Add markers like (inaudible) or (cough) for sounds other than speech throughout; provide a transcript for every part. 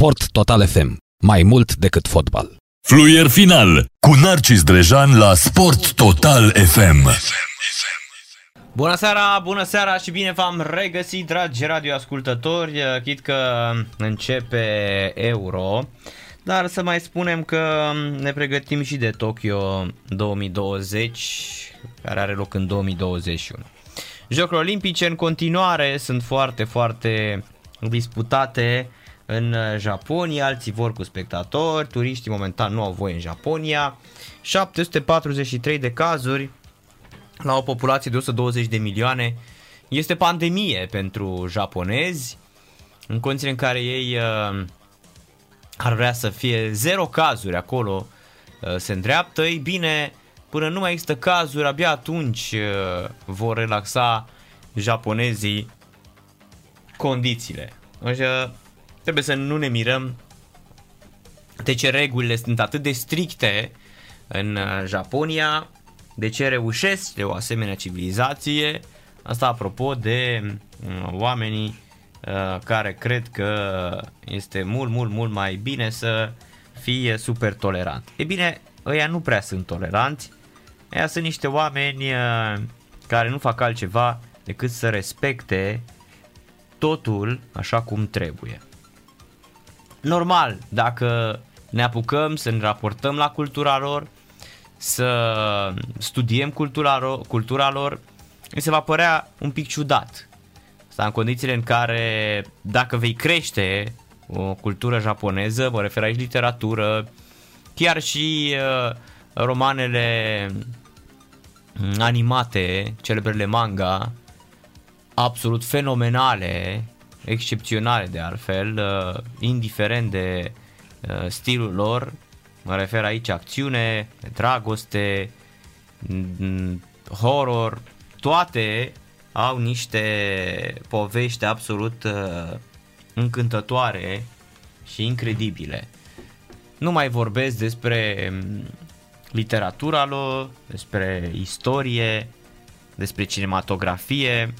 Sport Total FM. Mai mult decât fotbal. Fluier final cu Narcis Drejan la Sport Total FM. Bună seara, bună seara și bine v-am regăsit, dragi radioascultători, chit că începe Euro, dar să mai spunem că ne pregătim și de Tokyo 2020, care are loc în 2021. Jocurile olimpice în continuare sunt foarte, foarte disputate în Japonia, alții vor cu spectatori, turiștii momentan nu au voie în Japonia, 743 de cazuri la o populație de 120 de milioane. Este pandemie pentru japonezi, în condiții în care ei uh, ar vrea să fie zero cazuri acolo uh, se îndreaptă, ei bine, până nu mai există cazuri, abia atunci uh, vor relaxa japonezii condițiile. Așa, trebuie să nu ne mirăm de ce regulile sunt atât de stricte în uh, Japonia, de ce reușesc de o asemenea civilizație. Asta apropo de uh, oamenii uh, care cred că este mult, mult, mult mai bine să fie super tolerant. E bine, ăia nu prea sunt toleranți, ăia sunt niște oameni care nu fac altceva decât să respecte totul așa cum trebuie. Normal, dacă ne apucăm să ne raportăm la cultura lor, să studiem cultura, lor, cultura lor, mi se va părea un pic ciudat. Asta în condițiile în care dacă vei crește o cultură japoneză, mă refer aici literatură, chiar și uh, romanele animate, celebrele manga, absolut fenomenale, excepționale de altfel, uh, indiferent de uh, stilul lor, mă refer aici acțiune, dragoste, horror, toate au niște povești absolut uh, încântătoare și incredibile. Nu mai vorbesc despre um, literatura lor, despre istorie, despre cinematografie.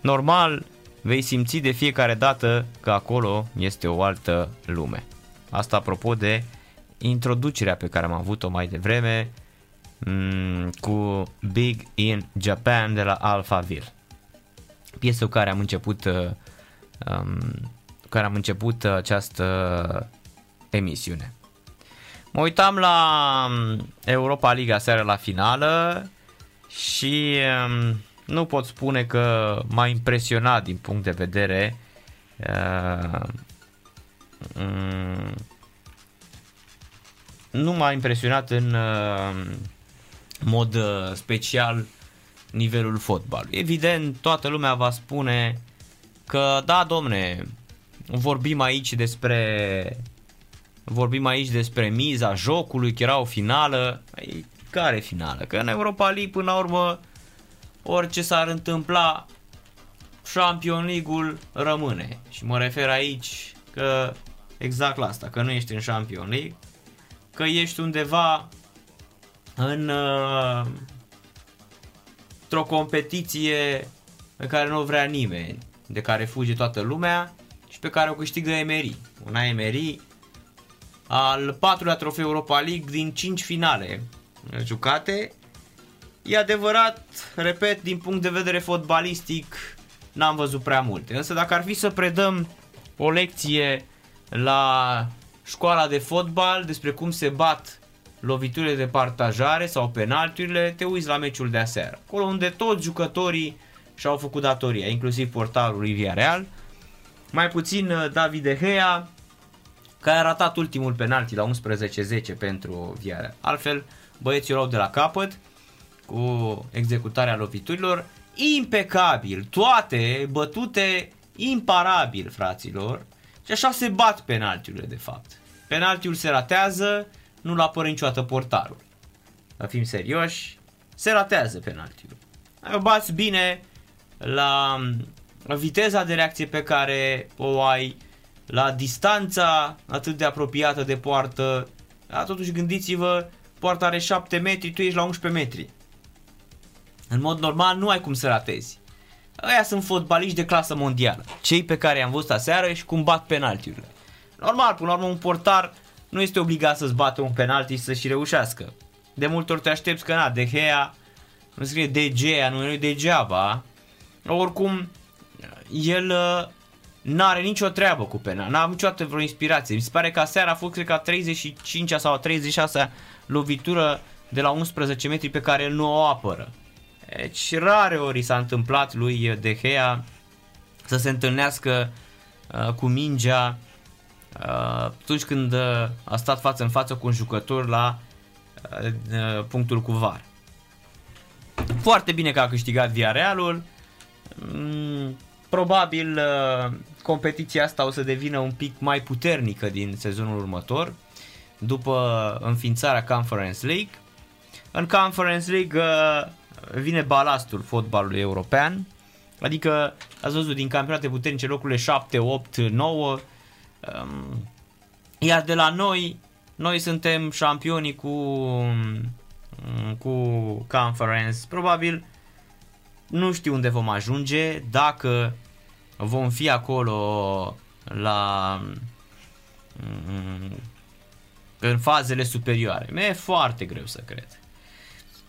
Normal, vei simți de fiecare dată că acolo este o altă lume. Asta apropo de introducerea pe care am avut-o mai devreme mm, cu Big in Japan de la Alphaville. Piesă cu care am început uh, um, cu care am început această emisiune. Mă uitam la um, Europa Liga seara la finală și um, nu pot spune că m-a impresionat din punct de vedere uh, um, nu m-a impresionat în uh, mod uh, special nivelul fotbalului. Evident, toată lumea va spune că da, domne, vorbim aici despre vorbim aici despre miza jocului, că era o finală. Ei, care finală? Că în Europa League, până la urmă, orice s-ar întâmpla, Champion League-ul rămâne. Și mă refer aici că exact la asta, că nu ești în Champion League, că ești undeva în uh, într-o competiție pe care nu o vrea nimeni, de care fuge toată lumea și pe care o câștigă Emery. Una Emery al patrulea trofeu Europa League din 5 finale jucate. E adevărat, repet, din punct de vedere fotbalistic n-am văzut prea multe. Însă dacă ar fi să predăm o lecție la școala de fotbal despre cum se bat loviturile de partajare sau penalturile, te uiți la meciul de aseară. Acolo unde toți jucătorii și-au făcut datoria, inclusiv portarul lui Real. Mai puțin uh, David De Gea, care a ratat ultimul penalti la 11-10 pentru Villarreal. Altfel, băieții luau de la capăt cu executarea loviturilor. Impecabil, toate bătute imparabil, fraților. Și așa se bat penaltiurile, de fapt. Penaltiul se ratează, nu-l apără niciodată portarul. Să fim serioși, se ratează penaltiul. O bați bine la viteza de reacție pe care o ai, la distanța atât de apropiată de poartă. Dar totuși gândiți-vă, poarta are 7 metri, tu ești la 11 metri. În mod normal nu ai cum să ratezi. Aia sunt fotbaliști de clasă mondială. Cei pe care i-am văzut aseară și cum bat penaltiurile. Normal, până la urmă un portar nu este obligat să-ți bată un penalti să și reușească. De multe ori te aștepți că na, De Gea, nu scrie De Gea, nu e degeaba. Oricum, el uh, n-are nicio treabă cu pena, n-a niciodată vreo inspirație. Mi se pare că seara a fost, cred că, a 35 sau a 36 lovitură de la 11 metri pe care el nu o apără. Deci rare ori s-a întâmplat lui De Gea să se întâlnească uh, cu mingea uh, atunci când uh, a stat față în față cu un jucător la uh, uh, punctul cu var. Foarte bine că a câștigat Villarrealul. Mm, probabil uh, competiția asta o să devină un pic mai puternică din sezonul următor după înființarea Conference League. În Conference League uh, vine balastul fotbalului european, adică ați văzut din campionate puternice locurile 7, 8, 9, iar de la noi, noi suntem șampioni cu, cu Conference, probabil nu știu unde vom ajunge, dacă vom fi acolo la în fazele superioare. Mi-e foarte greu să cred.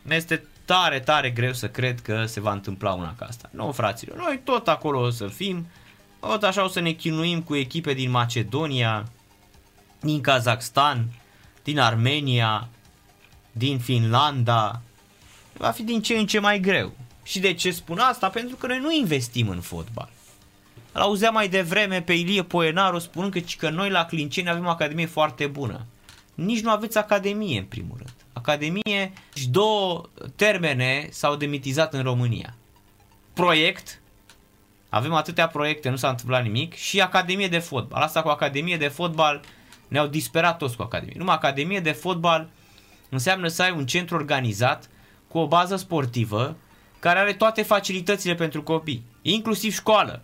Este tare, tare greu să cred că se va întâmpla una ca asta. Nu, fraților, noi tot acolo o să fim, tot așa o să ne chinuim cu echipe din Macedonia, din Kazakhstan, din Armenia, din Finlanda. Va fi din ce în ce mai greu. Și de ce spun asta? Pentru că noi nu investim în fotbal. Îl auzeam mai devreme pe Ilie Poenaru spunând că, că noi la Clinceni avem o academie foarte bună. Nici nu aveți academie în primul rând. Academie și două termene s-au demitizat în România. Proiect, avem atâtea proiecte, nu s-a întâmplat nimic, și Academie de fotbal. Asta cu Academie de fotbal ne-au disperat toți cu Academie. Numai Academie de fotbal înseamnă să ai un centru organizat cu o bază sportivă care are toate facilitățile pentru copii, inclusiv școală.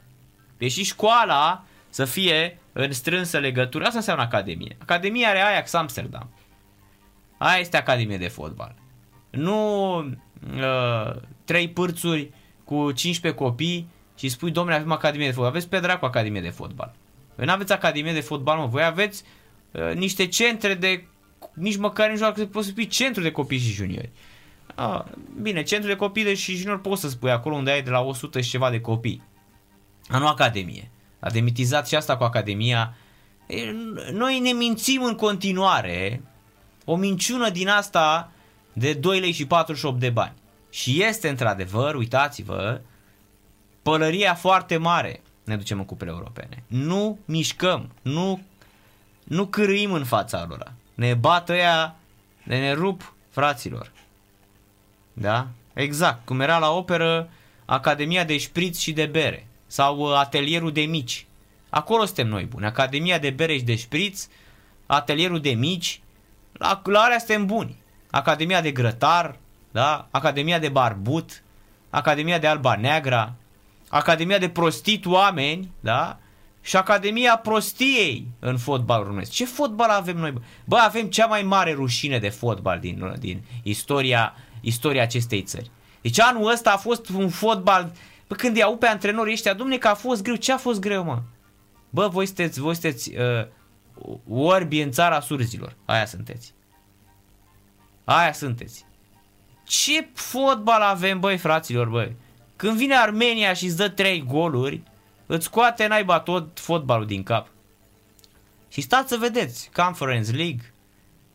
Deși școala să fie în strânsă legătură, asta înseamnă Academie. Academia are Ajax Amsterdam. Aia este Academie de fotbal. Nu uh, trei pârțuri cu 15 copii și spui, domnule, avem Academie de fotbal. Aveți pe dracu Academie de fotbal. Voi nu aveți Academie de fotbal, mă. Voi aveți uh, niște centre de... Nici măcar nici nu poți să spui centru de copii și juniori. Ah, bine, centru de copii de și juniori poți să spui acolo unde ai de la 100 și ceva de copii. A nu Academie. A demitizat și asta cu Academia. Noi ne mințim în continuare o minciună din asta de 2 lei și 48 de bani. Și este într-adevăr, uitați-vă, pălăria foarte mare ne ducem în cupele europene. Nu mișcăm, nu, nu cârâim în fața lor. Ne bat ăia, ne, ne rup fraților. Da? Exact, cum era la operă Academia de Șpriț și de Bere sau uh, Atelierul de Mici. Acolo suntem noi buni. Academia de Bere și de Șpriț, Atelierul de Mici, la, la alea suntem buni. Academia de Grătar, da? Academia de Barbut, Academia de Alba Neagra, Academia de Prostit Oameni, da? Și Academia Prostiei în fotbal românesc. Ce fotbal avem noi? Bă, avem cea mai mare rușine de fotbal din, din istoria, istoria acestei țări. Deci anul ăsta a fost un fotbal... Bă, când iau pe antrenorii ăștia, domne, că a fost greu. Ce a fost greu, mă? Bă, voi sunteți, voi sunteți uh, orbi în țara surzilor. Aia sunteți. Aia sunteți. Ce fotbal avem, băi, fraților, băi? Când vine Armenia și îți dă 3 goluri, îți scoate naiba tot fotbalul din cap. Și stați să vedeți, Conference League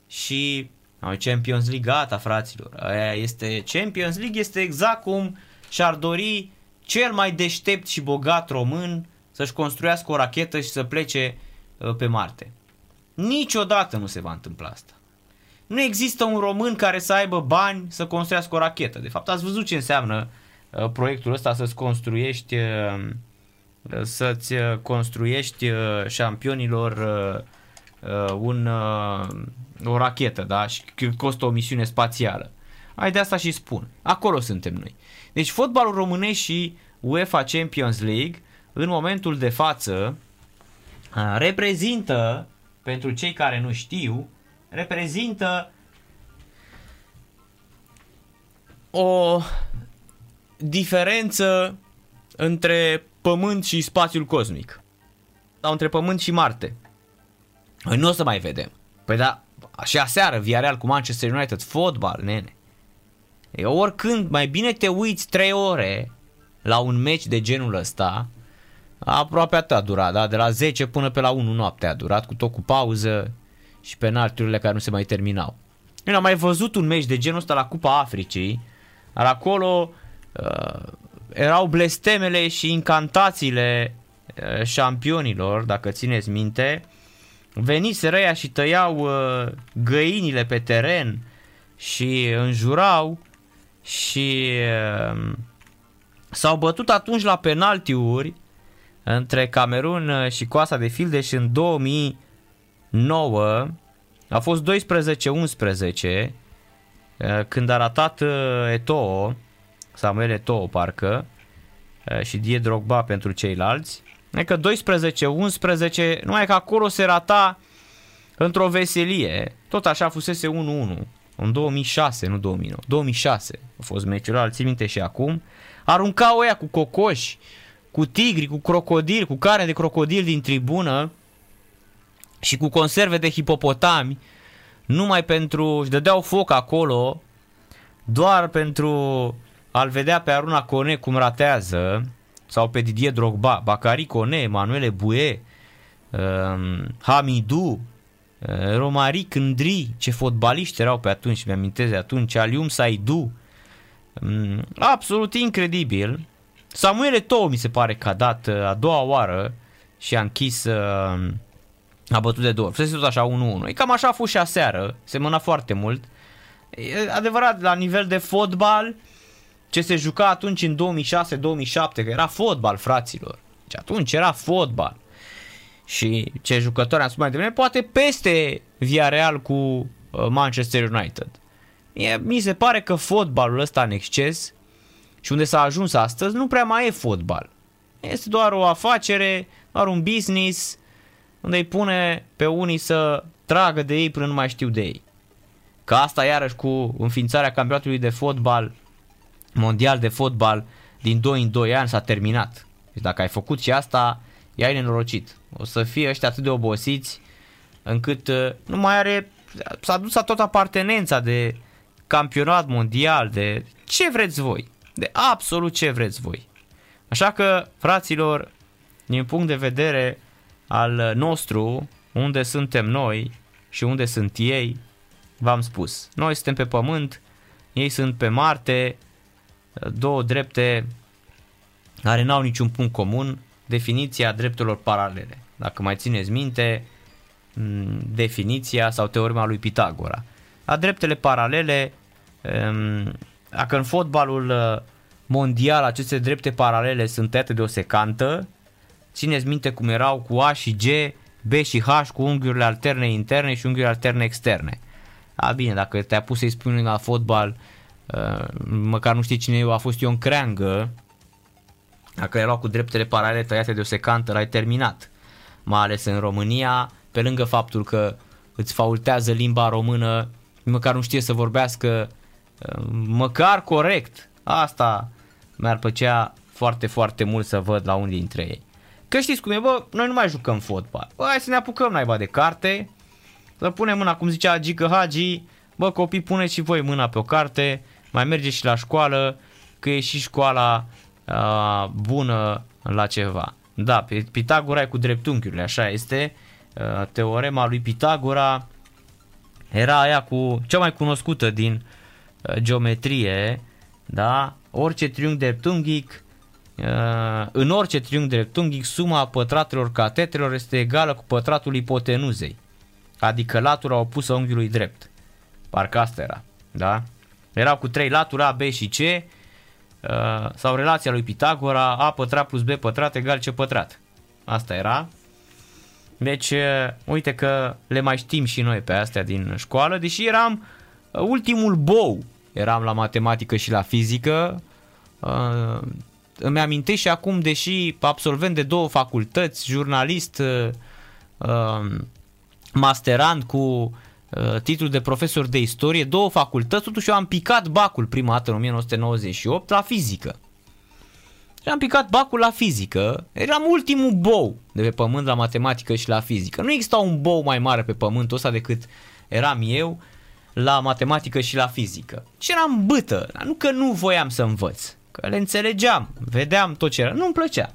și Champions League, gata, fraților. Aia este, Champions League este exact cum și-ar dori cel mai deștept și bogat român să-și construiască o rachetă și să plece uh, pe Marte. Niciodată nu se va întâmpla asta. Nu există un român care să aibă bani să construiască o rachetă. De fapt, ați văzut ce înseamnă uh, proiectul ăsta să-ți construiești uh, să-ți construiești șampionilor un, o rachetă, da? Și costă o misiune spațială. Hai de asta și spun. Acolo suntem noi. Deci fotbalul românesc și UEFA Champions League în momentul de față reprezintă, pentru cei care nu știu, reprezintă o diferență între Pământ și spațiul cosmic. Sau între Pământ și Marte. Noi nu o să mai vedem. Păi da, și aseară, Villarreal cu Manchester United, fotbal, nene. E oricând, mai bine te uiți 3 ore la un meci de genul ăsta, aproape atât a durat, da? de la 10 până pe la 1 noapte a durat, cu tot cu pauză și penalturile care nu se mai terminau. Eu am mai văzut un meci de genul ăsta la Cupa Africii, dar acolo uh, erau blestemele și incantațiile uh, șampionilor, dacă țineți minte, veniseră ăia și tăiau uh, găinile pe teren și înjurau și uh, s-au bătut atunci la penaltiuri între Camerun uh, și Coasa de Fildeș în 2009 a fost 12-11 uh, când a ratat uh, Eto'o, Samuel Eto'o parcă, și Die Drogba pentru ceilalți. Adică 12-11, numai că acolo se rata într-o veselie. Tot așa fusese 1-1. În 2006, nu 2009. 2006 a fost meciul ăla, țin minte și acum. Aruncau ăia cu cocoși, cu tigri, cu crocodili, cu carne de crocodil din tribună și cu conserve de hipopotami, numai pentru, își dădeau foc acolo, doar pentru a-l vedea pe Aruna Cone cum ratează, sau pe Didier Drogba, Bacari Cone, Manuele Bue, um, Hamidou, uh, Romari Cândri, ce fotbaliști erau pe atunci, mi-amintez de atunci, Alium Saidu, um, absolut incredibil. Samuel Eto'o mi se pare că a dat uh, a doua oară și a închis uh, a bătut de două ori. tot așa 1-1. E cam așa a fost și aseară. Semăna foarte mult. E adevărat, la nivel de fotbal, ce se juca atunci în 2006-2007, că era fotbal, fraților. Deci atunci era fotbal. Și ce jucători am spus mai devreme, poate peste Villarreal cu uh, Manchester United. E, mi se pare că fotbalul ăsta în exces și unde s-a ajuns astăzi nu prea mai e fotbal. Este doar o afacere, doar un business unde îi pune pe unii să tragă de ei până nu mai știu de ei. Că asta iarăși cu înființarea campionatului de fotbal, mondial de fotbal, din 2 în 2 ani s-a terminat. Deci dacă ai făcut și asta, i-ai nenorocit. O să fie ăștia atât de obosiți încât uh, nu mai are, s-a dus tot apartenența de campionat mondial, de ce vreți voi, de absolut ce vreți voi. Așa că, fraților, din punct de vedere al nostru, unde suntem noi și unde sunt ei, v-am spus. Noi suntem pe pământ, ei sunt pe Marte, două drepte care n-au niciun punct comun, definiția drepturilor paralele. Dacă mai țineți minte, definiția sau teorema lui Pitagora. A dreptele paralele, dacă în fotbalul uh, mondial aceste drepte paralele sunt tăiate de o secantă, Țineți minte cum erau cu A și G, B și H cu unghiurile alterne interne și unghiurile alterne externe. A, bine, dacă te-a pus să-i spui la fotbal, uh, măcar nu știi cine eu, a fost Ion Creangă, dacă erau cu dreptele paralele tăiate de o secantă, l-ai terminat. Mai ales în România, pe lângă faptul că îți faultează limba română, măcar nu știe să vorbească uh, măcar corect. Asta mi-ar plăcea foarte, foarte mult să văd la unii dintre ei. Că știți cum e, bă, noi nu mai jucăm fotbal. Bă, hai să ne apucăm naiba de carte, să punem mâna, cum zicea Gică Hagi, bă, copii, puneți și voi mâna pe o carte, mai mergeți și la școală, că e și școala a, bună la ceva. Da, Pitagora e cu dreptunghiurile, așa este. A, teorema lui Pitagora era aia cu cea mai cunoscută din a, geometrie, da? Orice triunghi dreptunghic Uh, în orice triunghi dreptunghic, suma pătratelor catetelor este egală cu pătratul ipotenuzei, adică latura opusă unghiului drept. Parcă asta era, da? Erau cu trei laturi A, B și C, uh, sau relația lui Pitagora, A pătrat plus B pătrat egal C pătrat. Asta era. Deci, uh, uite că le mai știm și noi pe astea din școală, deși eram ultimul bou. Eram la matematică și la fizică, îmi amintesc și acum, deși absolvent de două facultăți, jurnalist, uh, um, masterand cu uh, titlul de profesor de istorie, două facultăți, totuși eu am picat bacul prima dată în 1998 la fizică. Și am picat bacul la fizică. Eram ultimul bou de pe pământ la matematică și la fizică. Nu exista un bou mai mare pe pământul ăsta decât eram eu la matematică și la fizică. Și eram bâtă, nu că nu voiam să învăț, că le înțelegeam, vedeam tot ce era, nu-mi plăcea.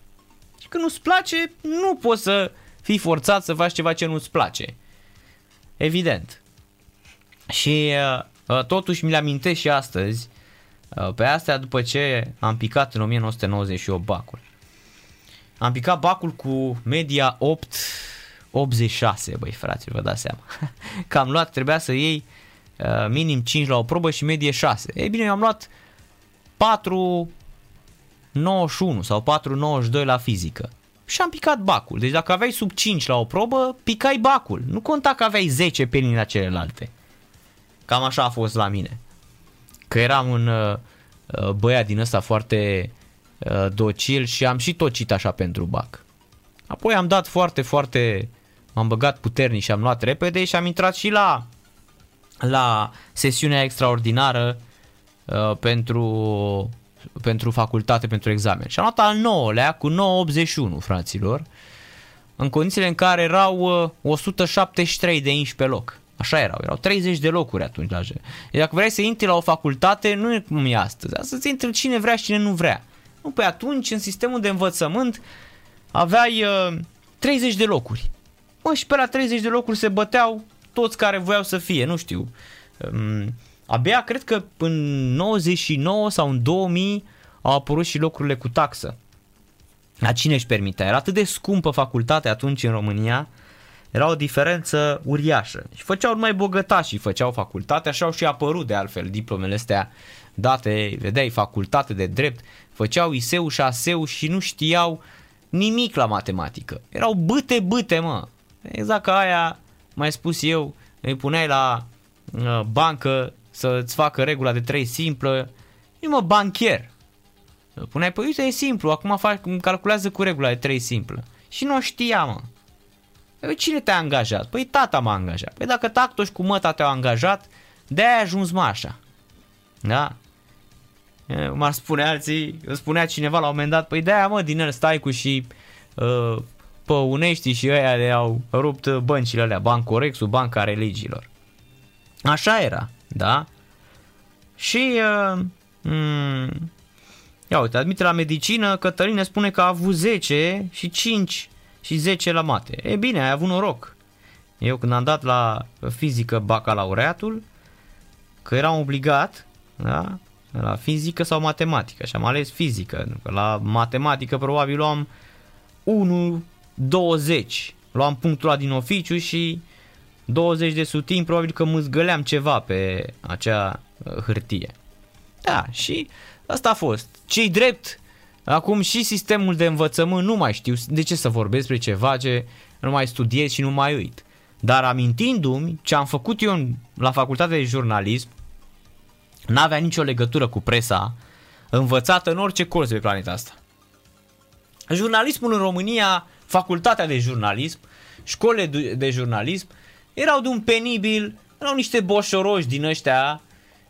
Și când nu-ți place, nu poți să fii forțat să faci ceva ce nu-ți place. Evident. Și uh, uh totuși mi-le amintesc și astăzi, uh, pe astea după ce am picat în 1998 bacul. Am picat bacul cu media 8 86, băi frate, vă dați seama. (laughs) Că am luat, trebuia să iei uh, minim 5 la o probă și medie 6. Ei bine, eu am luat 4 91 sau 492 la fizică. Și am picat bacul. Deci dacă aveai sub 5 la o probă, picai bacul. Nu conta că aveai 10 pe la celelalte. Cam așa a fost la mine. Că eram un uh, uh, băiat din ăsta foarte uh, docil și am și tocit așa pentru bac. Apoi am dat foarte, foarte m-am băgat puternic și am luat repede și am intrat și la, la sesiunea extraordinară uh, pentru, pentru facultate, pentru examen. Și am luat al 9-lea cu 981, fraților, în condițiile în care erau uh, 173 de inși pe loc. Așa erau, erau 30 de locuri atunci la J. Dacă vrei să intri la o facultate, nu e cum e astăzi. Astăzi intri cine vrea și cine nu vrea. Nu, pe atunci, în sistemul de învățământ, aveai uh, 30 de locuri. Mă, și pe la 30 de locuri se băteau toți care voiau să fie, nu știu. Um, abia cred că în 99 sau în 2000 au apărut și locurile cu taxă. La cine își permitea? Era atât de scumpă facultatea atunci în România, era o diferență uriașă. Și făceau mai bogătași, făceau facultate, așa au și apărut de altfel diplomele astea date, vedeai, facultate de drept, făceau ISEU și ASEU și nu știau nimic la matematică. Erau bâte, bâte, mă. Exact ca aia, mai spus eu, îi puneai la uh, bancă să-ți facă regula de 3 simplă, nu mă, bancher. Puneai, păi uite, e simplu, acum fac, calculează cu regula de 3 simplă. Și nu știa, mă. Păi cine te-a angajat? Păi tata m-a angajat. Păi dacă tactul și cu măta te-au angajat, de-aia ai ajuns mă așa. Da? M-ar spune alții, spunea cineva la un moment dat, păi de-aia mă, din el stai cu și uh, Păunești și ăia le-au rupt băncile alea, Bancorexul, Banca Religiilor. Așa era, da? Și, uh, mm, ia uite, admite la medicină, Cătăline spune că a avut 10 și 5 și 10 la mate. E bine, ai avut noroc. Eu când am dat la fizică bacalaureatul, că eram obligat, da? la fizică sau matematică și am ales fizică. La matematică probabil luam 1 20. Luam punctul ăla din oficiu și 20 de sutini, probabil că mâzgăleam ceva pe acea uh, hârtie. Da, și asta a fost. Cei drept, acum și sistemul de învățământ, nu mai știu de ce să vorbesc despre ceva ce nu mai studiez și nu mai uit. Dar amintindu-mi ce am făcut eu la facultatea de jurnalism, n-avea nicio legătură cu presa, învățată în orice colț pe planeta asta. Jurnalismul în România facultatea de jurnalism, școlile de jurnalism, erau de un penibil, erau niște boșoroși din ăștia,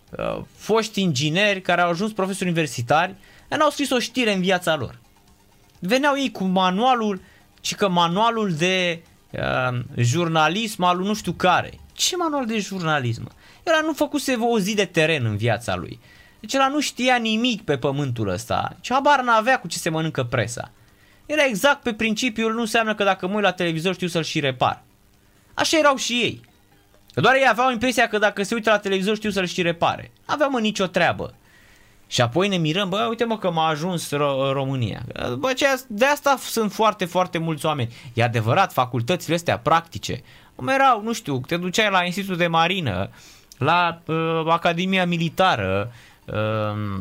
uh, foști ingineri care au ajuns profesori universitari, n-au scris o știre în viața lor. Veneau ei cu manualul, ci că manualul de uh, jurnalism al nu știu care. Ce manual de jurnalism? El nu făcuse o zi de teren în viața lui. Deci el nu știa nimic pe pământul ăsta. Ce habar n-avea cu ce se mănâncă presa. Era exact pe principiul, nu înseamnă că dacă mă uit la televizor știu să-l și repar. Așa erau și ei. Doar ei aveau impresia că dacă se uită la televizor știu să-l și repare. Aveau mă nicio treabă. Și apoi ne mirăm, bă, uite mă că m-a ajuns Ro- România. Bă, ce, de asta sunt foarte, foarte mulți oameni. E adevărat, facultățile astea practice. Cum erau, nu știu, te duceai la Institutul de Marină, la uh, Academia Militară, uh,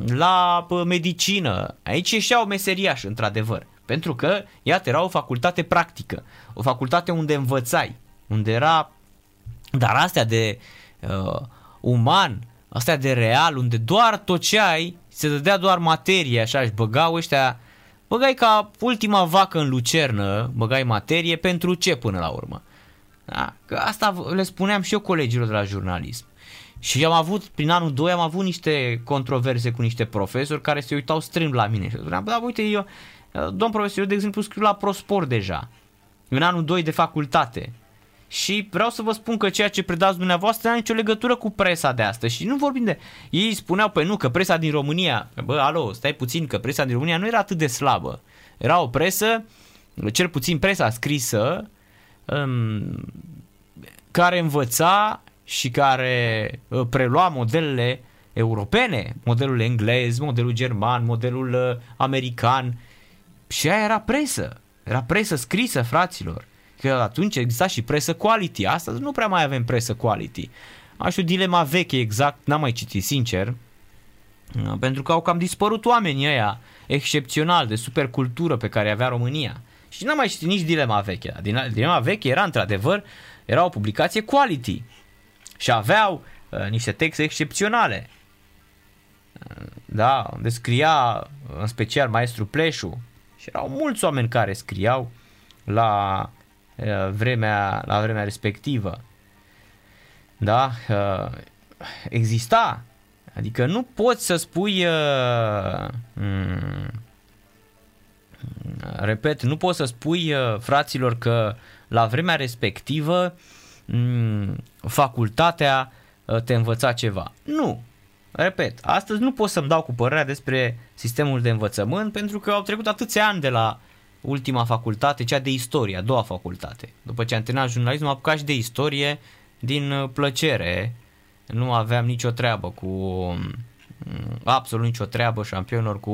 la uh, medicină. Aici ieșeau meseriași, într-adevăr. Pentru că, iată, era o facultate practică, o facultate unde învățai, unde era, dar astea de uh, uman, astea de real, unde doar tot ce ai, se dădea doar materie, așa, își băgau ăștia, băgai ca ultima vacă în lucernă, băgai materie, pentru ce până la urmă? Da? Că asta le spuneam și eu colegilor de la jurnalism. Și am avut, prin anul 2, am avut niște controverse cu niște profesori care se uitau strâmb la mine și spuneam, da, uite, eu, domn profesor, eu de exemplu scriu la ProSport deja, în anul 2 de facultate. Și vreau să vă spun că ceea ce predați dumneavoastră nu are nicio legătură cu presa de astăzi. Și nu vorbim de... Ei spuneau, păi nu, că presa din România... Bă, alo, stai puțin, că presa din România nu era atât de slabă. Era o presă, cel puțin presa scrisă, um, care învăța și care uh, prelua modelele europene, modelul englez, modelul german, modelul uh, american. Și aia era presă. Era presă scrisă, fraților. Că atunci exista și presă quality. Astăzi nu prea mai avem presă quality. Aș o dilema veche exact, n-am mai citit sincer. Uh, pentru că au cam dispărut oamenii ăia excepțional de supercultură pe care avea România. Și n-am mai citit nici dilema veche. Dilema veche era într-adevăr, era o publicație quality și aveau uh, niște texte excepționale. Uh, da, unde scria în special maestru Pleșu și erau mulți oameni care scriau la uh, vremea, la vremea respectivă. Da, uh, exista. Adică nu poți să spui uh, mm, repet, nu poți să spui uh, fraților că la vremea respectivă Mm, facultatea uh, te învăța ceva. Nu. Repet, astăzi nu pot să-mi dau cu părerea despre sistemul de învățământ pentru că au trecut atâția ani de la ultima facultate, cea de istorie, a doua facultate. După ce am terminat jurnalism, am apucat și de istorie din uh, plăcere. Nu aveam nicio treabă cu mm, absolut nicio treabă șampionilor cu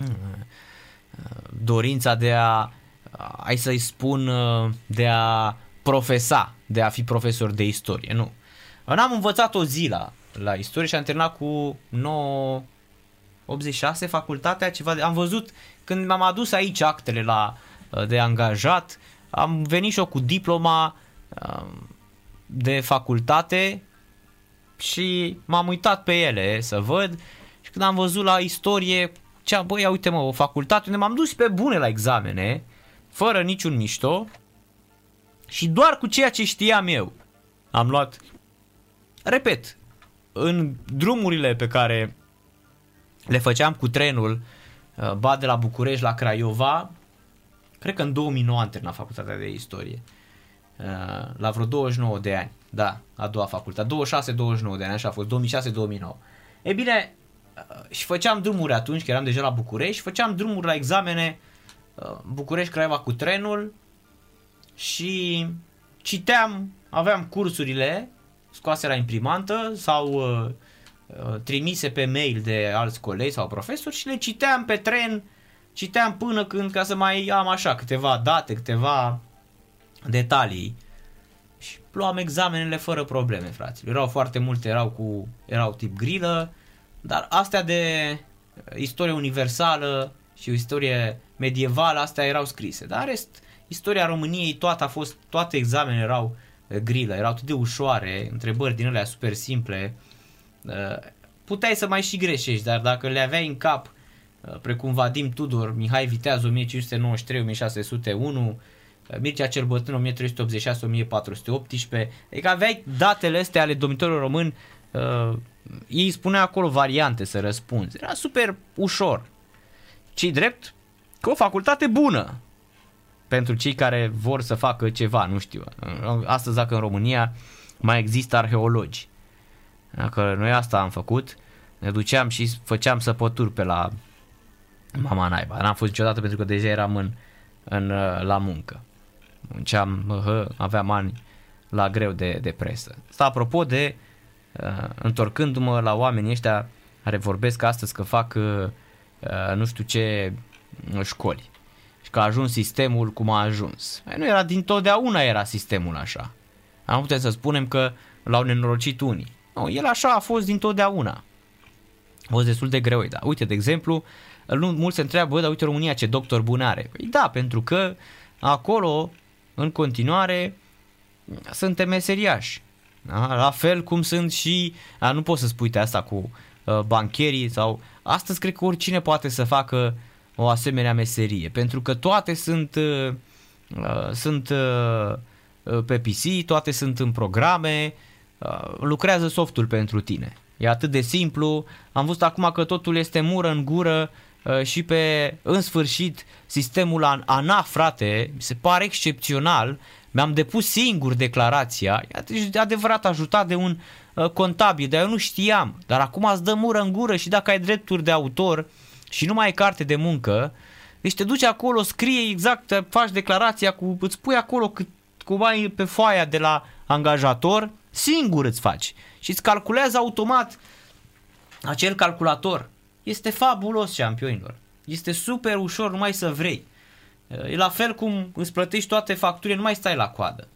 mm, dorința de a hai să-i spun de a profesa, de a fi profesor de istorie, nu. N-am învățat o zi la, la istorie și am terminat cu 9, 86 facultatea, ceva de, am văzut când m-am adus aici actele la, de angajat, am venit și eu cu diploma um, de facultate și m-am uitat pe ele să văd și când am văzut la istorie, cea, băi, uite mă, o facultate unde m-am dus pe bune la examene, fără niciun mișto, și doar cu ceea ce știam eu am luat, repet, în drumurile pe care le făceam cu trenul, uh, ba de la București la Craiova, cred că în 2009 am terminat facultatea de istorie. Uh, la vreo 29 de ani, da, a doua facultate, 26-29 de ani, așa a fost, 2006-2009. E bine, uh, și făceam drumuri atunci, că eram deja la București, făceam drumuri la examene București-Craiova cu trenul, și citeam, aveam cursurile scoase la imprimantă sau uh, uh, trimise pe mail de alți colegi sau profesori și le citeam pe tren, citeam până când ca să mai am așa câteva date, câteva detalii și luam examenele fără probleme, fraților. Erau foarte multe, erau cu erau tip grilă, dar astea de istorie universală și o istorie medievală, astea erau scrise. Dar rest, istoria României toată a fost, toate examenele erau uh, grilă, erau atât de ușoare, întrebări din alea super simple. Uh, puteai să mai și greșești, dar dacă le aveai în cap, uh, precum Vadim Tudor, Mihai Viteaz 1593-1601, Mircea cel Bătrân 1386-1418, adică aveai datele astea ale domnitorilor români, uh, ei spunea acolo variante să răspunzi. Era super ușor. ci drept, cu o facultate bună pentru cei care vor să facă ceva, nu știu. Astăzi dacă în România mai există arheologi. Dacă noi asta am făcut, ne duceam și făceam săpături pe la mama naiba. N-am fost niciodată pentru că deja eram în, în, la muncă. Munceam, aveam ani la greu de, de presă. Asta apropo de, uh, întorcându-mă la oamenii ăștia care vorbesc astăzi că fac uh, nu știu ce școli și că a ajuns sistemul cum a ajuns. Nu era din totdeauna era sistemul așa. Am putea să spunem că l-au nenorocit unii. Nu, el așa a fost din totdeauna. A fost destul de greu, da. Uite, de exemplu, mulți se întreabă, bă, dar uite România ce doctor bun are. Păi da, pentru că acolo, în continuare, suntem meseriași. Da? La fel cum sunt și, a, nu poți să spui asta cu uh, bancherii sau, astăzi cred că oricine poate să facă o asemenea meserie, pentru că toate sunt, uh, uh, sunt uh, pe PC, toate sunt în programe, uh, lucrează softul pentru tine. E atât de simplu. Am văzut acum că totul este mură în gură uh, și pe, în sfârșit, sistemul ANA, frate, mi se pare excepțional. Mi-am depus singur declarația. E adevărat ajutat de un uh, contabil, dar eu nu știam. Dar acum îți dă mură în gură și dacă ai drepturi de autor și nu mai ai carte de muncă, deci te duci acolo, scrie exact, faci declarația cu, îți pui acolo cât, cum ai pe foaia de la angajator, singur îți faci și îți calculează automat acel calculator. Este fabulos, campionilor. Este super ușor, numai să vrei. E la fel cum îți plătești toate facturile, nu mai stai la coadă.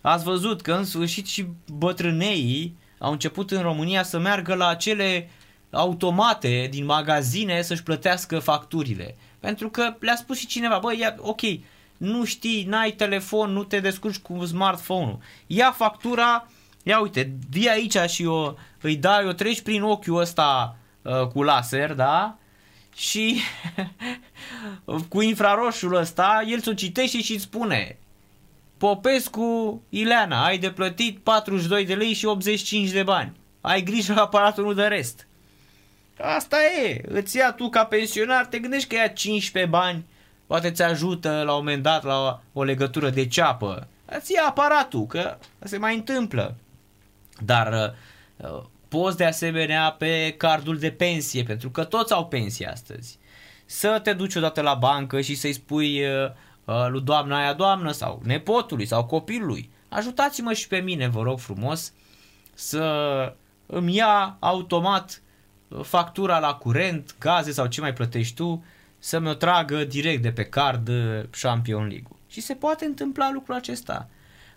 Ați văzut că în sfârșit și bătrâneii au început în România să meargă la acele automate din magazine să-și plătească facturile. Pentru că le-a spus și cineva, băi, ia, ok, nu știi, n-ai telefon, nu te descurci cu smartphone-ul. Ia factura, ia uite, vii aici și o, îi dai, o treci prin ochiul ăsta uh, cu laser, da? Și (laughs) cu infraroșul ăsta, el ți-o citește și îți spune Popescu Ileana, ai de plătit 42 de lei și 85 de bani. Ai grijă la aparatul, nu de rest. Asta e, îți ia tu ca pensionar, te gândești că ia 15 bani poate ți ajută la un moment dat la o legătură de ceapă. Îți ia aparatul, că se mai întâmplă. Dar uh, poți de asemenea pe cardul de pensie, pentru că toți au pensie astăzi. Să te duci odată la bancă și să-i spui uh, uh, lui doamna aia doamnă sau nepotului sau copilului. Ajutați-mă și pe mine, vă rog frumos, să îmi ia automat factura la curent, gaze sau ce mai plătești tu, să mi-o tragă direct de pe card Champion League. Și se poate întâmpla lucrul acesta.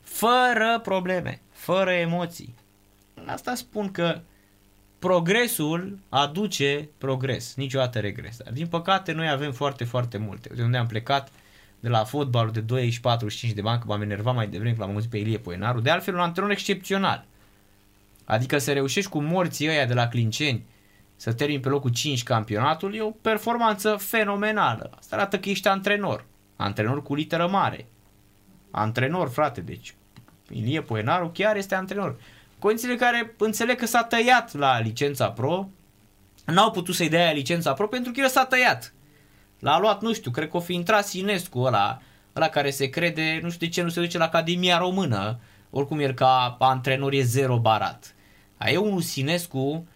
Fără probleme, fără emoții. Asta spun că progresul aduce progres, niciodată regres. Dar din păcate noi avem foarte, foarte multe. De unde am plecat de la fotbalul de 2-45 de bani, că m-am enervat mai devreme că l-am auzit pe Ilie Poenaru, de altfel un antrenor excepțional. Adică să reușești cu morții ăia de la Clinceni să termini pe locul 5 campionatul, e o performanță fenomenală. Asta arată că ești antrenor. Antrenor cu literă mare. Antrenor, frate, deci Ilie Poenaru chiar este antrenor. Condițiile care înțeleg că s-a tăiat la licența pro, n-au putut să-i dea licența pro pentru că el s-a tăiat. L-a luat, nu știu, cred că o fi intrat Sinescu ăla, ăla care se crede, nu știu de ce nu se duce la Academia Română, oricum el ca antrenor e zero barat. A e unul Sinescu Um,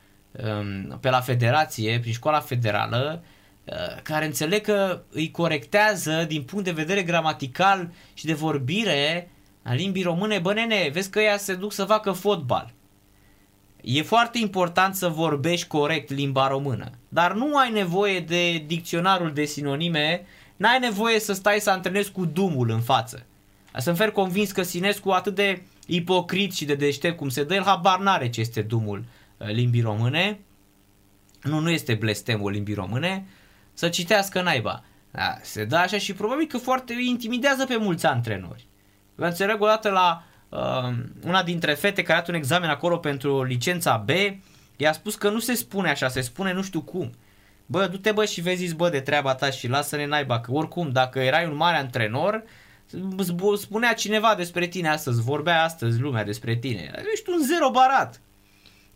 pe la federație, prin școala federală, uh, care înțeleg că îi corectează din punct de vedere gramatical și de vorbire a limbii române. Bă, nene, vezi că ea se duc să facă fotbal. E foarte important să vorbești corect limba română, dar nu ai nevoie de dicționarul de sinonime, n-ai nevoie să stai să antrenezi cu dumul în față. Sunt fer convins că Sinescu atât de ipocrit și de deștept cum se dă, el habar n-are ce este dumul Uh, limbii române, nu, nu este blestemul limbii române, să citească naiba. Da, se dă așa și probabil că foarte intimidează pe mulți antrenori. Vă înțeleg odată la uh, una dintre fete care a dat un examen acolo pentru licența B, i-a spus că nu se spune așa, se spune nu știu cum. Bă, du-te bă și vezi bă de treaba ta și lasă-ne naiba, că oricum dacă erai un mare antrenor, spunea cineva despre tine astăzi, vorbea astăzi lumea despre tine. Ești un zero barat.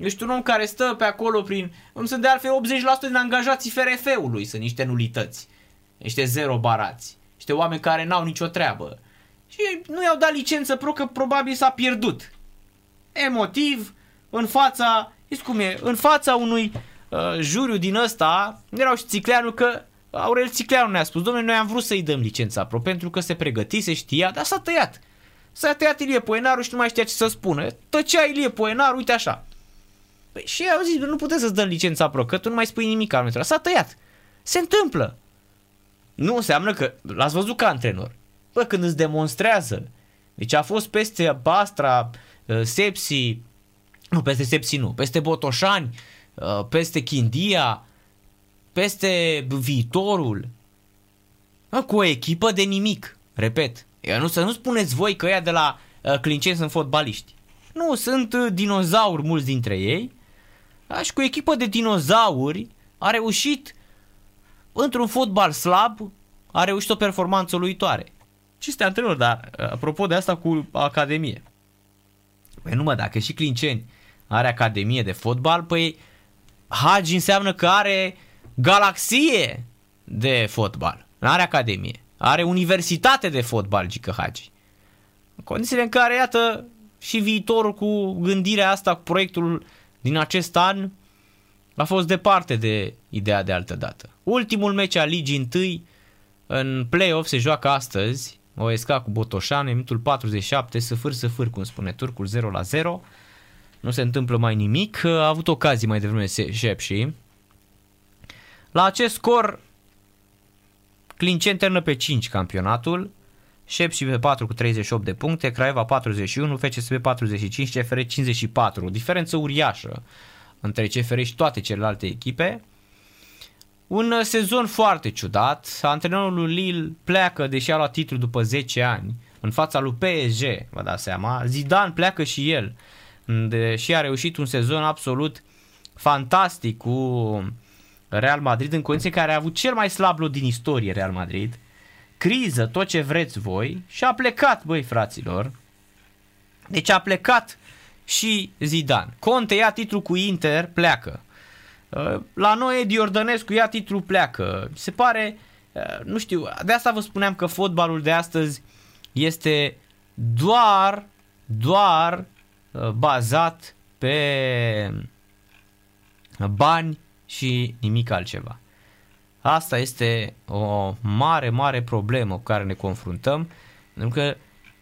Ești un om care stă pe acolo prin... Îmi sunt de altfel 80% din angajații FRF-ului sunt niște nulități. Niște zero barați. Niște oameni care n-au nicio treabă. Și nu i-au dat licență pro că probabil s-a pierdut. Emotiv, în fața... Știți cum e? În fața unui uh, juriu din ăsta, erau și Țicleanu că Aurel Țicleanu ne-a spus, domnule, noi am vrut să-i dăm licența pro pentru că se pregătise, știa, dar s-a tăiat. S-a tăiat Ilie Poenaru și nu mai știa ce să spună. Tăcea Ilie Poenaru, uite așa. Păi și au zis, nu puteți să-ți dăm licența pro, că tu nu mai spui nimic al S-a tăiat. Se întâmplă. Nu înseamnă că l-ați văzut ca antrenor. Bă, când îți demonstrează. Deci a fost peste Bastra, uh, Sepsi, nu, peste Sepsi nu, peste Botoșani, uh, peste Chindia, peste viitorul. Bă, cu o echipă de nimic. Repet. Nu să nu spuneți voi că ea de la uh, Clinceni sunt fotbaliști. Nu, sunt dinozauri mulți dintre ei da? Și cu echipă de dinozauri a reușit, într-un fotbal slab, a reușit o performanță uluitoare. Ce este antrenor, dar apropo de asta cu Academie. Păi nu mă, dacă și Clinceni are academie de fotbal, păi Hagi înseamnă că are galaxie de fotbal. Nu are academie. Are universitate de fotbal, Gică Hagi. În condițiile în care, iată, și viitorul cu gândirea asta, cu proiectul din acest an, a fost departe de ideea de altă dată. Ultimul meci al Ligii întâi în play-off se joacă astăzi, OSK cu Botoșan, în minutul 47, săfâr, săfâr, cum spune turcul, 0 la 0. Nu se întâmplă mai nimic, a avut ocazii mai devreme și La acest scor, Clincen termină pe 5 campionatul, Șepși pe 4 cu 38 de puncte, Craiova 41, FCSB 45, CFR 54. O diferență uriașă între CFR și toate celelalte echipe. Un sezon foarte ciudat. Antrenorul Lille pleacă, deși a luat titlul după 10 ani, în fața lui PSG, vă dați seama. Zidane pleacă și el, deși a reușit un sezon absolut fantastic cu Real Madrid, în condiții în care a avut cel mai slab lot din istorie Real Madrid. Criză, tot ce vreți voi, și a plecat, băi fraților. Deci a plecat și Zidane. Conte ia titlul cu Inter, pleacă. Uh, la noi Edi Ordănescu ia titlul, pleacă. Se pare, uh, nu știu, de asta vă spuneam că fotbalul de astăzi este doar, doar uh, bazat pe bani și nimic altceva. Asta este o mare, mare problemă cu care ne confruntăm, pentru că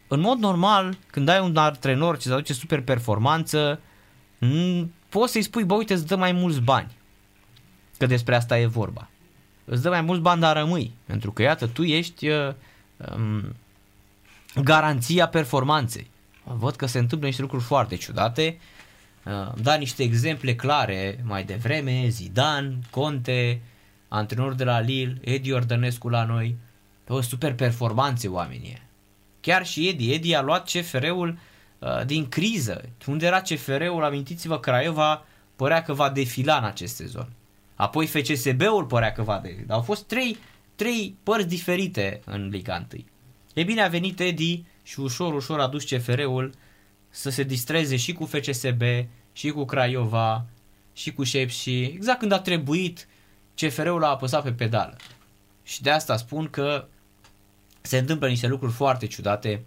în mod normal, când ai un antrenor ce îți aduce super performanță, poți să-i spui, bă, uite, îți dă mai mulți bani. Că despre asta e vorba. Îți dă mai mulți bani, dar rămâi. Pentru că, iată, tu ești uh, um, garanția performanței. Văd că se întâmplă niște lucruri foarte ciudate. Uh, da niște exemple clare mai devreme, Zidane, Conte, antrenor de la Lille, Edi Ordănescu la noi. O super performanțe oamenii. Chiar și Edi. Edi a luat CFR-ul uh, din criză. Unde era CFR-ul, amintiți-vă, Craiova părea că va defila în acest sezon. Apoi FCSB-ul părea că va defila. Au fost trei, trei părți diferite în Liga 1. E bine, a venit Edi și ușor, ușor a dus CFR-ul să se distreze și cu FCSB, și cu Craiova, și cu și exact când a trebuit, CFR-ul a apăsat pe pedală. Și de asta spun că se întâmplă niște lucruri foarte ciudate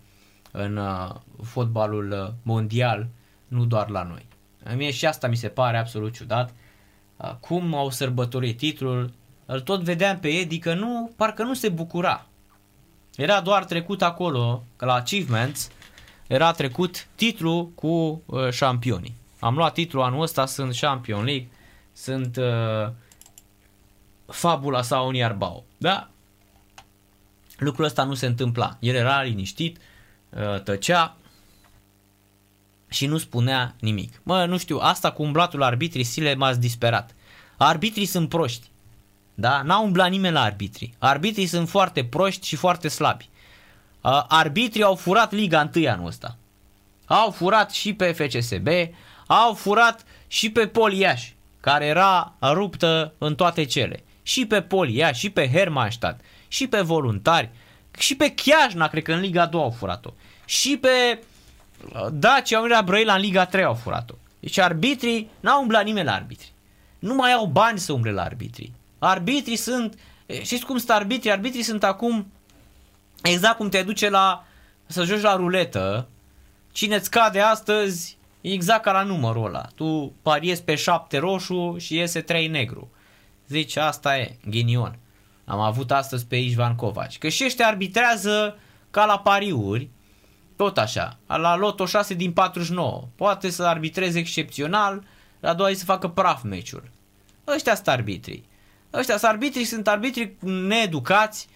în uh, fotbalul uh, mondial, nu doar la noi. Mie și asta mi se pare absolut ciudat. Uh, cum au sărbătorit titlul, îl tot vedeam pe Edi că nu, parcă nu se bucura. Era doar trecut acolo, că la achievements, era trecut titlul cu uh, șampionii. Am luat titlul anul ăsta, sunt Champion League, sunt uh, fabula sau un iarbau. Da? Lucrul ăsta nu se întâmpla. El era liniștit, uh, tăcea și nu spunea nimic. Mă, nu știu, asta cu umblatul arbitrii Sile m-ați disperat. Arbitrii sunt proști. Da? N-a umblat nimeni la arbitrii. Arbitrii sunt foarte proști și foarte slabi. Uh, arbitrii au furat Liga 1 anul ăsta. Au furat și pe FCSB, au furat și pe Poliaș, care era ruptă în toate cele. Și pe Poliaș, și pe Hermannstadt, și pe voluntari, și pe Chiajna, cred că în Liga 2 au furat-o. Și pe uh, Dacia Unirea Brăila în Liga 3 au furat-o. Deci arbitrii, n-au umblat nimeni la arbitri. Nu mai au bani să umble la arbitrii. Arbitrii sunt, știți cum sunt arbitrii? Arbitrii sunt acum exact cum te duce la, să joci la ruletă, cine îți cade astăzi, exact ca la numărul ăla. Tu pariezi pe 7 roșu și iese 3 negru. Zici, asta e, ghinion. Am avut astăzi pe Ișvan Covaci. Că și ăștia arbitrează ca la pariuri, tot așa, la loto 6 din 49. Poate să arbitreze excepțional, la doua zi să facă praf meciul. Ăștia sunt arbitrii. Ăștia sunt arbitrii, sunt arbitrii needucați.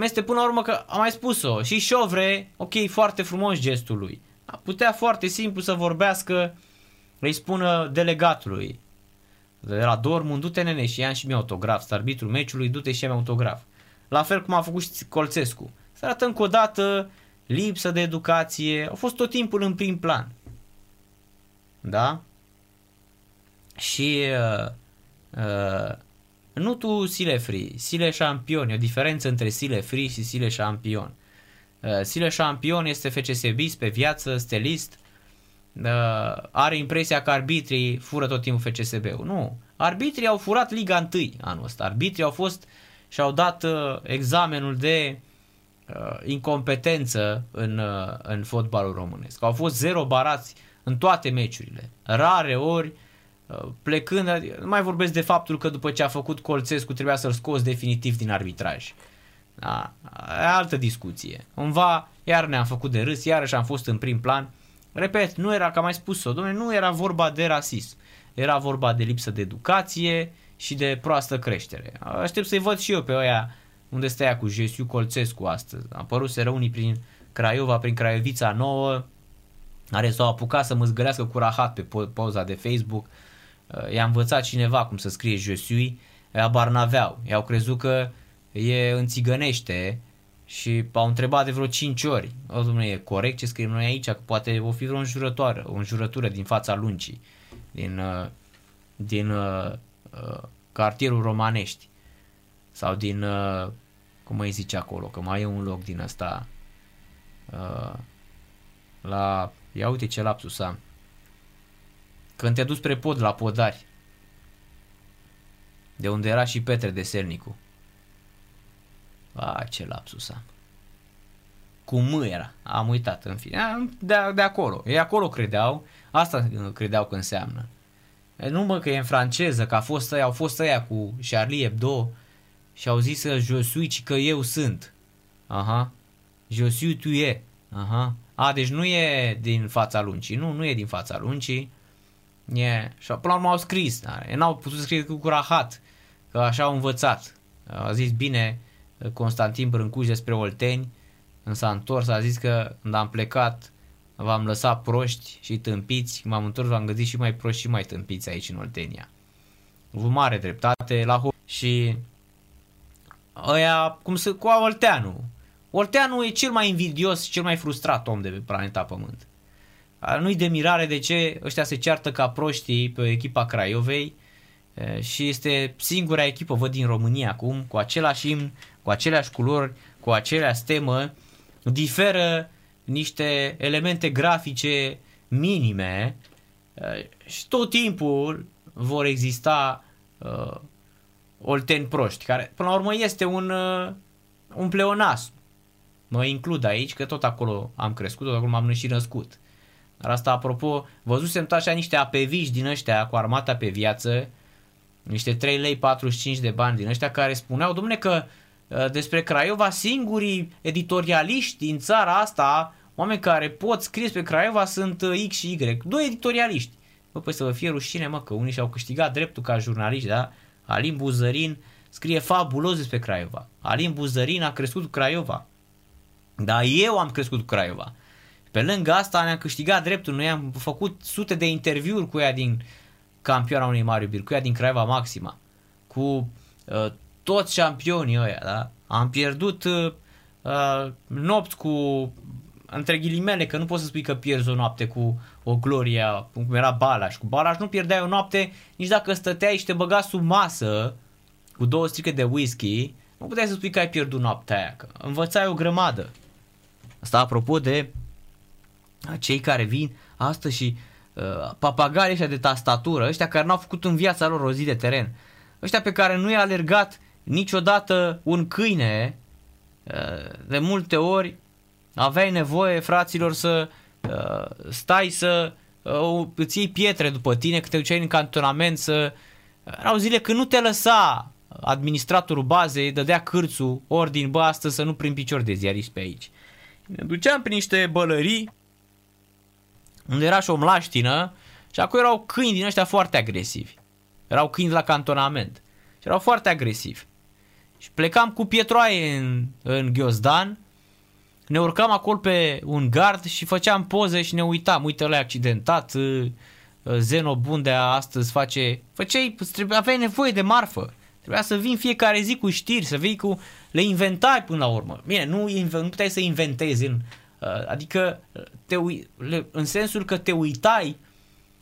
Este până la urmă că am mai spus-o. Și Șovre, ok, foarte frumos gestul lui. A putea foarte simplu să vorbească, îi spună delegatului de la Dortmund, du-te nene și ia și mie autograf, sunt arbitrul meciului, du-te și ia autograf. La fel cum a făcut și Colțescu. Să arată încă o dată lipsă de educație, au fost tot timpul în prim plan. Da? Și uh, uh, nu tu Sile Free, Sile Champion, e o diferență între Sile Free și Sile Champion. Uh, Sile Champion este FCSB pe viață, stelist, uh, are impresia că arbitrii fură tot timpul FCSB-ul. Nu. Arbitrii au furat Liga 1 anul ăsta. Arbitrii au fost și au dat uh, examenul de uh, incompetență în, uh, în fotbalul românesc. Au fost zero barați în toate meciurile. Rare ori uh, plecând, nu mai vorbesc de faptul că după ce a făcut Colțescu trebuia să-l scoți definitiv din arbitraj. Da, e altă discuție. Cumva, iar ne-am făcut de râs, iarăși am fost în prim plan. Repet, nu era, ca mai spus-o, domnule, nu era vorba de rasism. Era vorba de lipsă de educație și de proastă creștere. Aștept să-i văd și eu pe ăia unde stă cu Jesiu Colțescu astăzi. Am părut să răunii prin Craiova, prin Craiovița nouă, care s-au apucat să mă zgărească cu rahat pe poza de Facebook. I-a învățat cineva cum să scrie Jesiu, abar n-aveau. I-au crezut că e înțigănește și au întrebat de vreo 5 ori. O, domnule, e corect ce scriem noi aici? Că poate o fi vreo înjurătoare, o înjurătură din fața luncii, din, uh, din uh, uh, cartierul Romanești sau din, uh, cum îi zice acolo, că mai e un loc din ăsta uh, la, ia uite ce lapsus am. Când te duci spre pod la podari, de unde era și Petre de Sernicu. A, ce lapsus am. Cu M era. Am uitat, în fine. De, de acolo. Ei acolo credeau. Asta credeau că înseamnă. Nu mă că e în franceză, că a fost ăia, au fost ăia cu Charlie Hebdo și au zis că je suis, că eu sunt. Aha. Je suis tu e. Aha. A, deci nu e din fața luncii. Nu, nu e din fața luncii. E. Și până la urmă au scris. Dar n-au putut să scrie cu rahat. Că așa au învățat. A zis, bine, Constantin Brâncuș despre Olteni, însă a întors, a zis că când am plecat v-am lăsat proști și tâmpiți, m-am întors, v-am găsit și mai proști și mai tâmpiți aici în Oltenia. Vă mare dreptate la ho- și ăia, cum să, cu Olteanu. Olteanu e cel mai invidios și cel mai frustrat om de pe planeta Pământ. Nu-i de mirare de ce ăștia se ceartă ca proștii pe echipa Craiovei și este singura echipă, văd, din România acum, cu același imn, cu aceleași culori, cu aceleași temă, diferă niște elemente grafice minime și tot timpul vor exista uh, olteni proști, care până la urmă este un, uh, un pleonasm. Mă includ aici, că tot acolo am crescut, tot acolo m-am și născut. Dar asta, apropo, văzusem tot așa niște apeviși din ăștia cu armata pe viață, niște 3 lei 45 de bani din ăștia care spuneau, domne că uh, despre Craiova singurii editorialiști din țara asta, oameni care pot scrie pe Craiova sunt uh, X și Y, doi editorialiști. Bă, păi să vă fie rușine, mă, că unii și-au câștigat dreptul ca jurnaliști, da? Alin Buzărin scrie fabulos despre Craiova. Alin Buzărin a crescut cu Craiova. Dar eu am crescut cu Craiova. Pe lângă asta ne-am câștigat dreptul, noi am făcut sute de interviuri cu ea din campioana unui mari iubiri, cu ea din Craiova Maxima, cu uh, toți campionii ăia, da? Am pierdut uh, uh, nopți cu, între ghilimele, că nu poți să spui că pierzi o noapte cu o gloria, cum era Balaș. Cu Balaș nu pierdeai o noapte nici dacă stăteai și te băga sub masă cu două strică de whisky, nu puteai să spui că ai pierdut noaptea aia, că învățai o grămadă. Asta apropo de cei care vin astăzi și uh, papagalii ăștia de tastatură, ăștia care n-au făcut în viața lor o zi de teren, ăștia pe care nu i-a alergat niciodată un câine, uh, de multe ori aveai nevoie, fraților, să uh, stai să uh, îți iei pietre după tine, că te duceai în cantonament să... Erau zile când nu te lăsa administratorul bazei, dădea cârțul, ordin, bă, astăzi să nu prin picior de ziarist pe aici. Ne duceam prin niște bălării, unde era și o mlaștină și acolo erau câini din ăștia foarte agresivi. Erau câini la cantonament și erau foarte agresivi. Și plecam cu pietroaie în, în Ghiozdan, ne urcam acolo pe un gard și făceam poze și ne uitam. Uite, ăla accidentat, uh, uh, Zeno Bundea astăzi face... Făceai, aveai nevoie de marfă. Trebuia să vin fiecare zi cu știri, să vii cu... Le inventai până la urmă. Bine, nu, nu puteai să inventezi în Uh, adică te ui, în sensul că te uitai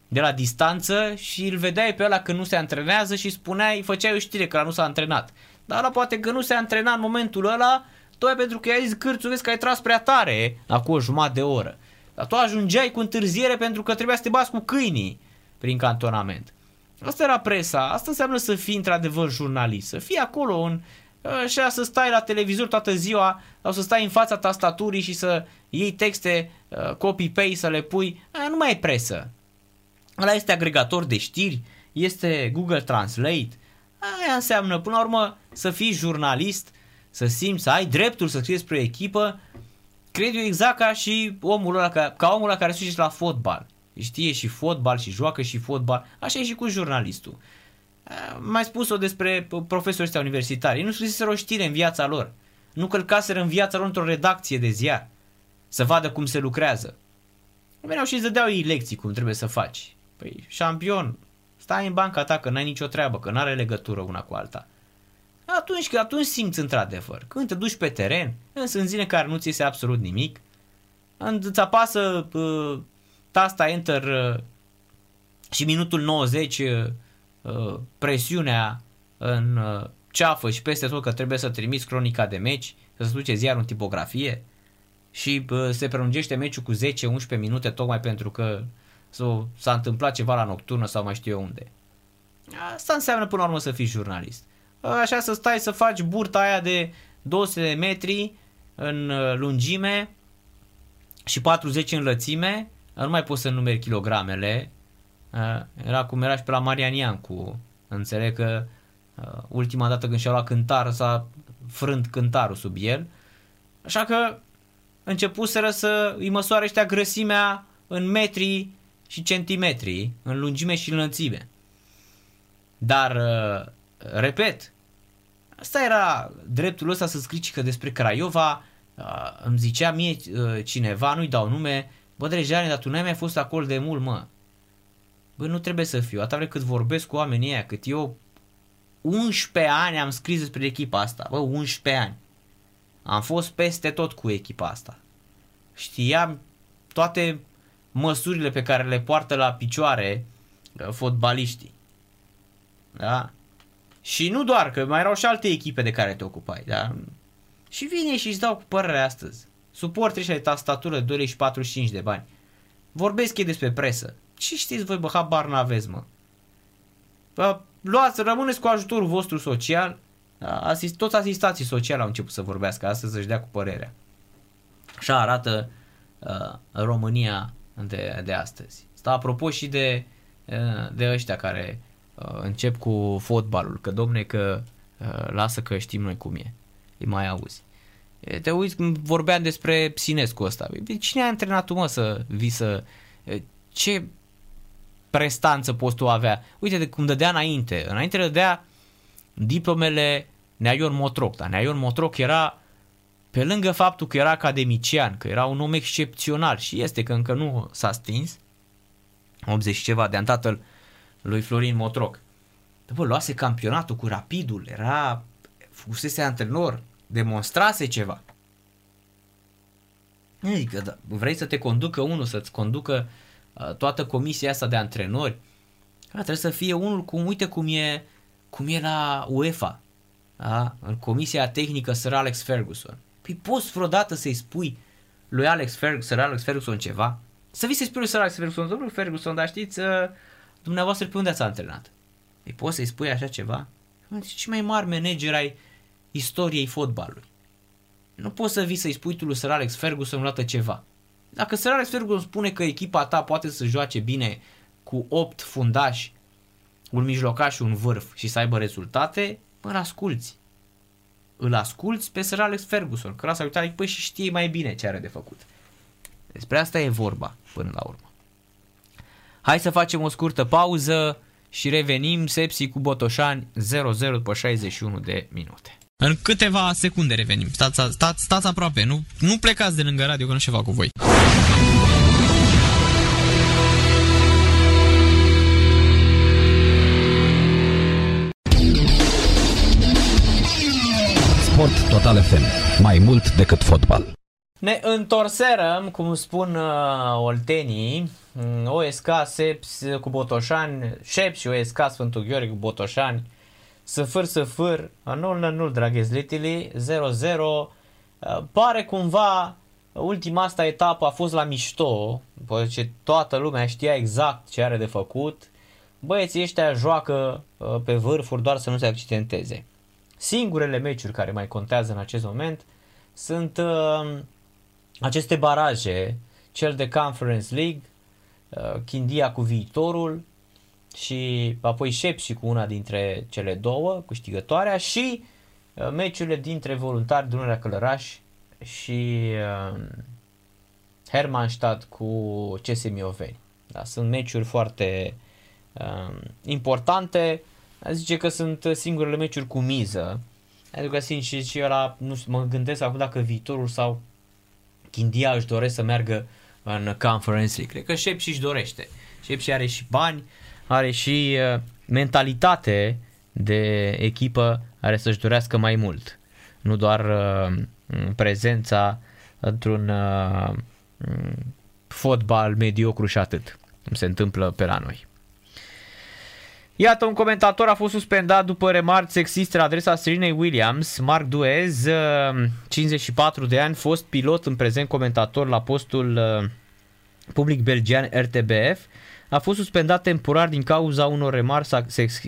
de la distanță și îl vedeai pe ăla că nu se antrenează și spuneai, făceai o știre că nu s-a antrenat. Dar ăla poate că nu se antrena în momentul ăla, tocmai pentru că i-ai zis cârțu, vezi că ai tras prea tare acum o jumătate de oră. Dar tu ajungeai cu întârziere pentru că trebuia să te bați cu câinii prin cantonament. Asta era presa, asta înseamnă să fii într-adevăr jurnalist, să fii acolo în, așa să stai la televizor toată ziua sau să stai în fața tastaturii și să iei texte uh, copy-paste, să le pui, aia nu mai e presă. Ăla este agregator de știri, este Google Translate, aia înseamnă până la urmă să fii jurnalist, să simți, să ai dreptul să scrii despre o echipă, cred eu exact ca și omul ăla, ca, ca omul ăla care se la fotbal. Știe și fotbal și joacă și fotbal, așa e și cu jurnalistul. Mai spus-o despre profesorii ăștia universitari. Ei nu scriseseră o știre în viața lor. Nu călcaseră în viața lor într-o redacție de ziar. Să vadă cum se lucrează. Veneau și îți dădeau ei lecții cum trebuie să faci. Păi, șampion, stai în banca ta că n-ai nicio treabă, că n-are legătură una cu alta. Atunci, că atunci simți într-adevăr. Când te duci pe teren, însă în zile care nu ți se absolut nimic, îți apasă uh, tasta Enter uh, și minutul 90 uh, uh, presiunea în uh, ceafă și peste tot că trebuie să trimiți cronica de meci, să se duce ziarul în tipografie și uh, se prelungește meciul cu 10-11 minute tocmai pentru că s-a întâmplat ceva la nocturnă sau mai știu eu unde. Asta înseamnă până la urmă să fii jurnalist. Așa să stai să faci burta aia de 200 de metri în uh, lungime și 40 în lățime, nu mai poți să numeri kilogramele. Era cum era și pe la Marian cu înțeleg că uh, ultima dată când și-a luat cântar s-a frânt cântarul sub el. Așa că începuseră să îi măsoare ăștia grăsimea în metri și centimetri, în lungime și înălțime. Dar, uh, repet, asta era dreptul ăsta să scrii că despre Craiova uh, îmi zicea mie uh, cineva, nu-i dau nume, bă, Drejane, dar tu n-ai mai fost acolo de mult, mă. Bă, nu trebuie să fiu, atât cât vorbesc cu oamenii ăia, cât eu 11 ani am scris despre echipa asta, bă, 11 ani. Am fost peste tot cu echipa asta. Știam toate măsurile pe care le poartă la picioare uh, fotbaliștii. Da? Și nu doar, că mai erau și alte echipe de care te ocupai, da? Și vine și îți dau cu părerea astăzi. Suporteri și de tastatură 2 și 45 de bani. Vorbesc ei despre presă. Ce știți voi, bă, habar n-aveți, mă. Bă, luați, rămâneți cu ajutorul vostru social. Da? Asist, toți asistații sociali au început să vorbească astăzi, să-și dea cu părerea. Așa arată uh, România de, de astăzi. Asta apropo și de, de ăștia care uh, încep cu fotbalul, că domne că uh, lasă că știm noi cum e, îi mai auzi. Te uiți, vorbeam despre Sinescu ăsta. Cine a antrenat tu, mă, să vii să... Ce prestanță poți tu avea? Uite de cum dădea înainte. Înainte dădea diplomele Neaion Motroc. Dar Neaion Motroc era pe lângă faptul că era academician, că era un om excepțional și este că încă nu s-a stins, 80 și ceva de an tatăl lui Florin Motroc. După luase campionatul cu rapidul, era, fusese antrenor, demonstrase ceva. Adică da, vrei să te conducă unul, să-ți conducă uh, toată comisia asta de antrenori, da, trebuie să fie unul cum, uite cum e, cum e la UEFA, da? în comisia tehnică Sir Alex Ferguson. Păi poți vreodată să-i spui lui Alex Ferguson, Alex Ferguson ceva? Să vii să-i spui lui Alex Ferguson, domnul Ferguson, dar știți, uh, dumneavoastră pe unde ați antrenat? Păi poți să-i spui așa ceva? Ce mai mari manager ai istoriei fotbalului. Nu poți să vii să-i spui tu lui Sir Alex Ferguson dată ceva. Dacă Sir Alex Ferguson spune că echipa ta poate să joace bine cu 8 fundași, un mijlocaș și un vârf și să aibă rezultate, mă asculți îl asculți pe Sir Alex Ferguson, că s-a uitat, păi și știe mai bine ce are de făcut. Despre asta e vorba până la urmă. Hai să facem o scurtă pauză și revenim Sepsi cu Botoșani 0-0 după 61 de minute. În câteva secunde revenim. Stați, stați, stați aproape, nu, nu plecați de lângă radio că nu ceva cu voi. Sport Total FM. Mai mult decât fotbal. Ne întorserăm, cum spun uh, oltenii, mm, OSK Seps cu Botoșani, Șep și OSK Sfântul Gheorghe cu Botoșani, săfâr, săfâr, anul, anul, draghi 0-0, uh, pare cumva ultima asta etapă a fost la mișto, după ce toată lumea știa exact ce are de făcut, băieții ăștia joacă uh, pe vârfuri doar să nu se accidenteze. Singurele meciuri care mai contează în acest moment sunt uh, aceste baraje, cel de Conference League, uh, Chindia cu viitorul și apoi și cu una dintre cele două, câștigătoarea și uh, meciurile dintre voluntari Dunărea Călăraș și uh, Hermannstadt cu CS Mioveni. Da, sunt meciuri foarte uh, importante. Zice că sunt singurele meciuri cu miză. Adică sincer și ăla, nu știu, mă gândesc acum dacă viitorul sau Chindia își doresc să meargă în Conference League. Cred că Shep și își dorește. Shep și are și bani, are și uh, mentalitate de echipă are să-și dorească mai mult. Nu doar uh, prezența într-un uh, fotbal mediocru și atât, cum se întâmplă pe la noi. Iată, un comentator a fost suspendat după remarci sexiste la adresa Serenei Williams. Mark Duez, 54 de ani, fost pilot în prezent comentator la postul public belgian RTBF, a fost suspendat temporar din cauza unor remarci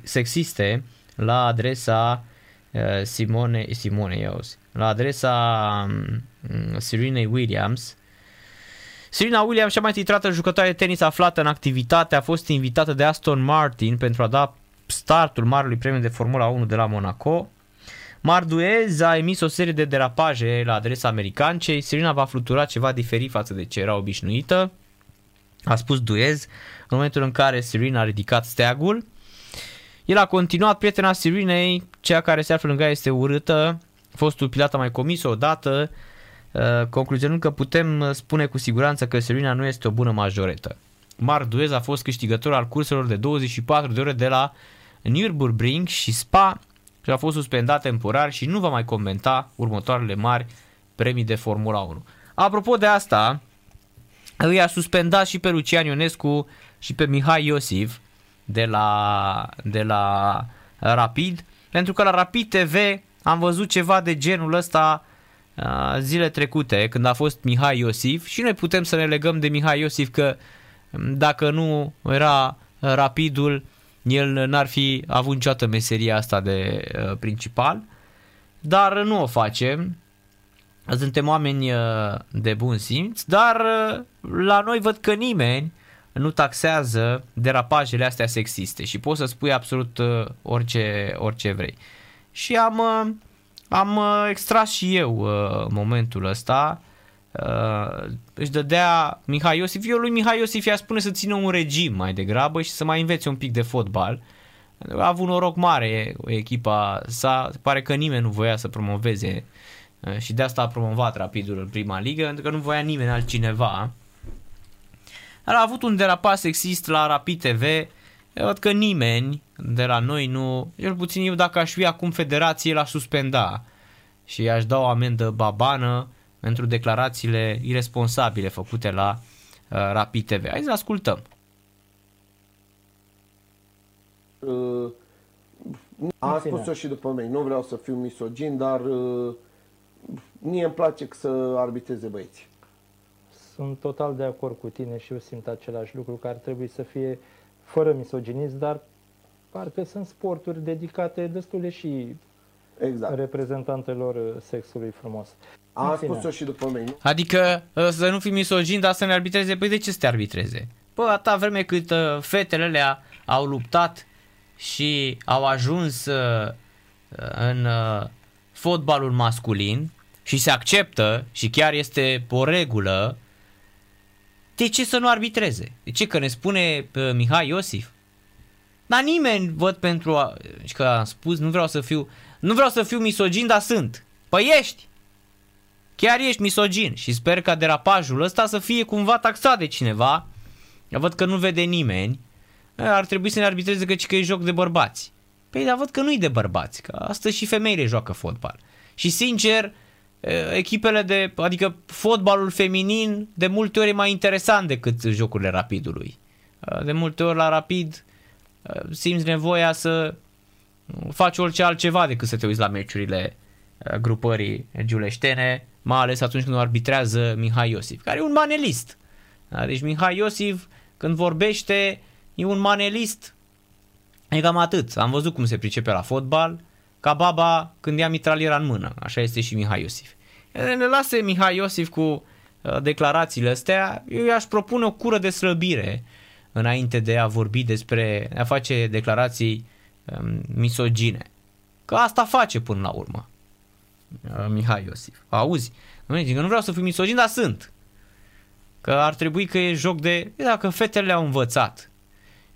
sexiste la adresa Simone, Simone, iauzi, la adresa um, Serenei Williams. Serena Williams, cea mai titrată jucătoare de tenis aflată în activitate, a fost invitată de Aston Martin pentru a da startul marului premiu de Formula 1 de la Monaco. Marduez a emis o serie de derapaje la adresa americancei. Serena va flutura ceva diferit față de ce era obișnuită. A spus Duez în momentul în care Serena a ridicat steagul. El a continuat, prietena Serenei, cea care se află lângă ea este urâtă, fostul pilot a mai comis-o odată, uh, concluzionând că putem uh, spune cu siguranță că Serena nu este o bună majoretă. Marc Duez a fost câștigător al curselor de 24 de ore de la Nürburgring și Spa și a fost suspendat temporar și nu va mai comenta următoarele mari premii de Formula 1. Apropo de asta, îi a suspendat și pe Lucian Ionescu și pe Mihai Iosif de la, de la Rapid, pentru că la Rapid TV am văzut ceva de genul ăsta uh, zile trecute, când a fost Mihai Iosif și noi putem să ne legăm de Mihai Iosif că um, dacă nu era Rapidul, el n-ar fi avut niciodată meseria asta de uh, principal, dar nu o facem. Suntem oameni uh, de bun simț, dar la noi văd că nimeni nu taxează derapajele astea sexiste și poți să spui absolut uh, orice, orice vrei. Și am, uh, am uh, extras și eu momentul ăsta. Își dădea Mihai Iosif, eu lui Mihai Iosif i-a spune să țină un regim mai degrabă și să mai învețe un pic de fotbal. A avut noroc mare echipa sa, pare că nimeni nu voia să promoveze și de asta a promovat Rapidul în prima ligă, pentru că nu voia nimeni altcineva dar a avut un derapas sexist la Rapid TV. Eu văd că nimeni de la noi nu, cel puțin eu dacă aș fi acum federație l-aș suspenda și aș da o amendă babană pentru declarațiile irresponsabile făcute la uh, Rapid TV. Hai să ascultăm. Uh, am spus-o și după mine, nu vreau să fiu misogin, dar uh, mie îmi place să arbitreze băieții sunt total de acord cu tine și eu simt același lucru, că ar trebui să fie fără misoginism, dar parcă sunt sporturi dedicate destule și exact. reprezentantelor sexului frumos. Am spus-o și după mine. Adică ă, să nu fii misogin, dar să ne arbitreze. Păi de ce să te arbitreze? Păi atâta vreme cât uh, fetele alea au luptat și au ajuns uh, în uh, fotbalul masculin și se acceptă și chiar este o regulă de ce să nu arbitreze? De ce? Că ne spune uh, Mihai Iosif? Dar nimeni văd pentru a... Și că am spus, nu vreau să fiu... Nu vreau să fiu misogin, dar sunt. Păi ești! Chiar ești misogin și sper ca derapajul ăsta să fie cumva taxat de cineva. Eu văd că nu vede nimeni. Ar trebui să ne arbitreze că, că e joc de bărbați. Păi dar văd că nu-i de bărbați, că astăzi și femeile joacă fotbal. Și sincer, echipele de, adică fotbalul feminin de multe ori e mai interesant decât jocurile rapidului. De multe ori la rapid simți nevoia să faci orice altceva decât să te uiți la meciurile grupării giuleștene mai ales atunci când o arbitrează Mihai Iosif, care e un manelist. Da? Deci Mihai Iosif, când vorbește, e un manelist, e cam atât. Am văzut cum se pricepe la fotbal, ca baba când ia mitraliera în mână. Așa este și Mihai Iosif. Ne lase Mihai Iosif cu uh, declarațiile astea, eu i-aș propune o cură de slăbire înainte de a vorbi despre, a face declarații um, misogine. Că asta face până la urmă. Uh, Mihai Iosif. Auzi? Că nu vreau să fiu misogin, dar sunt. Că ar trebui că e joc de... Dacă fetele au învățat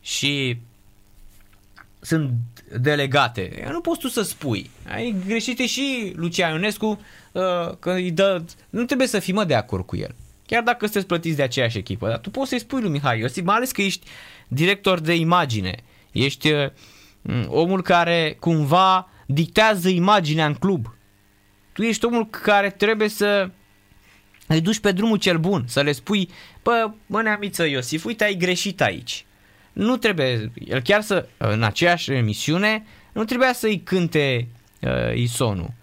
și sunt delegate. Nu poți tu să spui. Ai greșite și Lucian Ionescu uh, că îi dă... Nu trebuie să fii mă de acord cu el. Chiar dacă sunteți plătiți de aceeași echipă. Dar tu poți să-i spui lui Mihai Iosif, mai ales că ești director de imagine. Ești uh, omul care cumva dictează imaginea în club. Tu ești omul care trebuie să îi duci pe drumul cel bun, să le spui, bă, mă neamiță Iosif, uite ai greșit aici. Nu trebuie, el chiar să, în aceeași emisiune, nu trebuia să-i cânte uh, Isonu.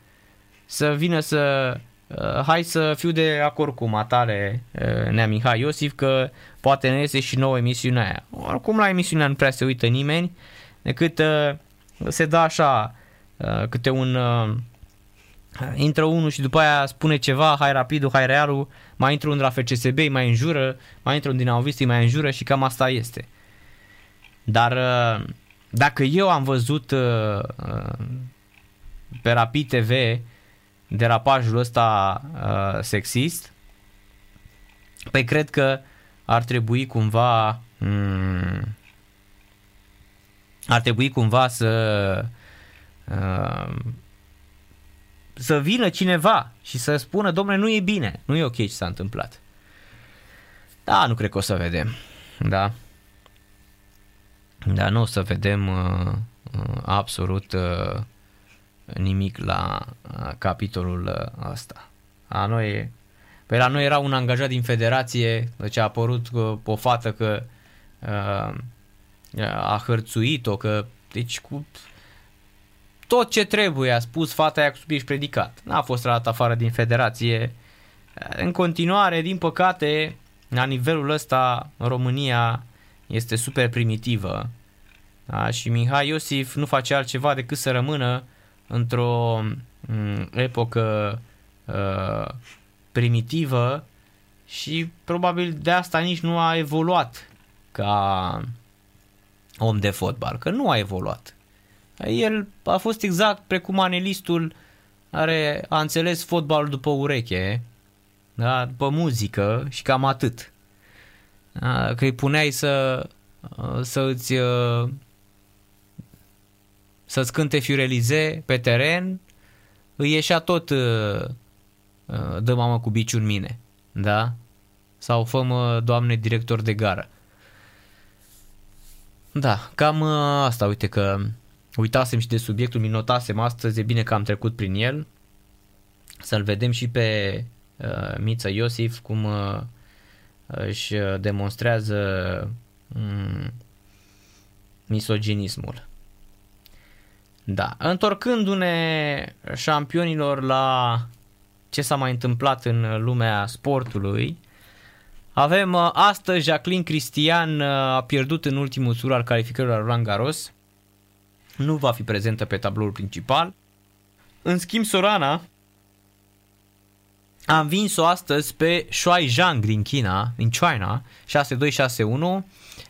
Să vină să, uh, hai să fiu de acord cu matale uh, Nea Mihai Iosif, că poate ne iese și nouă emisiunea aia. Oricum la emisiunea nu prea se uită nimeni, decât uh, se dă așa uh, câte un... Uh, intră unul și după aia spune ceva, hai rapidul, hai realul, mai intră unul de la FCSB, mai înjură, mai intră un din Auvistii, mai înjură și cam asta este. Dar uh, dacă eu am văzut uh, uh, pe Rapid TV derapajul ăsta sexist, pe păi cred că ar trebui cumva mm, ar trebui cumva să să vină cineva și să spună, domnule, nu e bine, nu e ok ce s-a întâmplat. Da, nu cred că o să vedem. Da. Dar nu o să vedem uh, uh, absolut uh, nimic la uh, capitolul uh, ăsta. A noi, pe la noi era un angajat din federație, deci a apărut uh, o fată că uh, a hărțuit-o, că deci cu tot ce trebuie a spus fata aia cu subiect predicat. N-a fost tratat afară din federație. În continuare, din păcate, la nivelul ăsta, România este super primitivă da? și Mihai Iosif nu face altceva decât să rămână într-o m- epocă uh, primitivă și probabil de asta nici nu a evoluat ca om de fotbal, că nu a evoluat. El a fost exact precum anelistul care a înțeles fotbalul după ureche, da? după muzică și cam atât. Da? Că îi puneai să, să îți să-ți cânte Fiurelize pe teren, îi ieșea tot dă mamă cu biciul în mine, da? Sau fă doamne director de gară. Da, cam asta, uite că uitasem și de subiectul, mi notasem astăzi, e bine că am trecut prin el. Să-l vedem și pe uh, Mița Iosif cum uh, își demonstrează um, misoginismul. Da, întorcându-ne șampionilor la ce s-a mai întâmplat în lumea sportului, avem uh, astăzi Jacqueline Cristian uh, a pierdut în ultimul tur al calificărilor la Roland Garros nu va fi prezentă pe tabloul principal. În schimb, Sorana a învins-o astăzi pe Shuai Zhang din China, din China, 6-2-6-1,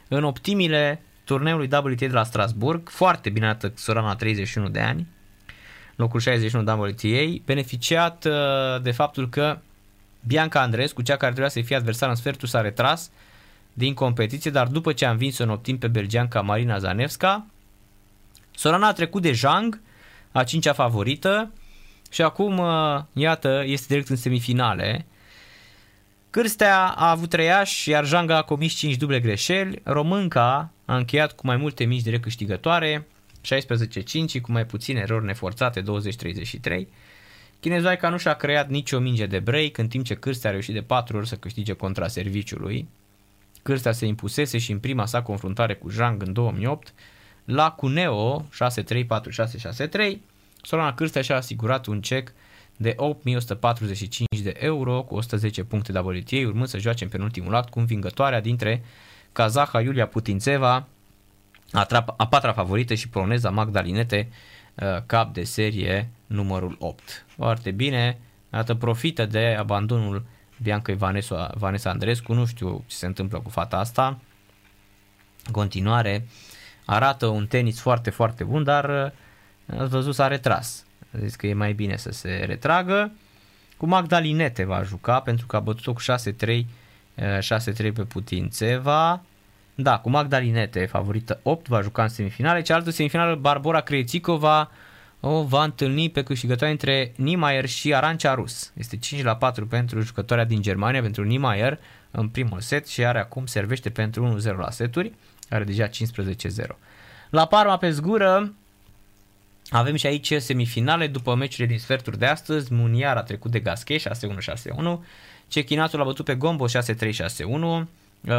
în optimile turneului WTA de la Strasburg. Foarte bine arată Sorana, 31 de ani, locul 61 WTA, beneficiat uh, de faptul că Bianca Andrescu, cea care trebuia să fie adversar în sfertul, s-a retras din competiție, dar după ce a învins-o în optim pe belgianca Marina Zanevska, Sorana a trecut de Zhang, a cincea favorită, și acum, uh, iată, este direct în semifinale. Cârstea a avut trei iar Zhang a comis 5 duble greșeli. Românca a încheiat cu mai multe mici direct câștigătoare, 16-5 cu mai puține erori neforțate, 20-33. Chinezoica nu și-a creat nicio minge de break, în timp ce Cârstea a reușit de 4 ori să câștige contra serviciului. Cârstea se impusese și în prima sa confruntare cu Zhang în 2008, la Cuneo 6-3-4-6-6-3, Sorana Cârstea și-a asigurat un cec de 8145 de euro cu 110 puncte de WTA, urmând să joace în penultimul act cu învingătoarea dintre kazaha Iulia Putințeva, a, a patra favorită și poloneza Magdalinete, uh, cap de serie numărul 8. Foarte bine, Iată, profită de abandonul Bianca Vanessa, Vanessa Andrescu, nu știu ce se întâmplă cu fata asta. În continuare, arată un tenis foarte, foarte bun, dar uh, ați văzut s-a retras. A zis că e mai bine să se retragă. Cu Magdalinete va juca pentru că a bătut-o cu 6-3, 6-3 uh, pe Putințeva. Da, cu Magdalinete, favorită 8, va juca în semifinale. Cealaltă semifinală, Barbara Crețicova o va întâlni pe câștigătoarea între Niemeyer și Arancia Rus. Este 5 la 4 pentru jucătoarea din Germania, pentru Niemeyer în primul set și are acum servește pentru 1-0 la seturi, are deja 15-0. La Parma pe zgură avem și aici semifinale după meciurile din sferturi de astăzi. Muniar a trecut de Gasquet 6-1-6-1, Cechinatul a bătut pe Gombo 6-3-6-1,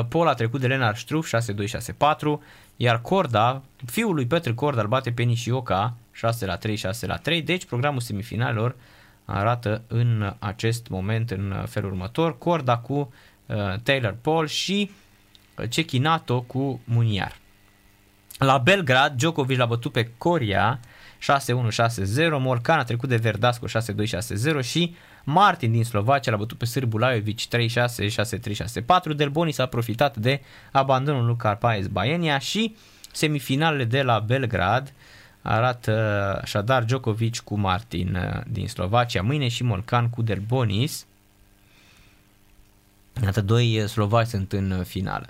Pol a trecut de Lenar Struff 6-2-6-4, iar Corda, fiul lui Petru Corda, îl bate pe Nishioka 6 la 3, 6 la 3. Deci programul semifinalelor arată în acest moment în felul următor. Corda cu uh, Taylor Paul și Cechinato cu Muniar. La Belgrad, Djokovic l-a bătut pe Coria 6-1-6-0, Morcan a trecut de Verdasco 6-2-6-0 și Martin din Slovacia l-a bătut pe Sârbu Lajovic 3-6, 6-3, 6-4. Delboni s-a profitat de abandonul lui Carpaes Baenia și semifinalele de la Belgrad arată așadar Djokovic cu Martin uh, din Slovacia mâine și Molcan cu Delbonis. Iată, doi uh, slovaci sunt în uh, finală.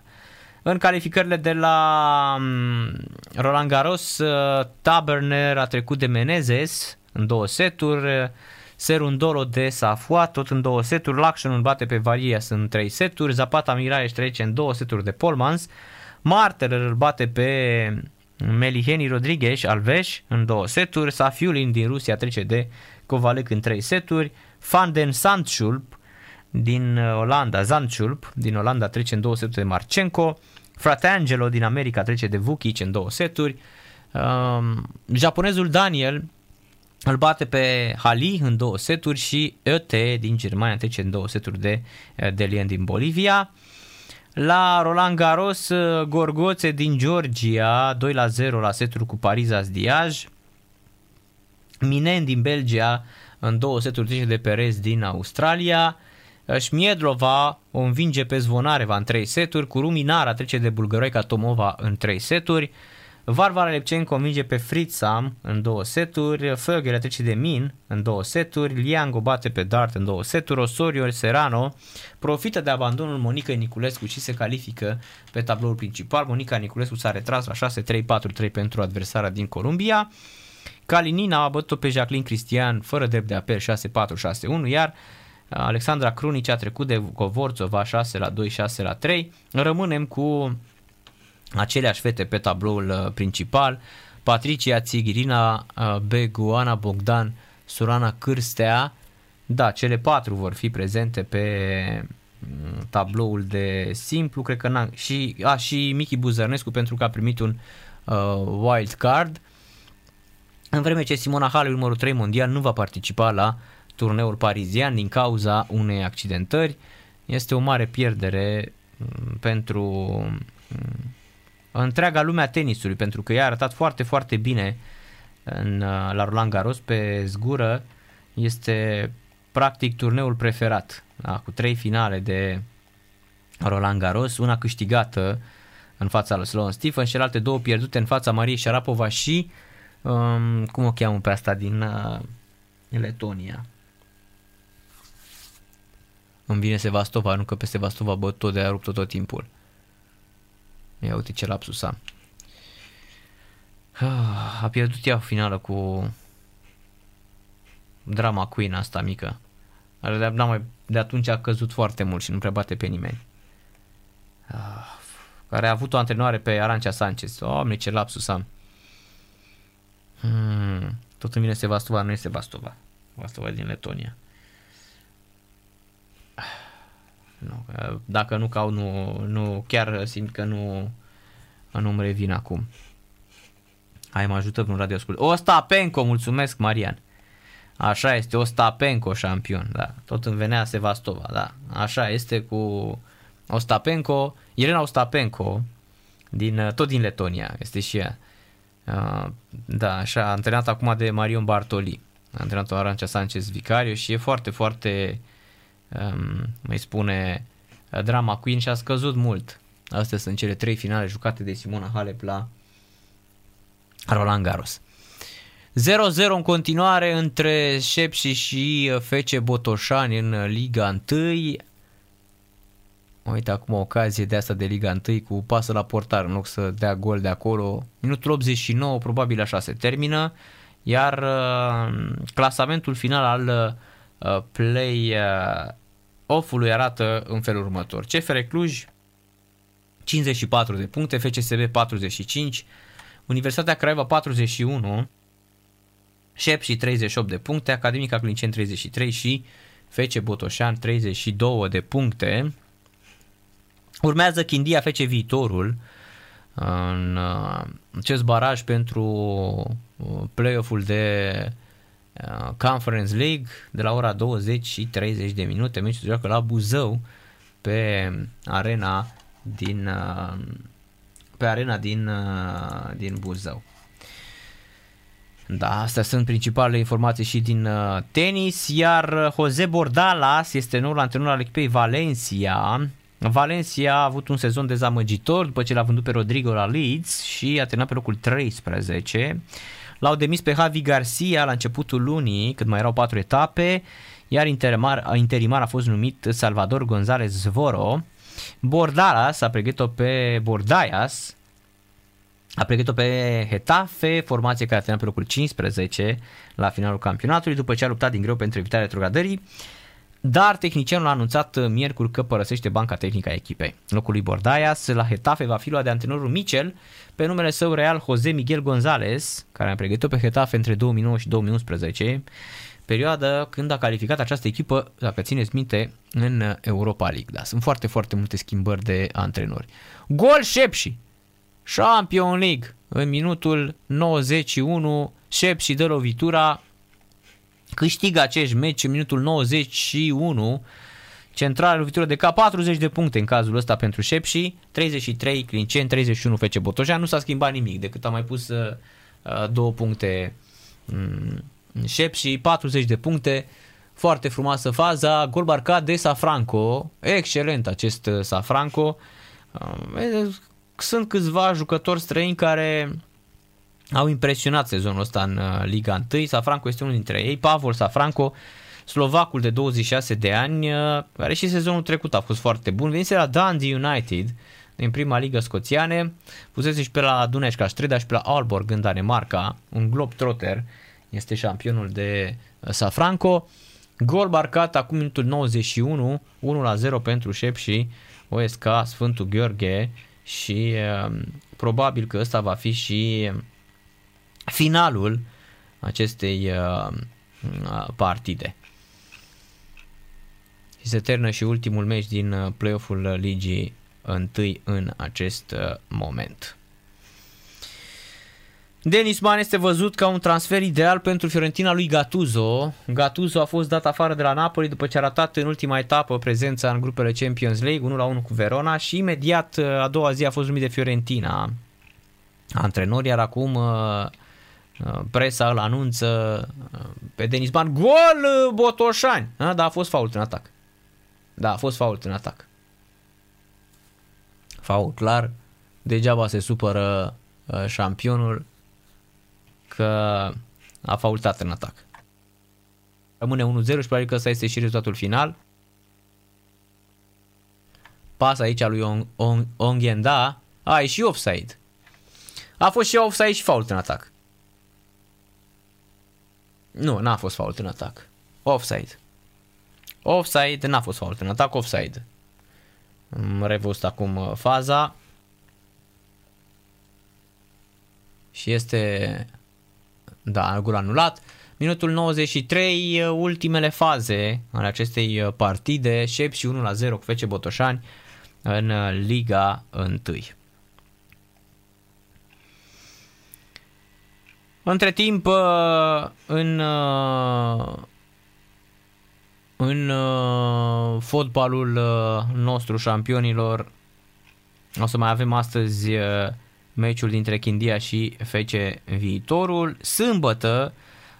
În calificările de la um, Roland Garros, Taberner a trecut de Menezes în două seturi, Serundolo de Safua, tot în două seturi, Laction îl bate pe Varias în trei seturi, Zapata Miraes trece în două seturi de Polmans, Marter îl bate pe Meliheni Rodriguez Alves în două seturi, Safiulin din Rusia trece de Kovalec în trei seturi, Van den Sandschulp din Olanda, Zandschulp din Olanda trece în două seturi de Marcenco, Fratangelo din America trece de Vukic în două seturi, um, japonezul Daniel îl bate pe Hali în două seturi și Öte din Germania trece în două seturi de Delian din Bolivia. La Roland Garros, Gorgoțe din Georgia, 2 la 0 la seturi cu Pariza Diaj. Minen din Belgia, în două seturi trece de Perez din Australia. Șmiedlova o învinge pe Zvonareva în 3 seturi, cu Ruminara trece de Bulgăroica Tomova în 3 seturi. Varvara Lepcen convinge pe Fritzam în două seturi, Fögele trece de Min în două seturi, Liang o bate pe Dart în două seturi, Osorio Serrano profită de abandonul Monica Niculescu și se califică pe tabloul principal. Monica Niculescu s-a retras la 6-3-4-3 pentru adversara din Columbia. Kalinina a bătut pe Jacqueline Cristian fără drept de apel 6-4-6-1, iar Alexandra Crunici a trecut de Covorțova 6 la 2, 6 la 3. Rămânem cu aceleași fete pe tabloul uh, principal, Patricia Țigirina, uh, Beguana Bogdan, Surana Cârstea, da, cele patru vor fi prezente pe mm, tabloul de simplu, cred că n și, a, și Michi Buzărnescu pentru că a primit un uh, wild card, în vreme ce Simona Halep, numărul 3 mondial, nu va participa la turneul parizian din cauza unei accidentări. Este o mare pierdere mm, pentru mm, întreaga lume a tenisului, pentru că ea a arătat foarte, foarte bine în, la Roland Garros pe zgură. Este practic turneul preferat, da, cu trei finale de Roland Garros, una câștigată în fața lui Sloan Stephen și alte două pierdute în fața Mariei Sharapova și um, cum o cheamă pe asta din uh, Letonia. Îmi vine Sevastova, nu că pe Sevastova băt tot de a rupt tot timpul. Ia uite ce lapsus am. Ah, a pierdut ea finală cu drama Queen asta mică. De, mai, de atunci a căzut foarte mult și nu prea bate pe nimeni. Ah, care a avut o antrenoare pe Arancia Sanchez. Oameni, ce lapsus am. Hmm, tot îmi vine Sevastova, nu este Sevastova. Sevastova din Letonia. Nu, dacă nu cau, nu, nu, chiar simt că nu, nu-mi revin acum. Hai, mă ajută vreun radio ascult. Ostapenko, mulțumesc, Marian. Așa este, Ostapenko șampion, da. Tot îmi venea Sevastova, da. Așa este cu Ostapenko, Irena Ostapenko, din, tot din Letonia, este și ea. Uh, da, așa, antrenat acum de Marion Bartoli, antrenatul Arancea Sanchez Vicario și e foarte, foarte, um, mai spune, drama queen și a scăzut mult. Astea sunt cele trei finale jucate de Simona Halep la Roland Garros. 0-0 în continuare între Șepși și FC Botoșani în Liga 1. Uite acum o ocazie de asta de Liga 1 cu pasă la portar în loc să dea gol de acolo. Minutul 89, probabil așa se termină. Iar uh, clasamentul final al uh, play uh, off-ului arată în felul următor. CFR Cluj 54 de puncte, FCSB 45, Universitatea Craiova 41, Șep și 38 de puncte, Academica Clincen 33 și FC Botoșan 32 de puncte. Urmează Chindia FC Viitorul în uh, acest baraj pentru uh, play-off-ul de uh, Conference League de la ora 20 și 30 de minute. Meciul se joacă la Buzău pe arena din pe arena din, din Buzău. Da, astea sunt principalele informații și din uh, tenis, iar Jose Bordalas este noul antrenor al echipei Valencia. Valencia a avut un sezon dezamăgitor după ce l-a vândut pe Rodrigo la Leeds și a terminat pe locul 13. L-au demis pe Javi Garcia la începutul lunii, când mai erau patru etape, iar interimar, interimar a fost numit Salvador González Zvoro. Bordalas a pregătit-o pe Bordaias, a pregătit-o pe Hetafe, formație care a terminat pe locul 15 la finalul campionatului, după ce a luptat din greu pentru evitarea retrogradării, dar tehnicianul a anunțat miercuri că părăsește banca tehnică a echipei. Locul lui Bordaias la Hetafe va fi luat de antrenorul Michel pe numele său real Jose Miguel González, care a pregătit-o pe Hetafe între 2009 și 2011, perioadă când a calificat această echipă, dacă țineți minte, în Europa League. Da, sunt foarte, foarte multe schimbări de antrenori. Gol Șepși! Champion League în minutul 91 Șep și dă lovitura câștigă acești meci în minutul 91 centrală lovitură de cap 40 de puncte în cazul ăsta pentru și 33 Clincen, 31 FC Botoșan, nu s-a schimbat nimic decât a mai pus uh, uh două puncte um, și 40 de puncte, foarte frumoasă faza, gol marcat de Safranco, excelent acest uh, Safranco, uh, sunt câțiva jucători străini care au impresionat sezonul ăsta în uh, Liga 1. Safranco este unul dintre ei. Pavol Safranco, slovacul de 26 de ani, uh, care și sezonul trecut a fost foarte bun. Venise la Dundee United din prima ligă scoțiane. Fusese și pe la Dunajca Streda și pe la Aalborg în Danemarca. Un globetrotter este șampionul de uh, Safranco. Gol marcat acum minutul 91, 1-0 pentru Șep și OSK Sfântul Gheorghe și uh, probabil că ăsta va fi și finalul acestei uh, uh, partide. Și se termină și ultimul meci din play-off-ul ligii întâi în acest moment. Denis Man este văzut ca un transfer ideal pentru Fiorentina lui Gattuso. Gattuso a fost dat afară de la Napoli după ce a ratat în ultima etapă prezența în grupele Champions League 1-1 cu Verona și imediat a doua zi a fost numit de Fiorentina antrenor, iar acum uh, uh, presa îl anunță uh, pe Denis Man, gol Botoșani! Da, a fost fault în atac. Da, a fost fault în atac. Fault clar, degeaba se supără șampionul, că a faultat în atac. Rămâne 1-0 și probabil că ăsta este și rezultatul final. Pas aici a lui On, On, Ongenda. A, e și offside. A fost și offside și fault în atac. Nu, n-a fost fault în atac. Offside. Offside, n-a fost fault în atac, offside. Am revăzut acum uh, faza. Și este da, gol anulat. Minutul 93, ultimele faze ale acestei uh, partide, Șep și 1 la 0 cu FC Botoșani în uh, Liga 1. Între timp, uh, în, uh, în uh, fotbalul nostru șampionilor, o să mai avem astăzi meciul dintre Chindia și FC Viitorul. Sâmbătă,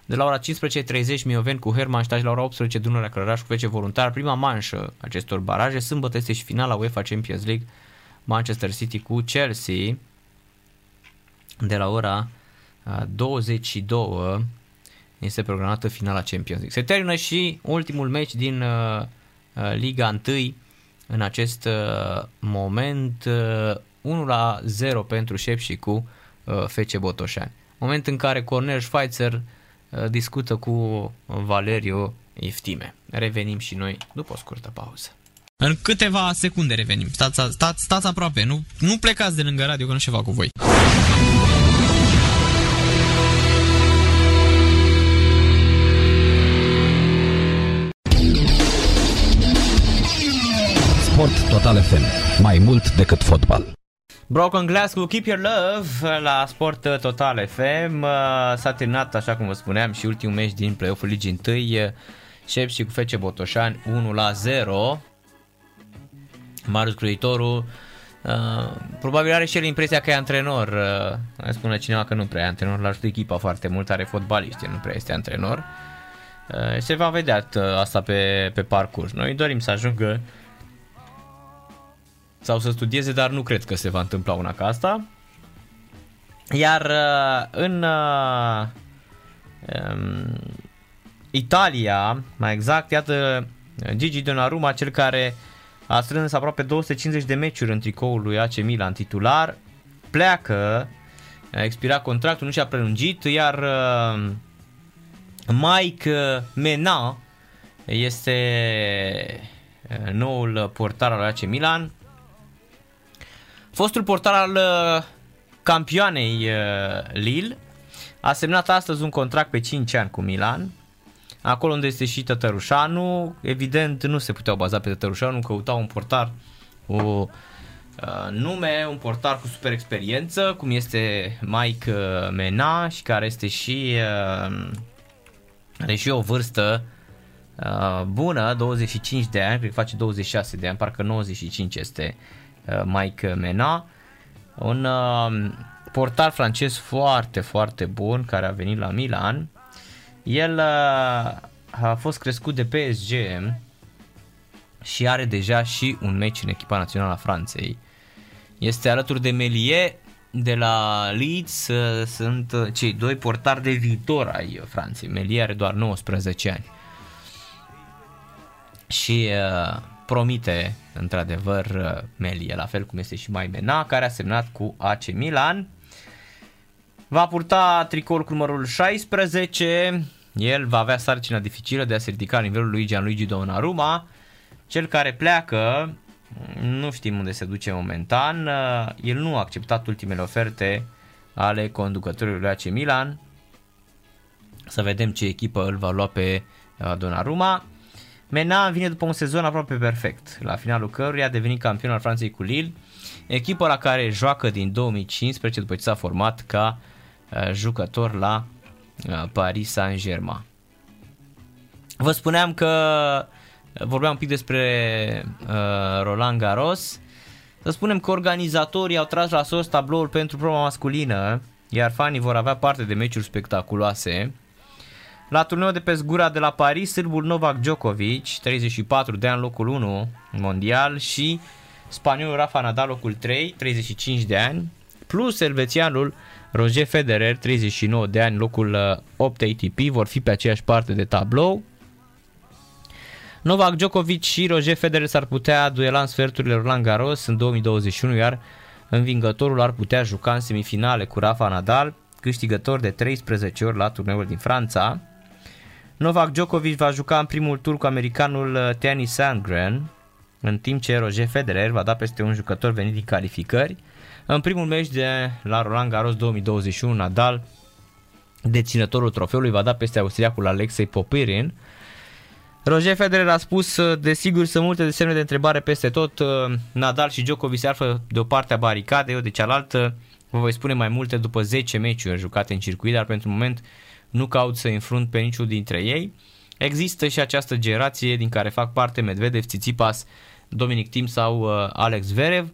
de la ora 15.30 Mioveni cu Hermannstadt la ora 18 Dunărea Călăraș cu FC Voluntar. Prima manșă acestor baraje. Sâmbătă este și finala UEFA Champions League Manchester City cu Chelsea de la ora 22 este programată finala Champions League. Se termină și ultimul meci din uh, uh, Liga 1 în acest uh, moment 1 la 0 pentru Șep și cu FC Botoșani. Moment în care Cornel Schweitzer discută cu Valeriu Iftime. Revenim și noi după o scurtă pauză. În câteva secunde revenim. Stați, stați, stați aproape, nu, nu plecați de lângă radio că nu ceva cu voi. Sport Total FM. Mai mult decât fotbal. Broken Glass cu Keep Your Love la Sport Total FM. Uh, s-a terminat, așa cum vă spuneam, și ultimul meci din play-off-ul Ligii 1. Șep și cu FC Botoșani 1 la 0. Marius Cruitoru Uh, probabil are și el impresia că e antrenor. Uh, spune cineva că nu prea e antrenor, l-a ajutat echipa foarte mult, are fotbaliști, nu prea este antrenor. Uh, se va vedea uh, asta pe, pe parcurs. Noi dorim să ajungă sau să studieze, dar nu cred că se va întâmpla una ca asta. Iar uh, în uh, um, Italia, mai exact, iată Gigi Donnarumma, cel care a strâns aproape 250 de meciuri în tricoul lui AC Milan titular, pleacă, a expirat contractul, nu și-a prelungit, iar uh, Mike Mena este uh, noul portar al AC Milan. Fostul portar al uh, campioanei Lille a semnat astăzi un contract pe 5 ani cu Milan. Acolo unde este și Tătărușanu, evident nu se puteau baza pe Tătărușanu, căutau un portar o uh, nume, un portar cu super experiență, cum este Mike uh, Mena și care este și uh, are și o vârstă uh, bună, 25 de ani, cred că face 26 de ani, parcă 95 este uh, Mike Mena. Un uh, portar francez foarte, foarte bun care a venit la Milan el uh, a fost crescut de PSG și are deja și un meci în echipa națională a Franței. Este alături de Melie de la Leeds, uh, sunt uh, cei doi portari de viitor ai Franței. Melie are doar 19 ani. Și uh, promite într-adevăr Melie, la fel cum este și Maimena, care a semnat cu AC Milan. Va purta tricoul cu numărul 16, el va avea sarcina dificilă de a se ridica la nivelul lui Gianluigi Donnarumma, cel care pleacă, nu știm unde se duce momentan, el nu a acceptat ultimele oferte ale conducătorului lui AC Milan. Să vedem ce echipă îl va lua pe uh, Donnarumma. Mena vine după un sezon aproape perfect, la finalul căruia a devenit campion al Franței cu Lille, echipă la care joacă din 2015 după ce s-a format ca uh, jucător la Uh, Paris Saint-Germain. Vă spuneam că vorbeam un pic despre uh, Roland Garros. Să spunem că organizatorii au tras la sos tabloul pentru proba masculină, iar fanii vor avea parte de meciuri spectaculoase. La turneul de pe zgura de la Paris, sârbul Novak Djokovic, 34 de ani, locul 1 mondial și spaniolul Rafa Nadal, locul 3, 35 de ani, plus elvețianul Roger Federer, 39 de ani, locul 8 uh, ATP, vor fi pe aceeași parte de tablou. Novak Djokovic și Roger Federer s-ar putea duela în sferturile Roland Garros în 2021, iar învingătorul ar putea juca în semifinale cu Rafa Nadal, câștigător de 13 ori la turneul din Franța. Novak Djokovic va juca în primul tur cu americanul uh, Tiani Sandgren, în timp ce Roger Federer va da peste un jucător venit din calificări. În primul meci de la Roland Garros 2021, Nadal, deținătorul trofeului, va da peste austriacul Alexei Popirin. Roger Federer a spus, desigur, sunt multe de semne de întrebare peste tot. Nadal și Djokovic se află de o parte a baricadei, eu de cealaltă. Vă voi spune mai multe după 10 meciuri jucate în circuit, dar pentru moment nu caut să înfrunt pe niciunul dintre ei. Există și această generație din care fac parte Medvedev, Tsitsipas, Dominic Tim sau uh, Alex Verev.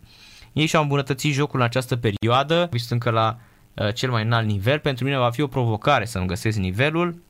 Ei și-au îmbunătățit jocul în această perioadă, vist încă la uh, cel mai înalt nivel. Pentru mine va fi o provocare să-mi găsesc nivelul,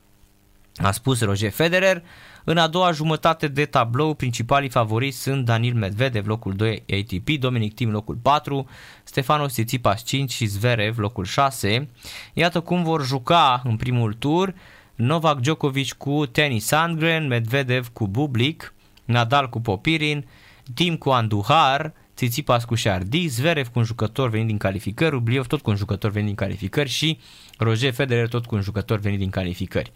a spus Roger Federer. În a doua jumătate de tablou, principalii favoriți sunt Daniel Medvedev, locul 2 ATP, Dominic Thiem, locul 4, Stefanos Tsitsipas 5 și Zverev, locul 6. Iată cum vor juca în primul tur Novak Djokovic cu Tennis Sandgren, Medvedev cu Bublik, Nadal cu Popirin, Tim cu Anduhar, Tsitsipas cu Chardy, Zverev cu un jucător venit din calificări, Rubliov tot cu un jucător venit din calificări și Roger Federer tot cu un jucător venit din calificări.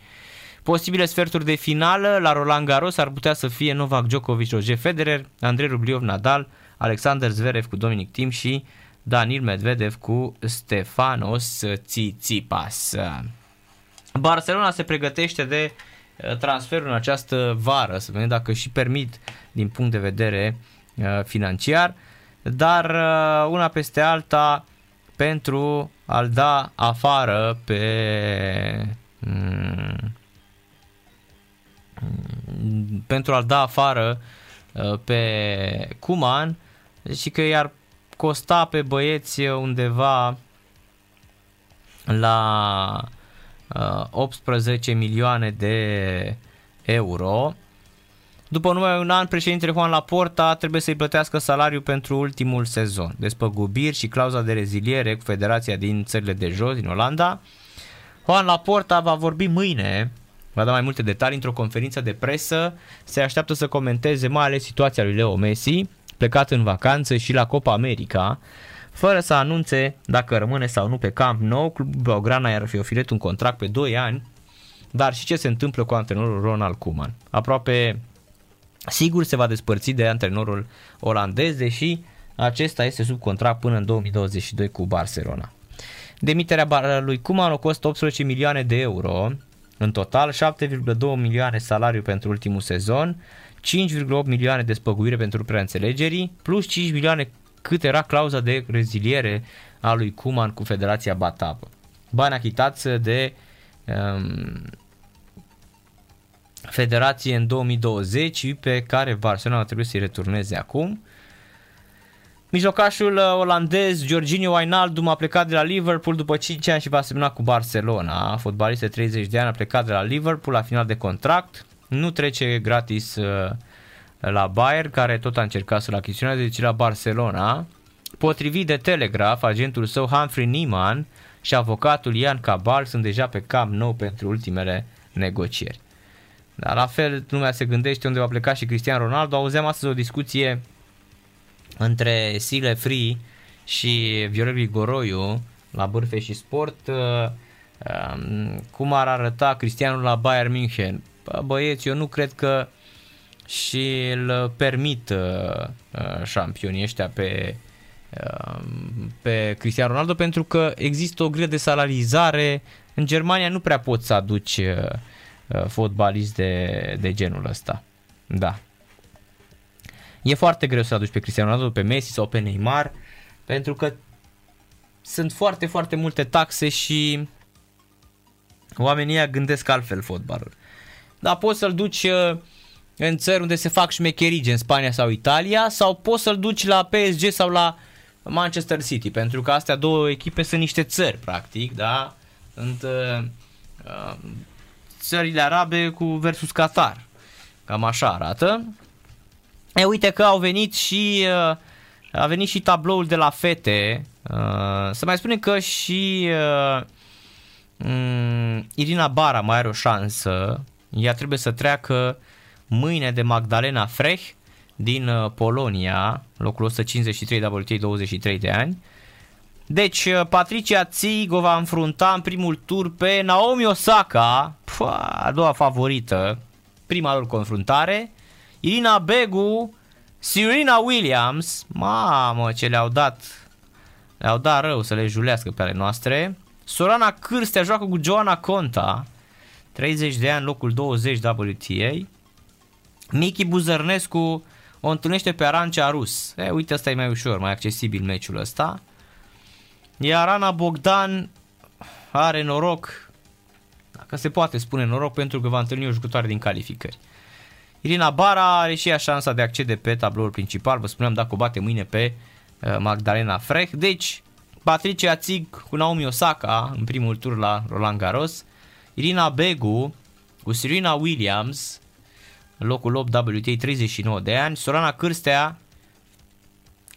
Posibile sferturi de finală la Roland Garros ar putea să fie Novak Djokovic, Roger Federer, Andrei Rubliov, Nadal, Alexander Zverev cu Dominic Tim și Daniel Medvedev cu Stefanos Tsitsipas. Barcelona se pregătește de uh, transferul în această vară, să vedem dacă și permit din punct de vedere uh, financiar, dar uh, una peste alta pentru a-l da afară pe mm, pentru a-l da afară pe Cuman și că i-ar costa pe băieți undeva la 18 milioane de euro. După numai un an, președintele Juan Laporta trebuie să-i plătească salariul pentru ultimul sezon. Despăgubiri și clauza de reziliere cu federația din țările de jos, din Olanda. Juan Laporta va vorbi mâine, va da mai multe detalii într-o conferință de presă. Se așteaptă să comenteze mai ales situația lui Leo Messi, plecat în vacanță și la Copa America fără să anunțe dacă rămâne sau nu pe Camp Nou. Clubul Blaugrana i-ar fi oferit un contract pe 2 ani, dar și ce se întâmplă cu antrenorul Ronald Koeman. Aproape sigur se va despărți de antrenorul olandez, deși acesta este sub contract până în 2022 cu Barcelona. Demiterea lui Koeman o costă 18 milioane de euro, în total 7,2 milioane salariu pentru ultimul sezon, 5,8 milioane de spăguire pentru preînțelegerii, plus 5 milioane cât era clauza de reziliere a lui Kuman cu Federația Batapă. Bani achitați de um, Federație în 2020 pe care Barcelona trebuie să-i returneze acum. Mijlocașul uh, olandez Jorginho Wijnaldum a plecat de la Liverpool după 5 ani și va semna cu Barcelona. Fotbalist de 30 de ani a plecat de la Liverpool la final de contract. Nu trece gratis uh, la Bayern, care tot a încercat să-l achiziționeze, deci la Barcelona. Potrivit de Telegraph, agentul său Humphrey Niemann și avocatul Ian Cabal sunt deja pe cam nou pentru ultimele negocieri. Dar la fel, lumea se gândește unde va pleca și Cristian Ronaldo. Auzeam astăzi o discuție între Sile Free și Viorel Grigoroiu la Bârfe și Sport. Uh, um, cum ar arăta Cristianul la Bayern München? Băieți, eu nu cred că și îl permit uh, uh, șampionii ăștia pe, uh, pe Cristiano Ronaldo pentru că există o grilă de salarizare. În Germania nu prea poți să aduci uh, uh, fotbalist de, de genul ăsta. Da. E foarte greu să aduci pe Cristiano Ronaldo, pe Messi sau pe Neymar pentru că sunt foarte, foarte multe taxe și oamenii gândesc altfel fotbalul. Dar poți să-l duci uh, în țări unde se fac șmecherii, în Spania sau Italia, sau poți să-l duci la PSG sau la Manchester City, pentru că astea două echipe sunt niște țări, practic, da? Sunt uh, uh, țările arabe cu versus Qatar. Cam așa arată. E, uite că au venit și uh, a venit și tabloul de la fete. Uh, să mai spunem că și uh, um, Irina Bara mai are o șansă. Ea trebuie să treacă mâine de Magdalena Frech din uh, Polonia, locul 153 WTA 23 de ani. Deci uh, Patricia Tsigo va înfrunta în primul tur pe Naomi Osaka, pua, a doua favorită, prima lor confruntare. Irina Begu, Serena Williams, mamă ce le-au dat, le-au dat rău să le julească pe ale noastre. Sorana Cârstea joacă cu Joana Conta, 30 de ani, locul 20 WTA. Michi Buzărnescu o întâlnește pe Arancea Rus. E, uite, asta e mai ușor, mai accesibil meciul ăsta. Iar Ana Bogdan are noroc, dacă se poate spune noroc, pentru că va întâlni o jucătoare din calificări. Irina Bara are și ea șansa de a accede pe tabloul principal, vă spuneam dacă o bate mâine pe uh, Magdalena Frech. Deci, Patricia Țig cu Naomi Osaka în primul tur la Roland Garros, Irina Begu cu Serena Williams, locul 8 WTA 39 de ani, Sorana Cârstea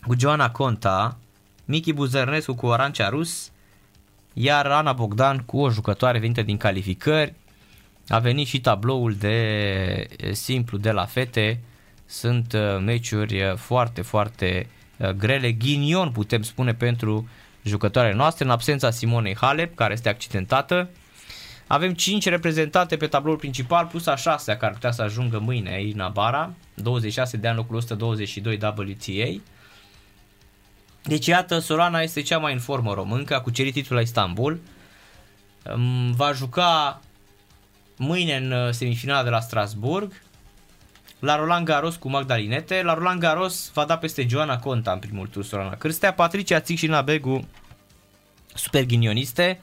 cu Joana Conta, Miki Buzărnescu cu Orancea Rus, iar Ana Bogdan cu o jucătoare venită din calificări. A venit și tabloul de simplu de la fete. Sunt meciuri foarte, foarte grele. Ghinion putem spune pentru jucătoarele noastre în absența Simonei Halep, care este accidentată. Avem 5 reprezentante pe tabloul principal, plus a 6 care putea să ajungă mâine, Irina Bara, 26 de ani, locul 122 WTA. Deci iată, Solana este cea mai în formă româncă, a cucerit titlul la Istanbul. Va juca mâine în uh, semifinala de la Strasburg, la Roland Garros cu Magdalinete. La Roland Garros va da peste Joana Conta în primul tur Sorana Cârstea, Patricia Țic și Nabegu super ghinioniste.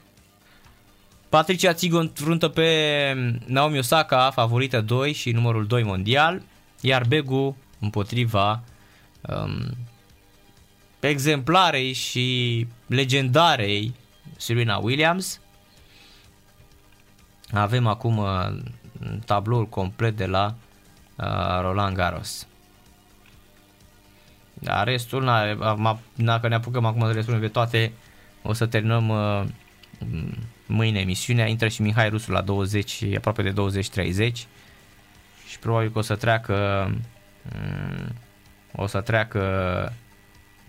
Patricia Țic o înfruntă pe Naomi Osaka, favorită 2 și numărul 2 mondial, iar Begu împotriva um, exemplarei și legendarei Serena Williams. Avem acum uh, tabloul complet de la uh, Roland Garros. Dar restul, na, dacă ne apucăm acum să le spunem pe toate, o să terminăm uh, mâine emisiunea. Intră și Mihai Rusu la 20, aproape de 20-30 și probabil că o să treacă um, o să treacă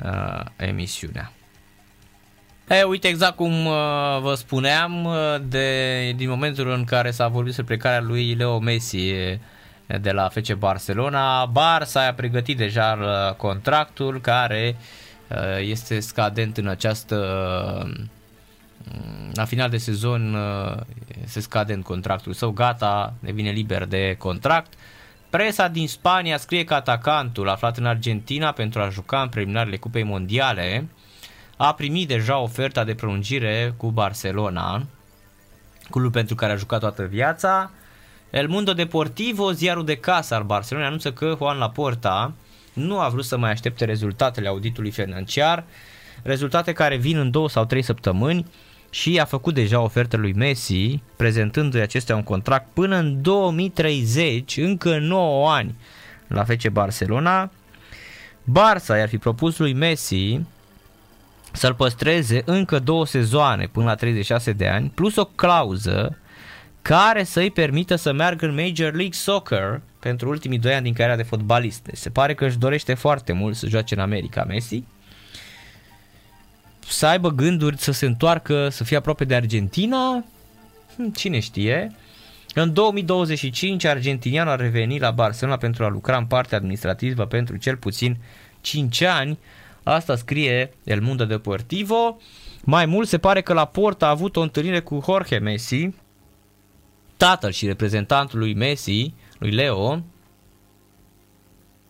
uh, emisiunea. E, uite, exact cum uh, vă spuneam, uh, de, din momentul în care s-a vorbit despre plecarea lui Leo Messi de la FC Barcelona, Barça a pregătit deja uh, contractul care uh, este scadent în această uh, la final de sezon uh, se scade în contractul său, gata, devine liber de contract. Presa din Spania scrie că atacantul aflat în Argentina pentru a juca în preliminarele Cupei Mondiale a primit deja oferta de prelungire cu Barcelona, clubul pentru care a jucat toată viața. El Mundo Deportivo, ziarul de casă al Barcelona, anunță că Juan Laporta nu a vrut să mai aștepte rezultatele auditului financiar, rezultate care vin în două sau trei săptămâni și a făcut deja ofertă lui Messi, prezentându-i acestea un contract până în 2030, încă 9 ani la FC Barcelona. Barça i-ar fi propus lui Messi să-l păstreze încă două sezoane până la 36 de ani, plus o clauză care să-i permită să meargă în Major League Soccer pentru ultimii doi ani din cariera de fotbalist. Deci se pare că își dorește foarte mult să joace în America Messi să aibă gânduri să se întoarcă, să fie aproape de Argentina, hm, cine știe. În 2025, argentinianul a revenit la Barcelona pentru a lucra în partea administrativă pentru cel puțin 5 ani. Asta scrie El Mundo Deportivo. Mai mult se pare că la Porta a avut o întâlnire cu Jorge Messi, tatăl și reprezentantul lui Messi, lui Leo,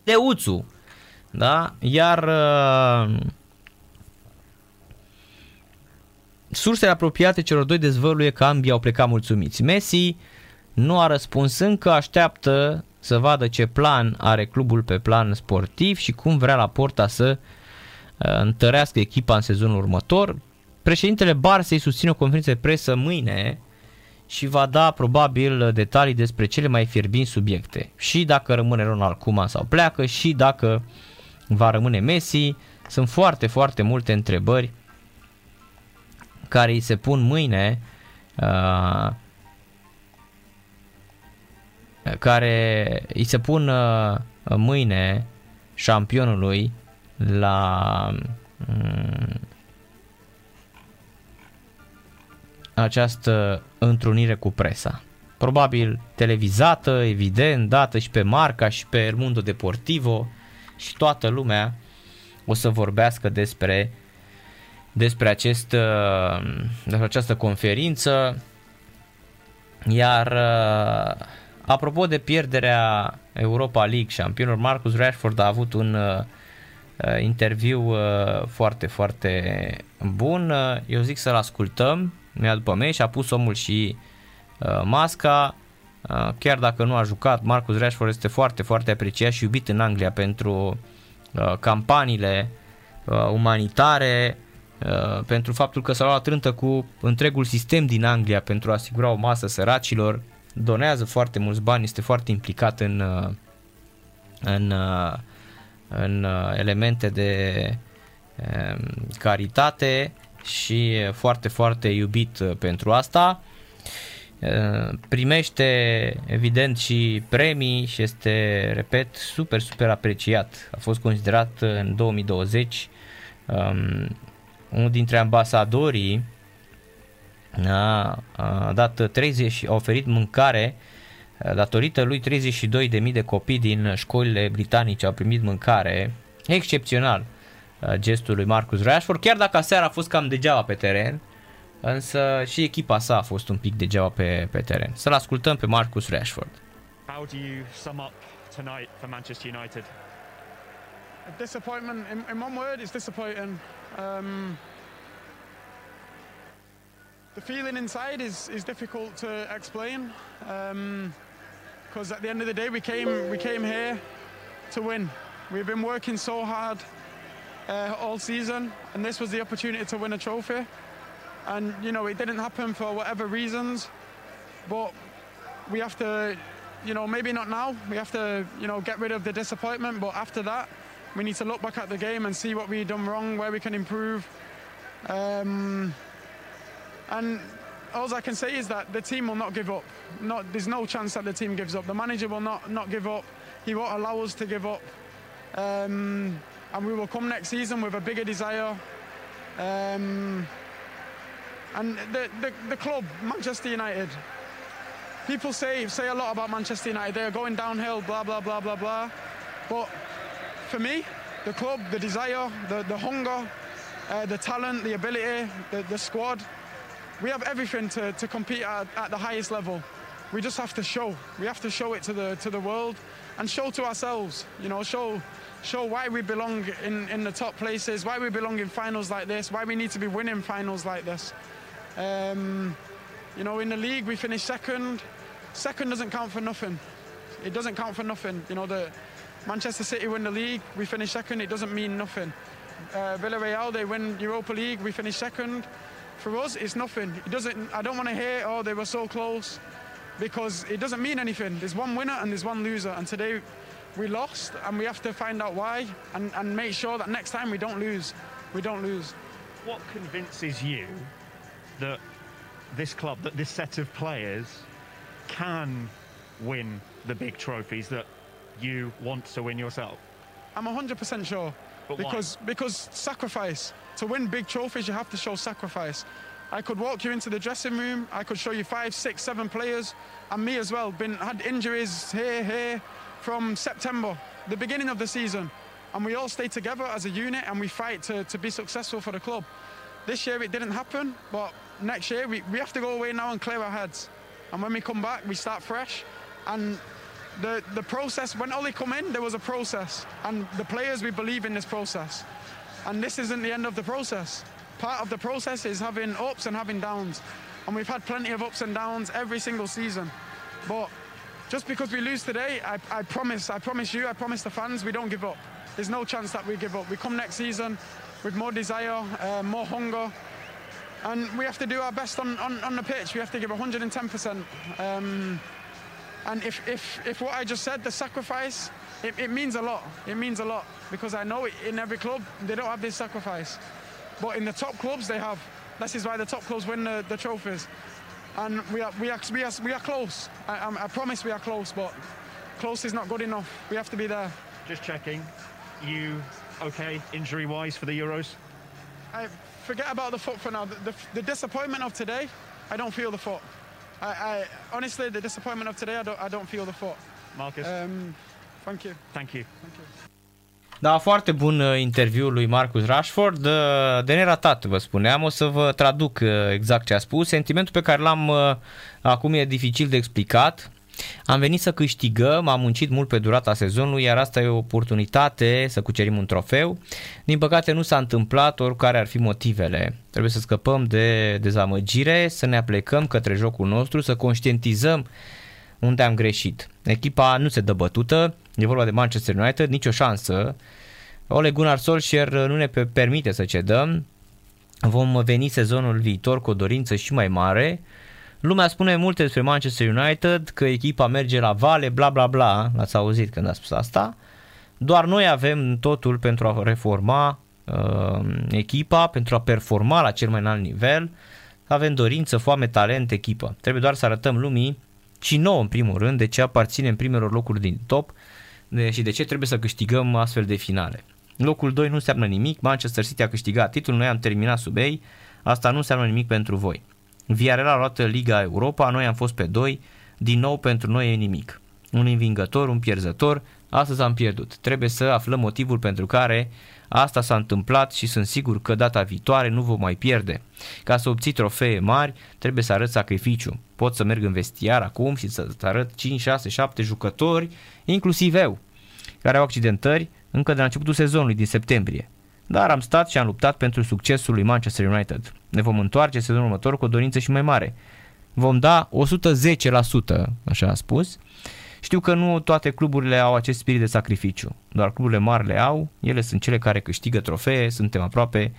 Leuțu. Da? Iar uh, Sursele apropiate celor doi dezvăluie că ambii au plecat mulțumiți. Messi nu a răspuns încă, așteaptă să vadă ce plan are clubul pe plan sportiv și cum vrea la porta să uh, întărească echipa în sezonul următor. Președintele Barça îi susține o conferință de presă mâine și va da probabil detalii despre cele mai fierbinți subiecte. Și dacă rămâne Ronald Koeman sau pleacă și dacă va rămâne Messi. Sunt foarte, foarte multe întrebări care îi se pun mâine uh, care îi se pun uh, mâine șampionului la um, această întrunire cu presa. Probabil televizată, evident, dată și pe Marca și pe El Mundo Deportivo și toată lumea o să vorbească despre despre, acest, uh, despre această conferință. Iar uh, apropo de pierderea Europa League, șampionul Marcus Rashford a avut un uh, uh, interviu uh, foarte, foarte bun. Uh, eu zic să-l ascultăm, mi-a după mei și a pus omul și uh, masca. Uh, chiar dacă nu a jucat, Marcus Rashford este foarte, foarte apreciat și iubit în Anglia pentru uh, campaniile uh, umanitare, uh, pentru faptul că s-a luat trântă cu întregul sistem din Anglia pentru a asigura o masă săracilor, donează foarte mulți bani, este foarte implicat în, uh, în, uh, în uh, elemente de um, caritate și foarte, foarte iubit pentru asta. Primește evident și premii și este, repet, super, super apreciat. A fost considerat în 2020 um, unul dintre ambasadorii a, a dat 30, a oferit mâncare datorită lui 32.000 de copii din școlile britanice au primit mâncare. Excepțional gestul lui Marcus Rashford, chiar dacă aseară a fost cam degeaba pe teren, însă și echipa sa a fost un pic degeaba pe, pe teren. Să-l ascultăm pe Marcus Rashford. How do you sum up tonight for Manchester United? Disappointment. In, in one word, it's disappointing. Um, the feeling inside is, is difficult to explain because at the end of the day we came we came here to win. We've been working so hard uh, all season, and this was the opportunity to win a trophy. And you know it didn't happen for whatever reasons, but we have to, you know, maybe not now. We have to, you know, get rid of the disappointment. But after that, we need to look back at the game and see what we've done wrong, where we can improve. Um, and all I can say is that the team will not give up. Not, there's no chance that the team gives up. The manager will not, not give up. He won't allow us to give up. Um, and we will come next season with a bigger desire. Um, and the, the, the club, Manchester United, people say, say a lot about Manchester United. They're going downhill, blah, blah, blah, blah, blah. But for me, the club, the desire, the, the hunger, uh, the talent, the ability, the, the squad, we have everything to, to compete at, at the highest level. We just have to show. We have to show it to the to the world and show to ourselves. You know, show show why we belong in, in the top places, why we belong in finals like this, why we need to be winning finals like this. Um, you know, in the league we finished second. Second doesn't count for nothing. It doesn't count for nothing. You know, the Manchester City win the league, we finish second. It doesn't mean nothing. Uh, Villarreal they win Europa League, we finish second for us, it's nothing. It doesn't. I don't want to hear, oh, they were so close, because it doesn't mean anything. There's one winner and there's one loser, and today we lost, and we have to find out why and, and make sure that next time we don't lose. We don't lose. What convinces you that this club, that this set of players, can win the big trophies that you want to win yourself? I'm 100% sure. But because why? because sacrifice. To win big trophies, you have to show sacrifice. I could walk you into the dressing room. I could show you five, six, seven players, and me as well. Been had injuries here, here, from September, the beginning of the season, and we all stay together as a unit and we fight to, to be successful for the club. This year it didn't happen, but next year we, we have to go away now and clear our heads. And when we come back, we start fresh. And the, the process, when Ollie come in, there was a process. And the players, we believe in this process. And this isn't the end of the process. Part of the process is having ups and having downs. And we've had plenty of ups and downs every single season. But just because we lose today, I, I promise, I promise you, I promise the fans, we don't give up. There's no chance that we give up. We come next season with more desire, uh, more hunger, and we have to do our best on, on, on the pitch. We have to give 110%. Um, and if, if, if what I just said, the sacrifice, it, it means a lot. It means a lot because I know in every club they don't have this sacrifice. But in the top clubs they have. This is why the top clubs win the, the trophies. And we are, we are, we are, we are close. I, I promise we are close, but close is not good enough. We have to be there. Just checking. You okay injury wise for the Euros? I forget about the foot for now. The, the, the disappointment of today, I don't feel the foot. I, I, honestly, the disappointment of today, I don't, I don't feel the foot. Marcus? Um, thank you. Thank you. Thank you. Da, foarte bun uh, interviul lui Marcus Rashford, uh, de neratat vă spuneam, o să vă traduc uh, exact ce a spus. Sentimentul pe care l-am acum e dificil de explicat, Am venit să câștigăm, am muncit mult pe durata sezonului, iar asta e o oportunitate să cucerim un trofeu. Din păcate nu s-a întâmplat, oricare ar fi motivele. Trebuie să scăpăm de dezamăgire, să ne aplecăm către jocul nostru, să conștientizăm unde am greșit. Echipa nu se dă bătută, e vorba de Manchester United, nicio șansă. Ole Gunnar Solskjaer nu ne permite să cedăm. Vom veni sezonul viitor cu o dorință și mai mare. Lumea spune multe despre Manchester United, că echipa merge la vale, bla bla bla, l-ați auzit când a spus asta. Doar noi avem totul pentru a reforma uh, echipa, pentru a performa la cel mai înalt nivel. Avem dorință, foame, talent, echipă. Trebuie doar să arătăm lumii și nouă în primul rând de ce aparținem primelor locuri din top de, și de ce trebuie să câștigăm astfel de finale. Locul 2 nu înseamnă nimic, Manchester City a câștigat titlul, noi am terminat sub ei, asta nu înseamnă nimic pentru voi. Villarreal a luat Liga Europa, noi am fost pe 2, din nou pentru noi e nimic. Un învingător, un pierzător, astăzi am pierdut. Trebuie să aflăm motivul pentru care asta s-a întâmplat și sunt sigur că data viitoare nu vom mai pierde. Ca să obții trofee mari, trebuie să arăți sacrificiu. Pot să merg în vestiar acum și să arăt 5, 6, 7 jucători, inclusiv eu, care au accidentări încă de la începutul sezonului din septembrie. Dar am stat și am luptat pentru succesul lui Manchester United. Ne vom întoarce sezonul următor cu o dorință și mai mare. Vom da 110%, așa a spus. Știu că nu toate cluburile au acest spirit de sacrificiu, doar cluburile mari le au, ele sunt cele care câștigă trofee, suntem aproape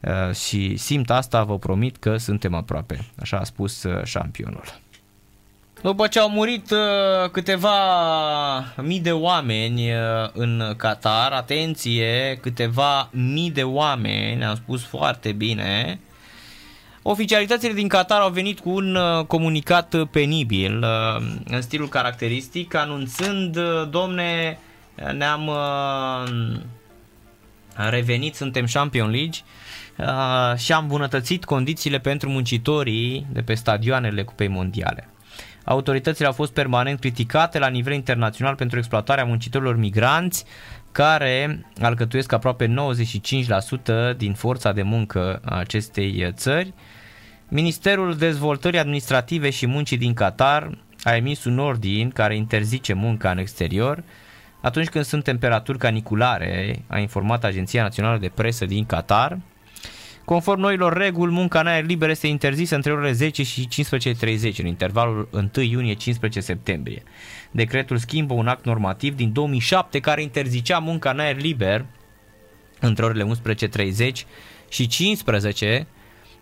uh, și simt asta, vă promit că suntem aproape, așa a spus uh, șampionul. După ce au murit uh, câteva mii de oameni uh, în Qatar, atenție, câteva mii de oameni, am spus foarte bine, Oficialitățile din Qatar au venit cu un uh, comunicat penibil în stilul caracteristic, anunțând, domne, ne-am revenit, suntem Champion League și am îmbunătățit condițiile pentru muncitorii de pe stadioanele Cupei Mondiale. Autoritățile au fost permanent criticate la nivel internațional pentru exploatarea muncitorilor migranți care alcătuiesc aproape 95% din forța de muncă a acestei țări. Ministerul Dezvoltării Administrative și Muncii din Qatar a emis un ordin care interzice munca în exterior atunci când sunt temperaturi caniculare, a informat Agenția Națională de Presă din Qatar. Conform noilor reguli, munca în aer liber este interzisă între orele 10 și 15.30 în intervalul 1 iunie-15 septembrie. Decretul schimbă un act normativ din 2007 care interzicea munca în aer liber între orele 11.30 și 15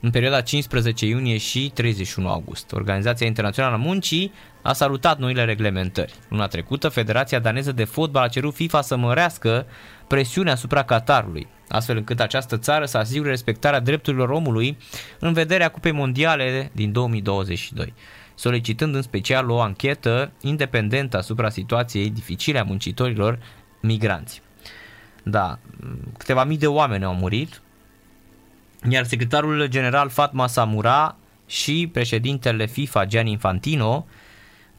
în perioada 15 iunie și 31 august. Organizația Internațională a Muncii a salutat noile reglementări. Luna trecută, Federația Daneză de Fotbal a cerut FIFA să mărească presiunea asupra Qatarului, astfel încât această țară să asigure respectarea drepturilor omului în vederea Cupei Mondiale din 2022 solicitând în special o anchetă independentă asupra situației dificile a muncitorilor migranți. Da, câteva mii de oameni au murit, iar secretarul general Fatma Samura și președintele FIFA Gianni Infantino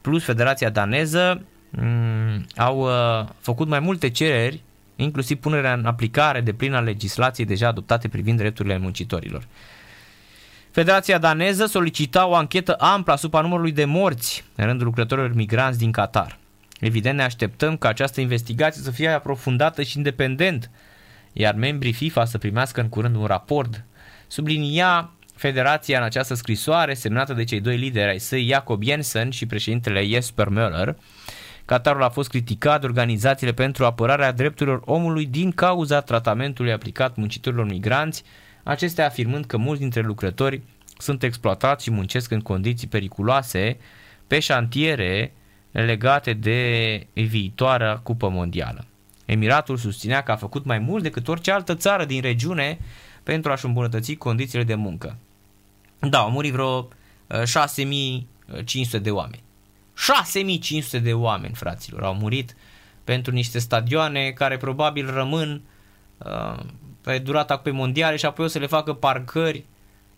plus Federația Daneză mm, au uh, făcut mai multe cereri, inclusiv punerea în aplicare de plină a legislației deja adoptate privind drepturile muncitorilor. Federația daneză solicita o anchetă amplă asupra numărului de morți în rândul lucrătorilor migranți din Qatar. Evident, ne așteptăm ca această investigație să fie aprofundată și independent, iar membrii FIFA să primească în curând un raport. Sublinia Federația în această scrisoare semnată de cei doi lideri ai săi, Jacob Jensen și președintele Jesper Möller, Qatarul a fost criticat de organizațiile pentru apărarea drepturilor omului din cauza tratamentului aplicat muncitorilor migranți, acestea afirmând că mulți dintre lucrători sunt exploatați și muncesc în condiții periculoase pe șantiere legate de viitoarea cupă mondială. Emiratul susținea că a făcut mai mult decât orice altă țară din regiune pentru a-și îmbunătăți condițiile de muncă. Da, au murit vreo 6500 uh, de oameni. 6500 de oameni, fraților, au murit pentru niște stadioane care probabil rămân uh, pe durata pe mondiale și apoi o să le facă parcări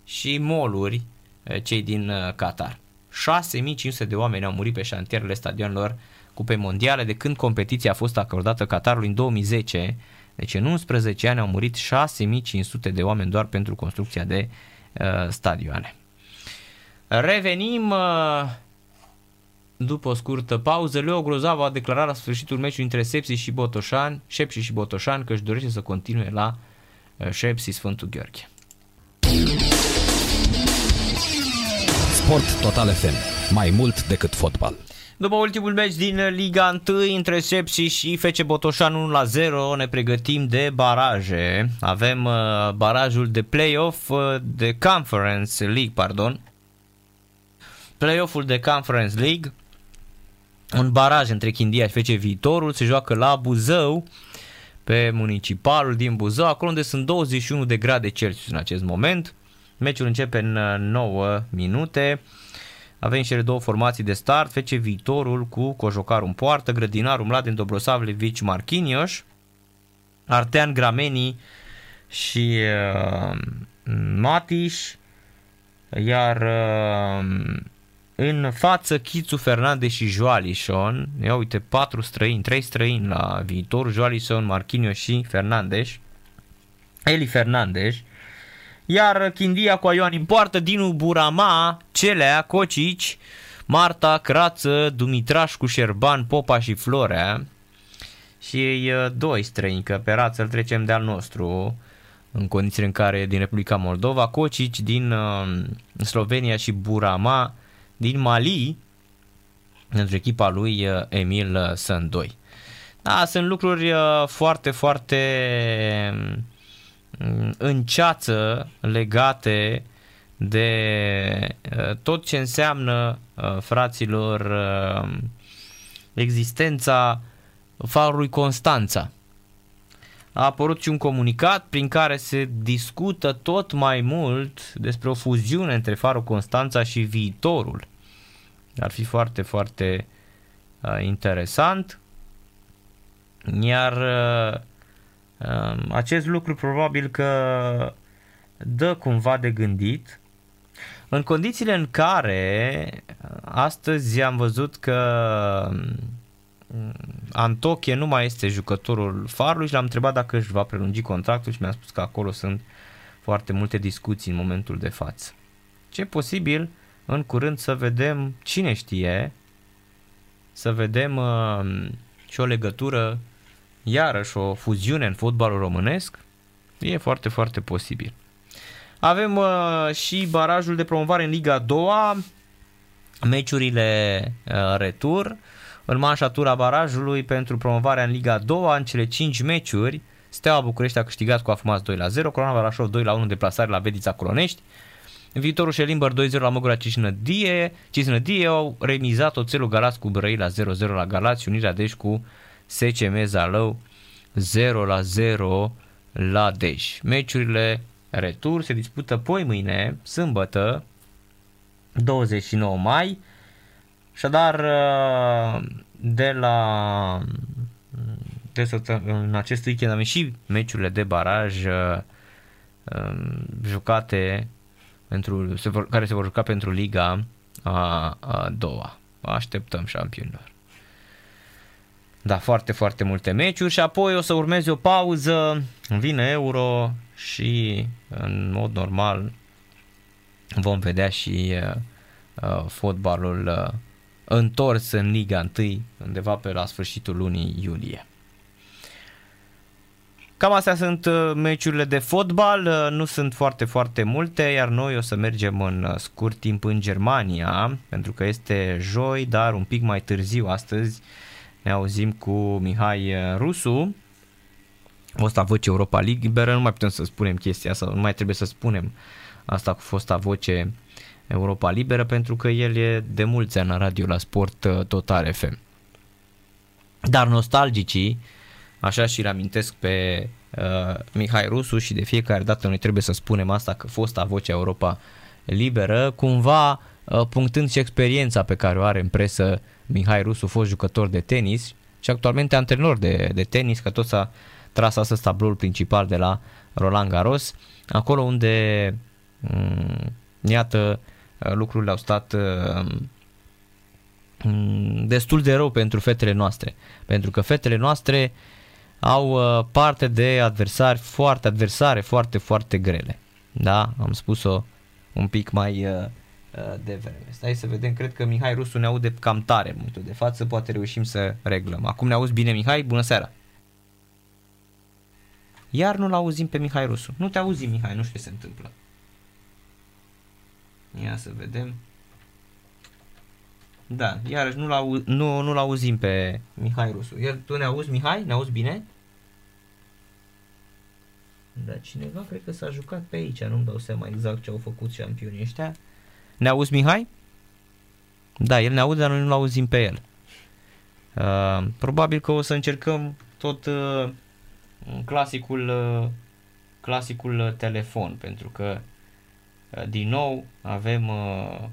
și moluri uh, cei din uh, Qatar. 6500 de oameni au murit pe șantierele stadionelor Cupe Mondiale de când competiția a fost acordată Qatarului în 2010. Deci în 11 ani au murit 6500 de oameni doar pentru construcția de uh, stadioane. Revenim uh, după o scurtă pauză, Leo Grozav a declarat la sfârșitul meciului între Sepsi și Botoșan, Șepsi și Botoșan că își dorește să continue la uh, Șepsi Sfântul Gheorghe. Sport Total FM. Mai mult decât fotbal. După ultimul meci din Liga 1 între Sepsi și FC Botoșan 1 la 0 ne pregătim de baraje. Avem uh, barajul de play-off uh, de Conference League, pardon. Play-off-ul de Conference League. Un baraj între Chindia și FC Viitorul se joacă la Buzău pe municipalul din Buzău, acolo unde sunt 21 de grade Celsius în acest moment. Meciul începe în 9 uh, minute. Avem și cele două formații de start, fece viitorul cu Cojocarul în poartă, Grădinarul Mladen Dobrosavlevici Marchinios, Artean Grameni și uh, Matiș, iar uh, în față Chițu Fernandez și Joalison, ia uite, patru străini, trei străini la viitor, Joalison, Marquinhos și Fernandez, Eli Fernandez, iar Chindia cu Ioan în poartă, Dinu Burama, Celea, Cocici, Marta, Crață, Dumitrașcu, Șerban, Popa și Florea. Și ei uh, doi străini, că pe rață îl trecem de al nostru, în condițiile în care din Republica Moldova, Cocici din uh, Slovenia și Burama din Mali, pentru echipa lui uh, Emil Sândoi. Da, sunt lucruri foarte, foarte Mm, înceață legate de uh, tot ce înseamnă, uh, fraților, uh, existența farului Constanța. A apărut și un comunicat prin care se discută tot mai mult despre o fuziune între farul Constanța și viitorul. Ar fi foarte, foarte interesant. Iar uh, acest lucru probabil că dă cumva de gândit în condițiile în care astăzi am văzut că Antoche nu mai este jucătorul Farului și l-am întrebat dacă își va prelungi contractul și mi-a spus că acolo sunt foarte multe discuții în momentul de față. Ce e posibil în curând să vedem, cine știe, să vedem uh, și o legătură iarăși o fuziune în fotbalul românesc, e foarte, foarte posibil. Avem uh, și barajul de promovare în Liga 2, meciurile uh, retur, în manșatura barajului pentru promovarea în Liga 2, în cele 5 meciuri, Steaua București a câștigat cu Afumați 2 la 0, Corona Barașov 2 la 1 deplasare la Vedița Colonești, în viitorul Șelimber 2-0 la Măgura Cisnădie, Cisnădie au remizat Oțelul Galați cu Brăi la 0-0 la Galați și Unirea Deci cu SCM Zalău 0 la 0 la Dej. Meciurile retur se dispută poi mâine, sâmbătă, 29 mai. Așadar, de la de în acest weekend avem și meciurile de baraj um, jucate pentru, se vor, care se vor juca pentru Liga a, a doua. Așteptăm șampionilor. Da, foarte, foarte multe meciuri și apoi o să urmeze o pauză, vine Euro și în mod normal vom vedea și uh, uh, fotbalul uh, întors în Liga 1 undeva pe la sfârșitul lunii iulie. Cam astea sunt uh, meciurile de fotbal, uh, nu sunt foarte, foarte multe, iar noi o să mergem în scurt timp în Germania, pentru că este joi, dar un pic mai târziu astăzi, ne auzim cu Mihai uh, Rusu, fosta voce Europa Liberă, nu mai putem să spunem chestia asta, nu mai trebuie să spunem asta cu fosta voce Europa Liberă pentru că el e de mulți ani la radio la Sport uh, Total FM. Dar nostalgicii, așa și reamintesc pe uh, Mihai Rusu și de fiecare dată noi trebuie să spunem asta că fosta voce Europa Liberă, cumva uh, punctând și experiența pe care o are în presă Mihai Rusu, fost jucător de tenis și actualmente antrenor de, de tenis, că tot s-a tras astăzi tabloul principal de la Roland Garros, acolo unde, mm, iată, lucrurile au stat mm, destul de rău pentru fetele noastre, pentru că fetele noastre au uh, parte de adversari foarte adversare, foarte, foarte grele. Da, am spus-o un pic mai uh, de vreme. Stai să vedem, cred că Mihai Rusu ne aude cam tare în momentul de față, poate reușim să reglăm. Acum ne auzi bine Mihai? Bună seara! Iar nu-l auzim pe Mihai Rusu. Nu te auzi Mihai, nu știu ce se întâmplă. Ia să vedem. Da, iarăși nu-l, au, nu, nu-l auzim pe Mihai Rusu. Iar tu ne auzi, Mihai? Ne auzi bine? Da, cineva cred că s-a jucat pe aici, nu-mi dau seama exact ce au făcut șampionii ăștia. Ne auzi, Mihai? Da, el ne aude, dar noi nu-l auzim pe el. Uh, probabil că o să încercăm tot uh, clasicul, uh, clasicul telefon, pentru că uh, din nou avem uh,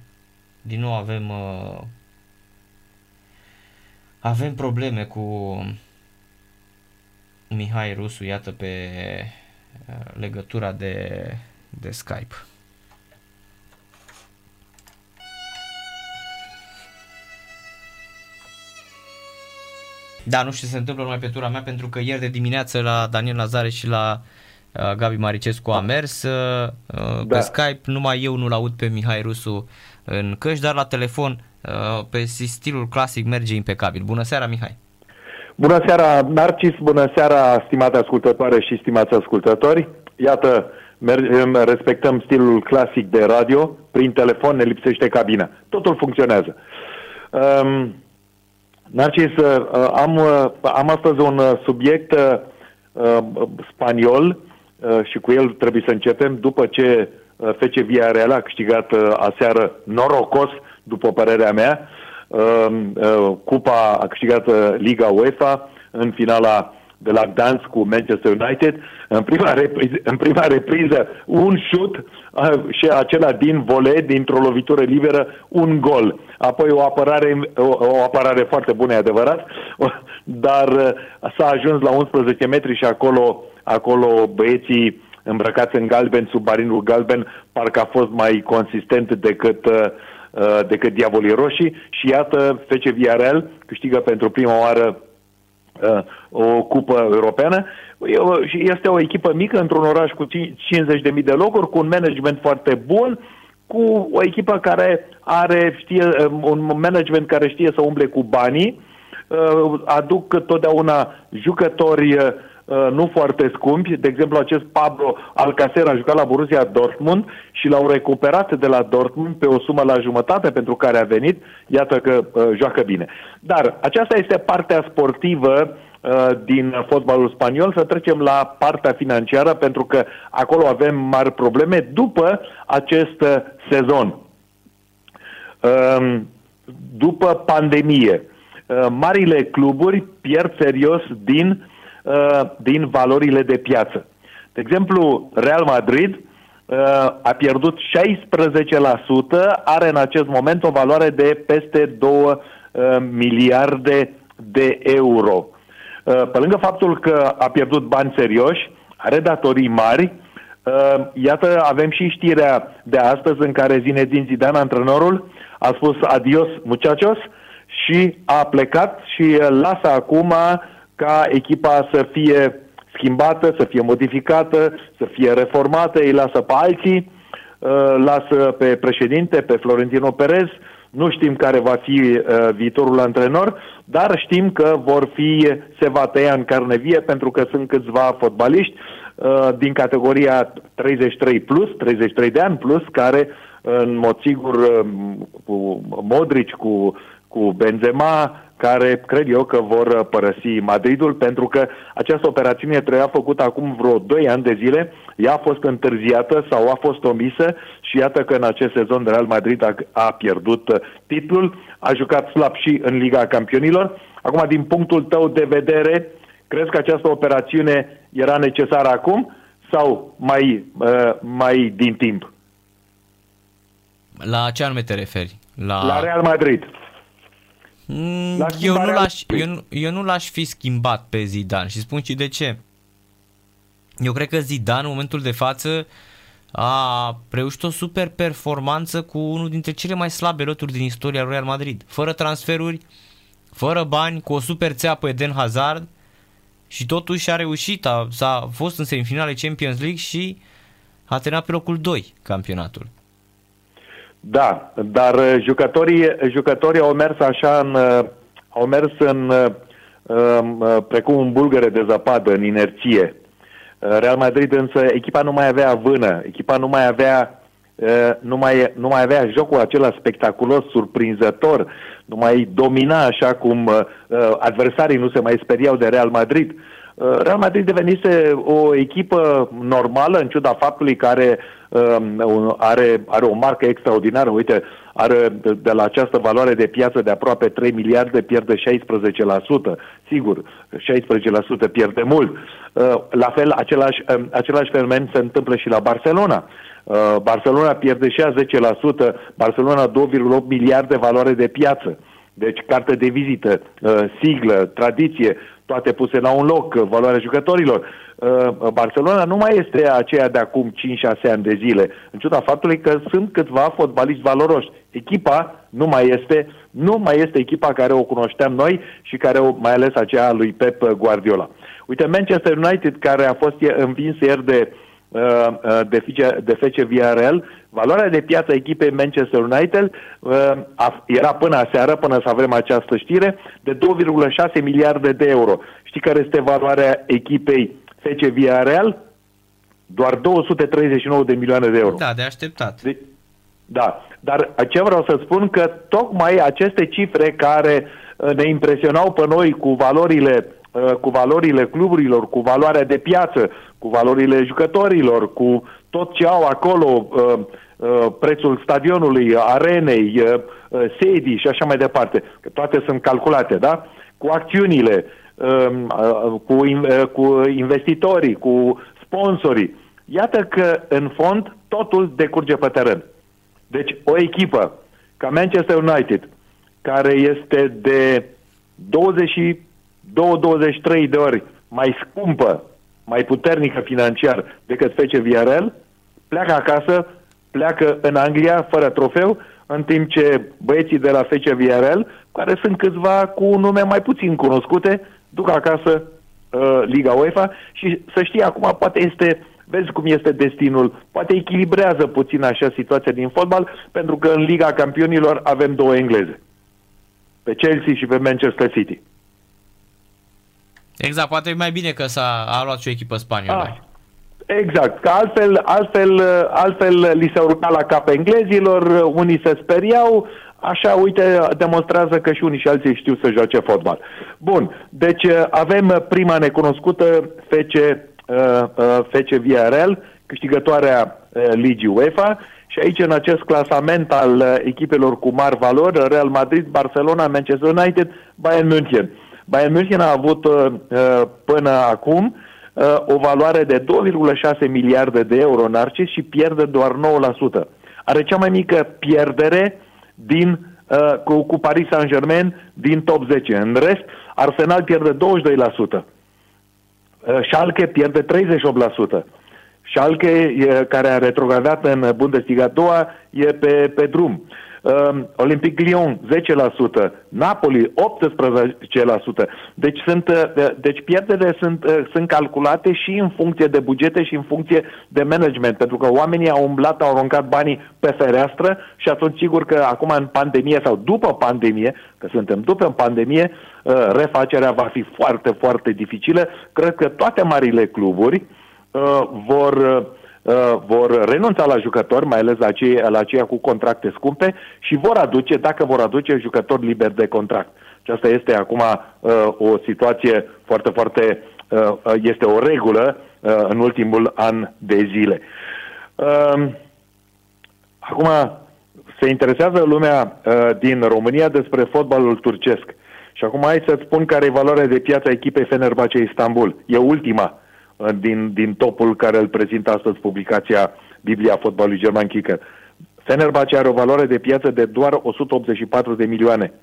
din nou avem uh, avem probleme cu Mihai Rusu, iată pe uh, legătura de, de Skype. Da, nu știu ce se întâmplă numai pe tura mea, pentru că ieri de dimineață la Daniel Lazare și la uh, Gabi Maricescu a mers. Uh, uh, da. Pe Skype numai eu nu-l aud pe Mihai Rusu în căști, dar la telefon uh, pe stilul clasic merge impecabil. Bună seara, Mihai! Bună seara, Narcis! Bună seara, stimate ascultătoare și stimați ascultători! Iată, mergem, respectăm stilul clasic de radio, prin telefon ne lipsește cabina. Totul funcționează. Um, Narcis, uh, am, uh, am astăzi un uh, subiect uh, spaniol uh, și cu el trebuie să începem după ce uh, FC Villarreal a câștigat uh, aseară norocos, după părerea mea, uh, uh, cupa a câștigat uh, Liga UEFA în finala de la Gdansk cu Manchester United. În prima repriză, în prima repriză un șut uh, și acela din vole, dintr-o lovitură liberă, un gol. Apoi o apărare, o, o apărare foarte bună, e adevărat, (laughs) dar uh, s-a ajuns la 11 metri și acolo, acolo băieții îmbrăcați în galben, sub barinul galben, parcă a fost mai consistent decât uh, decât Diavolii Roșii și iată FC Villarreal câștigă pentru prima oară Uh, o cupă europeană. Și este o echipă mică într-un oraș cu 50.000 de locuri, cu un management foarte bun, cu o echipă care are știe, um, un management care știe să umble cu banii, uh, aduc totdeauna jucători uh, Uh, nu foarte scumpi. De exemplu, acest Pablo Alcacer a jucat la Borussia Dortmund și l-au recuperat de la Dortmund pe o sumă la jumătate pentru care a venit. Iată că uh, joacă bine. Dar aceasta este partea sportivă uh, din fotbalul spaniol, să trecem la partea financiară, pentru că acolo avem mari probleme după acest uh, sezon. Uh, după pandemie, uh, marile cluburi pierd serios din Uh, din valorile de piață. De exemplu, Real Madrid uh, a pierdut 16%, are în acest moment o valoare de peste 2 uh, miliarde de euro. Pe lângă faptul că a pierdut bani serioși, are datorii mari, iată, avem și știrea de astăzi în care Zinedine Zidane, antrenorul, a spus adios muchachos și a plecat și lasă acum ca echipa să fie schimbată, să fie modificată, să fie reformată, îi lasă pe alții, uh, lasă pe președinte, pe Florentino Perez, nu știm care va fi uh, viitorul antrenor, dar știm că vor fi, se va tăia în carne vie pentru că sunt câțiva fotbaliști uh, din categoria 33 plus, 33 de ani plus, care în mod sigur cu Modric, cu, cu Benzema, care cred eu că vor părăsi Madridul, pentru că această operațiune trebuia făcută acum vreo 2 ani de zile, ea a fost întârziată sau a fost omisă și iată că în acest sezon Real Madrid a, a pierdut titlul, a jucat slab și în Liga Campionilor. Acum, din punctul tău de vedere, crezi că această operațiune era necesară acum sau mai, uh, mai din timp? La ce anume te referi? La, la Real Madrid. Mm, eu, nu l-aș, eu, nu, eu nu l-aș fi schimbat pe Zidane și spun și de ce. Eu cred că Zidane în momentul de față a reușit o super performanță cu unul dintre cele mai slabe loturi din istoria Real Madrid. Fără transferuri, fără bani, cu o super țeapă Eden Hazard și totuși a reușit, a, s-a fost în semifinale Champions League și a terminat pe locul 2 campionatul. Da, dar jucătorii, jucătorii au mers așa în, au mers în, precum un bulgăre de zăpadă, în inerție. Real Madrid însă, echipa nu mai avea vână, echipa nu mai avea nu mai, nu mai avea jocul acela spectaculos, surprinzător, nu mai domina așa cum uh, adversarii nu se mai speriau de Real Madrid. Uh, Real Madrid devenise o echipă normală, în ciuda faptului că are, uh, are, are o marcă extraordinară. Uite, are de la această valoare de piață de aproape 3 miliarde, pierde 16%. Sigur, 16% pierde mult. Uh, la fel, același, uh, același fenomen se întâmplă și la Barcelona. Uh, Barcelona pierde și a 10%, Barcelona 2,8 miliarde valoare de piață. Deci carte de vizită, siglă, tradiție, toate puse la un loc, valoarea jucătorilor. Barcelona nu mai este aceea de acum 5-6 ani de zile, în ciuda faptului că sunt câțiva fotbaliști valoroși. Echipa nu mai este, nu mai este echipa care o cunoșteam noi și care o, mai ales aceea lui Pep Guardiola. Uite, Manchester United, care a fost învins ieri de, uh, uh, de, FC, de FC VRL, valoarea de piață a echipei Manchester United uh, era până aseară, până să avem această știre, de 2,6 miliarde de euro. Știi care este valoarea echipei FC VRL? Doar 239 de milioane de euro. Da, de așteptat. De, da, dar ce vreau să spun că tocmai aceste cifre care ne impresionau pe noi cu valorile Uh, cu valorile cluburilor, cu valoarea de piață, cu valorile jucătorilor, cu tot ce au acolo, uh, uh, prețul stadionului, arenei, sedii și așa mai departe, că toate sunt calculate, da? Cu acțiunile, um, cu, cu investitorii, cu sponsorii. Iată că, în fond, totul decurge pe teren. Deci, o echipă ca Manchester United, care este de 20 2,23 de ori mai scumpă, mai puternică financiar decât FC VRL, pleacă acasă, pleacă în Anglia fără trofeu, în timp ce băieții de la FC VRL, care sunt câțiva cu nume mai puțin cunoscute, duc acasă uh, Liga UEFA și să știi acum poate este vezi cum este destinul, poate echilibrează puțin așa situația din fotbal, pentru că în Liga Campionilor avem două engleze, pe Chelsea și pe Manchester City. Exact, poate e mai bine că s-a a luat și o echipă spaniolă. Ah, exact, că altfel, altfel, altfel li se urca la cap englezilor, unii se speriau, așa, uite, demonstrează că și unii și alții știu să joace fotbal. Bun, deci avem prima necunoscută, FC, uh, uh, FC VRL, câștigătoarea uh, Ligii UEFA, și aici, în acest clasament al uh, echipelor cu mari valori, Real Madrid, Barcelona, Manchester United, Bayern München. Bayern München a avut uh, uh, până acum uh, o valoare de 2,6 miliarde de euro Narcis și pierde doar 9%. Are cea mai mică pierdere din, uh, cu, cu Paris Saint-Germain din top 10. În rest, Arsenal pierde 22%. Uh, Schalke pierde 38%. Schalke, care a retrogradat în Bundesliga 2, e pe, pe drum. Uh, Olympic Lyon 10%, Napoli 18%. Deci, sunt, uh, deci pierderile sunt, uh, sunt calculate și în funcție de bugete și în funcție de management, pentru că oamenii au umblat, au aruncat banii pe fereastră și atunci sigur că acum în pandemie sau după pandemie, că suntem după pandemie, uh, refacerea va fi foarte, foarte dificilă. Cred că toate marile cluburi uh, vor uh, uh, vor renunța la jucători, mai ales la aceia, la aceia cu contracte scumpe și vor aduce, dacă vor aduce, jucători liberi de contract. Și asta este acum uh, o situație foarte, foarte, uh, este o regulă uh, în ultimul an de zile. Uh, acum, se interesează lumea uh, din România despre fotbalul turcesc. Și acum hai să-ți spun care e valoarea de piață a echipei Fenerbahce Istanbul. E ultima din, din topul care îl prezintă astăzi publicația Biblia fotbalului german Kicker. Fenerbahce are o valoare de piață de doar 184 de milioane.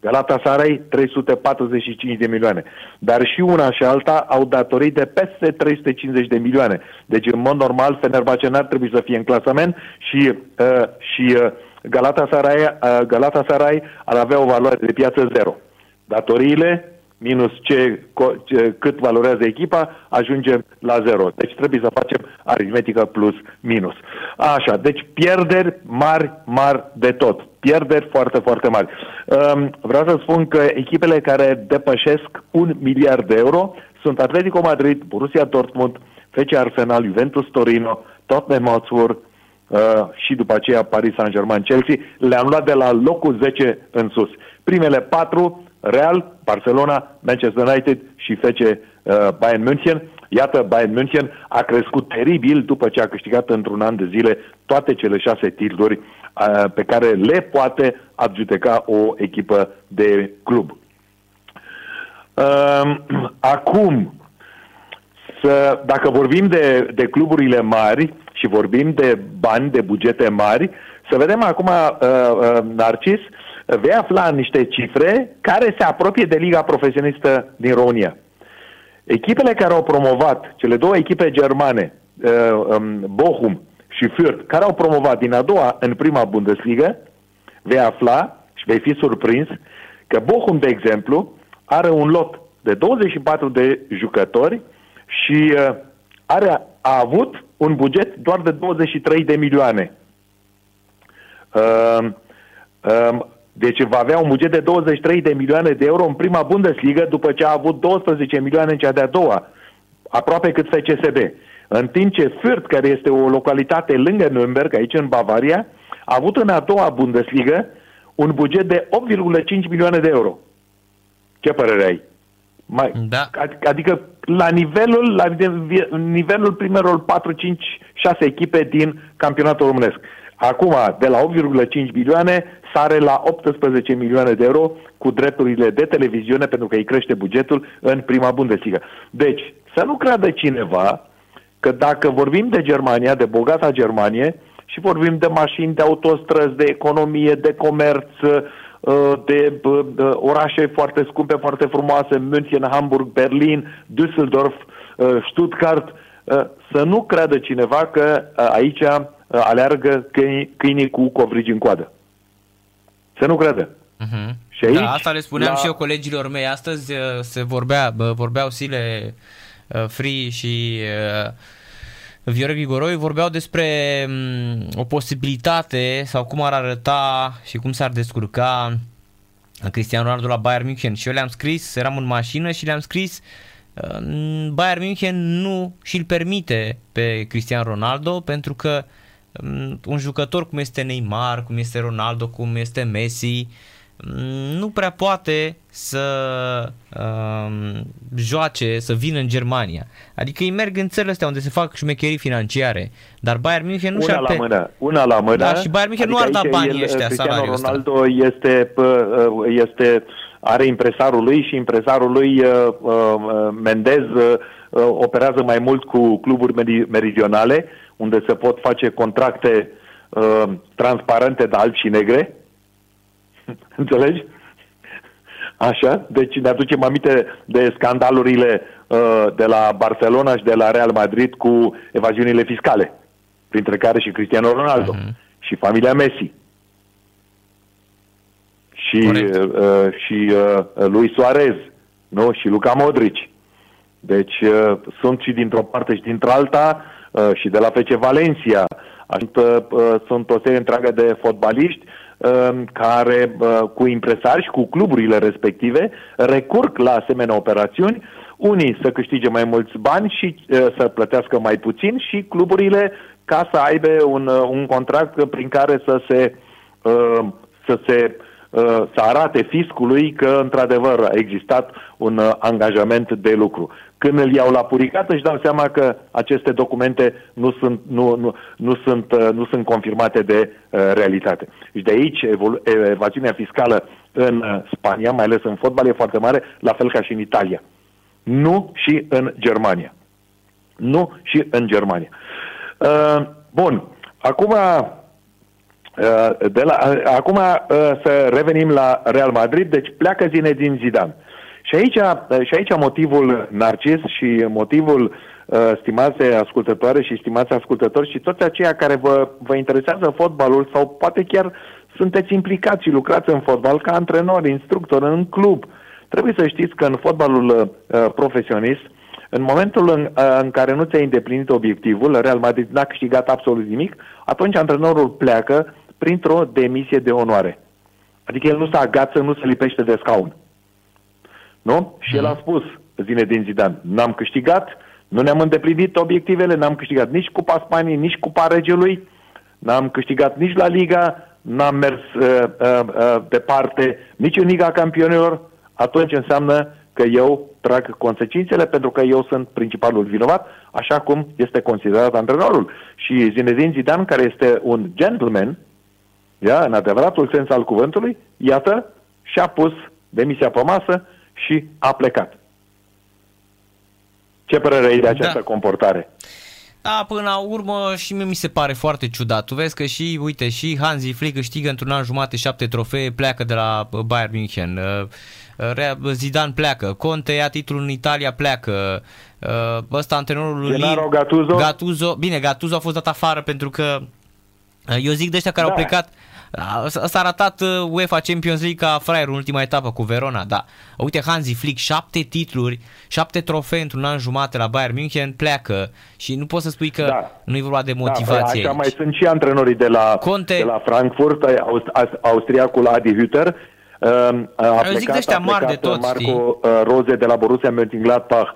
Galatasaray 345 de milioane. Dar și una și alta au datorii de peste 350 de milioane. Deci, în mod normal, Fenerbahce n-ar trebui să fie în clasament și, uh, și uh, Galatasaray, uh, Galatasaray ar avea o valoare de piață zero. Datoriile minus ce, ce, cât valorează echipa, ajungem la zero. Deci trebuie să facem aritmetică plus minus. Așa, deci pierderi mari, mari de tot. Pierderi foarte, foarte mari. Um, vreau să spun că echipele care depășesc un miliard de euro sunt Atletico Madrid, Borussia Dortmund, FC Arsenal, Juventus Torino, Tottenham Hotspur, uh, și după aceea Paris Saint-Germain, Chelsea, le-am luat de la locul 10 în sus. Primele patru Real, Barcelona, Manchester United și FC uh, Bayern München. Iată, Bayern München a crescut teribil după ce a câștigat într-un an de zile toate cele șase titluri uh, pe care le poate adjudeca o echipă de club. Uh, (clears throat) acum, să, dacă vorbim de, de cluburile mari și vorbim de bani, de bugete mari, să vedem acum, uh, uh, Narcis, uh, vei afla niște cifre care se apropie de Liga Profesionistă din România. Echipele care au promovat, cele două echipe germane, uh, um, Bochum și Fürth, care au promovat din a doua în prima Bundesliga, vei afla și vei fi surprins că Bochum, de exemplu, are un lot de 24 de jucători și uh, are, a avut un buget doar de 23 de milioane. Uh, uh, deci va avea un buget de 23 de milioane de euro în prima Bundesliga după ce a avut 12 milioane în cea de-a doua, aproape cât FCSB. În timp ce Fürth, care este o localitate lângă Nürnberg, aici în Bavaria, a avut în a doua Bundesliga un buget de 8,5 milioane de euro. Ce părere ai? Mai, da. Adică la nivelul, la nivelul primelor 4, 5, 6 echipe din campionatul românesc. Acum, de la 8,5 milioane, sare la 18 milioane de euro cu drepturile de televiziune pentru că îi crește bugetul în prima Bundesliga. Deci, să nu creadă cineva că dacă vorbim de Germania, de bogata Germanie, și vorbim de mașini, de autostrăzi, de economie, de comerț, uh, de uh, orașe foarte scumpe, foarte frumoase, München, Hamburg, Berlin, Düsseldorf, uh, Stuttgart, să nu creadă cineva că aici aleargă câinii cu covrigi în coadă. Să nu crede. Uh-huh. Și aici, da, asta le spuneam la... și eu colegilor mei. Astăzi uh, se vorbea, vorbeau Sile uh, Free și uh, Viorel Grigoroi vorbeau despre um, o posibilitate sau cum ar arăta și cum s-ar descurca Cristiano Ronaldo la Bayern München și eu le-am scris, eram în mașină și le-am scris Bayern München nu și-l permite pe Cristiano Ronaldo pentru că uh, un jucător cum este Neymar, cum este Ronaldo, cum este Messi, nu prea poate să um, joace, să vină în Germania. Adică ei merg în țările astea unde se fac șmecherii financiare, dar Bayern München nu și-ar... Una la mână, una la mână. Da, și Bayern München adică nu ar da banii el, ăștia, Cristiano Ronaldo este, este, are impresarul lui și impresarul lui uh, uh, Mendez uh, operează mai mult cu cluburi meridionale, unde se pot face contracte uh, transparente de alb și negre. (laughs) Înțelegi? Așa? Deci ne aducem aminte de scandalurile uh, de la Barcelona și de la Real Madrid cu evaziunile fiscale, printre care și Cristiano Ronaldo uh-huh. și familia Messi. Și, uh, și uh, lui Suarez, nu? Și Luca Modric. Deci uh, sunt și dintr-o parte și dintr-alta Uh, și de la FC Valencia. Sunt, uh, sunt o serie întreagă de fotbaliști uh, care cu impresari și cu cluburile respective recurg la asemenea operațiuni, unii să câștige mai mulți bani și să plătească mai puțin și cluburile ca să aibă un, un contract prin care să se, să se să arate fiscului că într-adevăr a existat un angajament de lucru când îl iau la puricat își dau seama că aceste documente nu sunt, nu, nu, nu sunt, uh, nu sunt confirmate de uh, realitate. Și de aici evolu- evaziunea fiscală în uh, Spania, mai ales în fotbal, e foarte mare, la fel ca și în Italia. Nu și în Germania. Nu și în Germania. Uh, bun, acum uh, de la, uh, acum să revenim la Real Madrid, deci pleacă Zinedine Zidane. Și aici, și aici motivul narcis și motivul uh, stimați ascultătoare și stimați ascultători și toți aceia care vă, vă interesează fotbalul sau poate chiar sunteți implicați și lucrați în fotbal ca antrenori, instructori în club. Trebuie să știți că în fotbalul uh, profesionist, în momentul în, uh, în care nu ți-ai îndeplinit obiectivul, Real Madrid n-a câștigat absolut nimic, atunci antrenorul pleacă printr-o demisie de onoare. Adică el nu se agață, nu se lipește de scaun. Nu? Și el a mhm. spus, zine din Zidane, n-am câștigat, nu ne-am îndeplinit obiectivele, n-am câștigat nici Cupa Spaniei, nici Cupa Regelui, n-am câștigat nici la Liga, n-am mers uh, uh, uh, departe nici în Liga Campionilor, atunci înseamnă că eu trag consecințele pentru că eu sunt principalul vinovat, așa cum este considerat antrenorul. Și Zinedine Zidane, care este un gentleman, ia, în adevăratul sens al cuvântului, iată, și-a pus demisia pe masă și a plecat. Ce părere ai de această da. comportare? Da, până la urmă și mie mi se pare foarte ciudat. Tu vezi că și, uite, și Hansi Flick câștigă într-un an jumate șapte trofee, pleacă de la Bayern München. Uh, uh, Zidane pleacă, Conte ia titlul în Italia, pleacă. Uh, ăsta antrenorul lui Gennaro Gattuso. Gattuso. Bine, Gattuso a fost dat afară pentru că eu zic de ăștia care da. au plecat S-a arătat UEFA Champions League ca fraier în ultima etapă cu Verona, da. Uite, Hansi Flick, șapte titluri, șapte trofee într-un an jumate la Bayern München, pleacă și nu poți să spui că da. nu e vorba de da, motivație. Da, așa mai sunt și antrenorii de la, Conte... de la Frankfurt, austriacul Adi Hütter, um, a plecat, zic de ăștia mari de tot, Marco știi? Uh, Roze de la Borussia Mönchengladbach,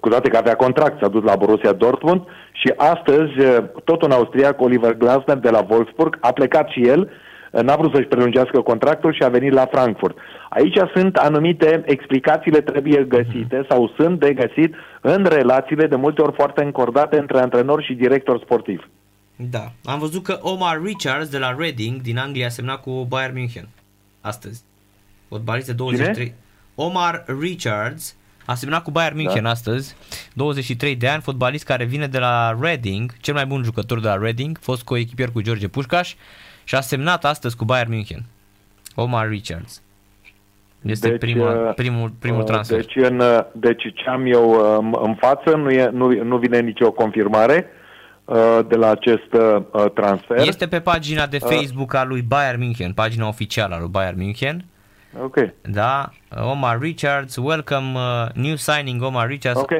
cu toate că avea contract, s-a dus la Borussia Dortmund și astăzi uh, tot un austriac, Oliver Glasner de la Wolfsburg, a plecat și el n-a vrut să-și prelungească contractul și a venit la Frankfurt. Aici sunt anumite explicațiile trebuie găsite mhm. sau sunt de găsit în relațiile de multe ori foarte încordate între antrenor și director sportiv. Da. Am văzut că Omar Richards de la Reading din Anglia a semnat cu Bayern München astăzi. Fotbalist de 23. Cine? Omar Richards a semnat cu Bayern München da. astăzi, 23 de ani, fotbalist care vine de la Reading, cel mai bun jucător de la Reading, fost coechipier cu George Pușcaș și a semnat astăzi cu Bayern München. Omar Richards. Este deci, prima, uh, primul, primul uh, transfer. Deci, în, uh, deci ce am eu în față nu, e, nu, nu vine nicio confirmare de la acest transfer. Este pe pagina de Facebook a lui Bayern München, pagina oficială a lui Bayern München. Ok. Da, Omar Richards, welcome, uh, new signing Omar Richards. Ok.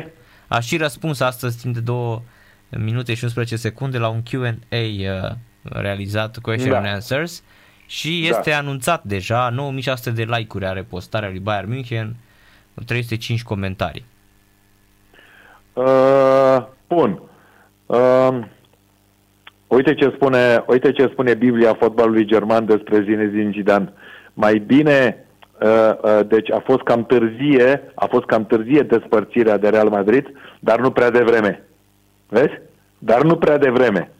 A și răspuns astăzi timp de 2 minute și 11 secunde la un Q&A uh, realizat Question da. and Answers și este da. anunțat deja 9600 de like-uri are postarea lui Bayern München, 305 comentarii. Uh, bun. Uh, uite ce spune, uite ce spune Biblia fotbalului german despre Zinedine Zidane. Mai bine Uh, uh, deci a fost cam târzie, a fost cam târzie despărțirea de Real Madrid, dar nu prea devreme. Vezi? Dar nu prea devreme.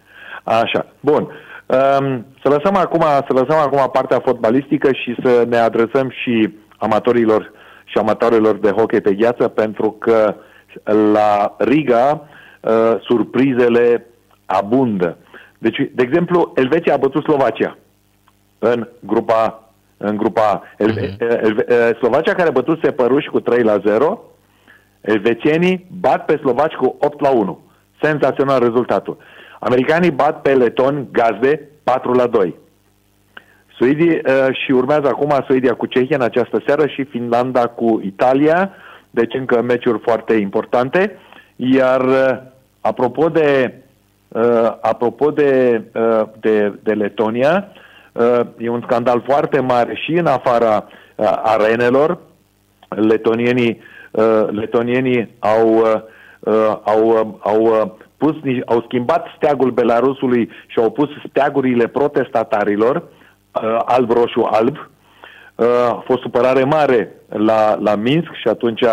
Așa. Bun. Um, să lăsăm acum, să lăsăm acum partea fotbalistică și să ne adresăm și amatorilor și amatorilor de hockey pe gheață, pentru că la Riga uh, surprizele abundă. Deci, de exemplu, Elveția a bătut Slovacia în grupa în grupa Elve- uh-huh. Elve- Slovacia care a bătut Sepăruși cu 3 la 0, elvețienii bat pe slovaci cu 8 la 1. Senzațional rezultatul. Americanii bat pe letoni gazde 4 la 2. Suedii, uh, și urmează acum Suedia cu Cehia în această seară și Finlanda cu Italia, deci încă meciuri foarte importante. Iar uh, apropo de, uh, apropo de, uh, de, de Letonia, uh, e un scandal foarte mare și în afara uh, arenelor. Letonienii, uh, letonienii au, uh, uh au, uh, au uh, pus, au schimbat steagul Belarusului și au pus steagurile protestatarilor, uh, alb, roșu, alb. Uh, a fost supărare mare la, la Minsk și atunci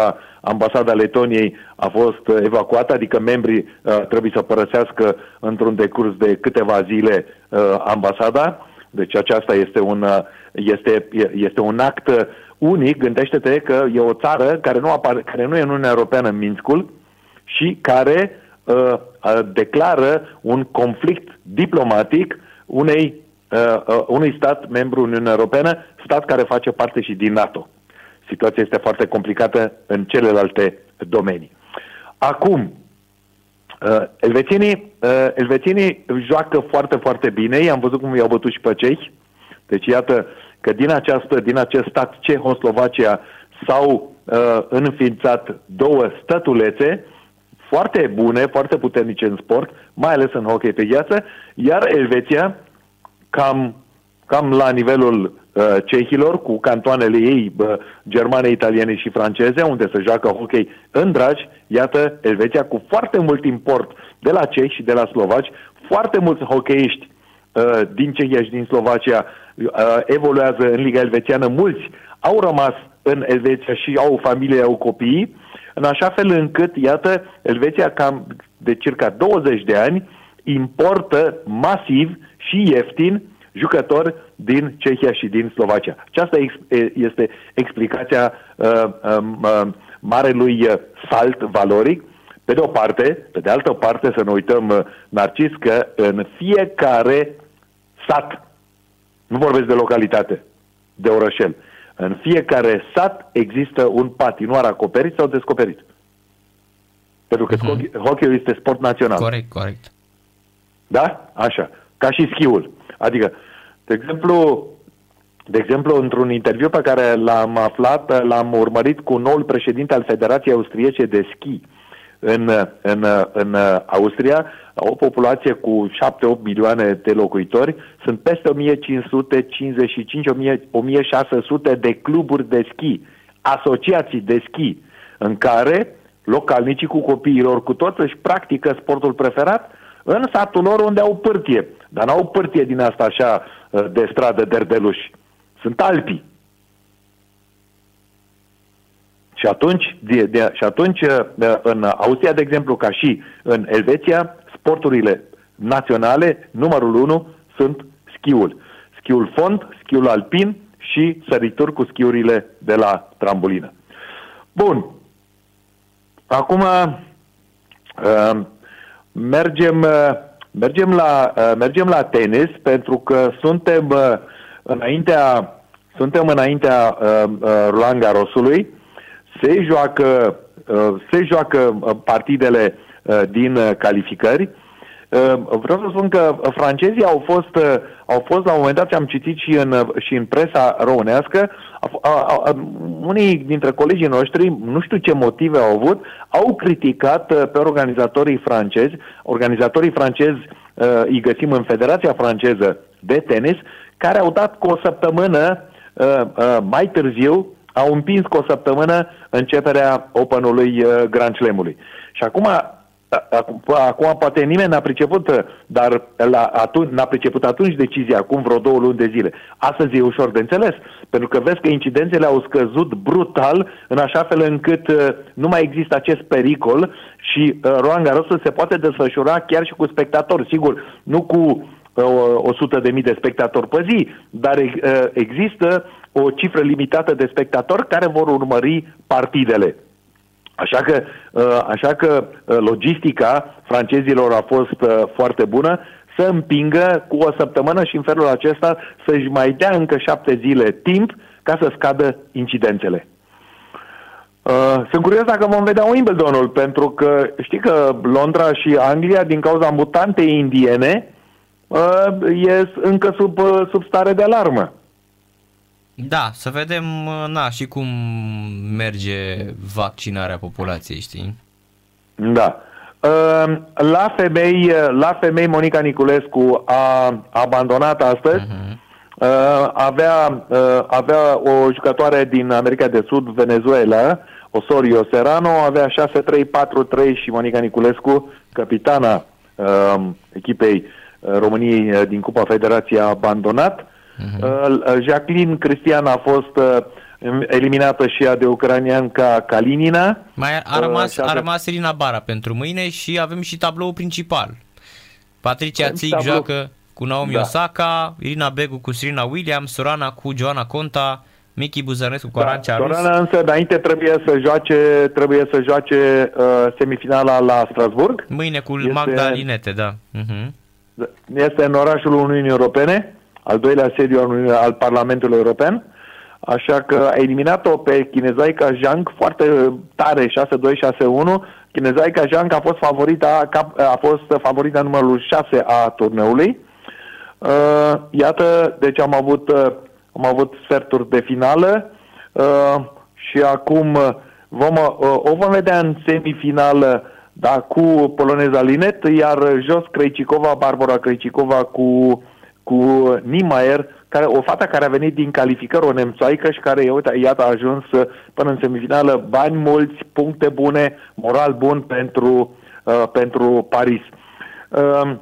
ambasada Letoniei a fost evacuată, adică membrii uh, trebuie să părăsească într-un decurs de câteva zile uh, ambasada. Deci aceasta este un, uh, este, este un act unic. Gândește-te că e o țară care nu, apare, care nu e în Uniunea Europeană în Minskul și care uh, declară un conflict diplomatic unei, uh, uh, unui stat membru Uniunii Europeană, stat care face parte și din NATO. Situația este foarte complicată în celelalte domenii. Acum, uh, elvețienii, uh, elvețienii joacă foarte, foarte bine. I-am văzut cum i-au bătut și pe cehi. Deci iată că din, această, din acest stat Cehoslovacia s-au uh, înființat două stătulețe foarte bune, foarte puternice în sport, mai ales în hockey pe gheață, iar Elveția, cam, cam la nivelul uh, cehilor, cu cantoanele ei uh, germane, italiene și franceze, unde se joacă hockey în dragi, iată Elveția cu foarte mult import de la cehi și de la slovaci, foarte mulți hockeyiști uh, din Cehia și din Slovacia uh, evoluează în Liga Elvețiană, mulți au rămas în Elveția și au o familie, au copii, în așa fel încât, iată, Elveția cam de circa 20 de ani importă masiv și ieftin jucători din Cehia și din Slovacia. Aceasta este explicația uh, um, uh, marelui salt valoric. Pe de o parte, pe de altă parte să nu uităm, uh, Narcis, că în fiecare sat, nu vorbesc de localitate, de orășel, în fiecare sat există un patinoar acoperit sau descoperit. Pentru că uh-huh. hockey este sport național. Corect, corect. Da? Așa. Ca și schiul. Adică, de exemplu, de exemplu, într-un interviu pe care l-am aflat, l-am urmărit cu noul președinte al Federației Austriece de Schi în, în, în Austria, o populație cu 7-8 milioane de locuitori, sunt peste 1555-1600 de cluburi de schi, asociații de schi, în care localnicii cu copiilor cu toți își practică sportul preferat în satul lor unde au pârtie. Dar n-au pârtie din asta așa uh, de stradă derdeluși. Sunt alpii. Și atunci, de, de, și atunci, uh, în Austria, de exemplu, ca și în Elveția, sporturile naționale, numărul 1, sunt schiul. Schiul fond, schiul alpin și sărituri cu schiurile de la trambulină. Bun. Acum uh, mergem, uh, mergem, la, uh, mergem la tenis pentru că suntem înaintea, suntem înaintea Roland Garrosului. Se joacă, se joacă partidele Uh, din uh, calificări. Uh, vreau să spun că francezii au fost, au fost la un moment dat, am citit și în, și în presa românească, a, a, a, unii dintre colegii noștri, nu știu ce motive au avut, au criticat pe organizatorii francezi. Organizatorii francezi îi găsim în Federația Franceză de Tenis, care au dat cu o săptămână mai târziu, au împins cu o săptămână începerea Openului Grand Slam-ului. Și acum Acum, acum poate nimeni n-a priceput, dar la atunci, n-a priceput atunci decizia, acum vreo două luni de zile. Astăzi e ușor de înțeles, pentru că vezi că incidențele au scăzut brutal, în așa fel încât uh, nu mai există acest pericol și uh, Roland Garros se poate desfășura chiar și cu spectatori. Sigur, nu cu uh, 100.000 de, de spectatori pe zi, dar uh, există o cifră limitată de spectatori care vor urmări partidele. Așa că, uh, așa că uh, logistica francezilor a fost uh, foarte bună să împingă cu o săptămână și în felul acesta să-și mai dea încă șapte zile timp ca să scadă incidențele. Sunt curios dacă vom vedea Wimbledonul, pentru că știi că Londra și Anglia, din cauza mutantei indiene, ies încă sub, sub stare de alarmă. Da, să vedem na, și cum merge vaccinarea populației, știi? Da. Ehm, la femei, la femei Monica Niculescu a abandonat astăzi. Uh-huh. Avea, avea o jucătoare din America de Sud, Venezuela, Osorio Serrano, avea 6-3-4-3 și Monica Niculescu, capitana ehm, echipei României din Cupa Federației, a abandonat. Uh-huh. Jacqueline Cristian a fost uh, eliminată și ea de ucranianca Kalinina. Mai a rămas, uh, a rămas Irina Bara pentru mâine și avem și tabloul principal. Patricia Țic tablou... joacă cu Naomi da. Osaka, Irina Begu cu Serena Williams, Sorana cu Joana Conta, Miki Buzănescu cu da, Arancea Sorana însă înainte trebuie să joace, trebuie să joace uh, semifinala la Strasburg. Mâine cu este, Magda Linete, da. Uh-huh. Este în orașul Uniunii Europene al doilea sediu al, al Parlamentului European, așa că a eliminat-o pe Chinezaica Zhang foarte tare, 6-2-6-1. Chinezaica Zhang a fost favorita, a fost favorita numărul 6 a turneului. Uh, iată, deci am avut, uh, am avut sferturi de finală uh, și acum vom, o vom vedea în semifinală da, cu poloneza Linet, iar jos Krejcikova, Barbara Krejcikova cu, cu Niemeyer, care, o fată care a venit din calificări, o nemțoaică și care, uite, iată, a ajuns până în semifinală, bani mulți, puncte bune, moral bun pentru, uh, pentru Paris. Uh,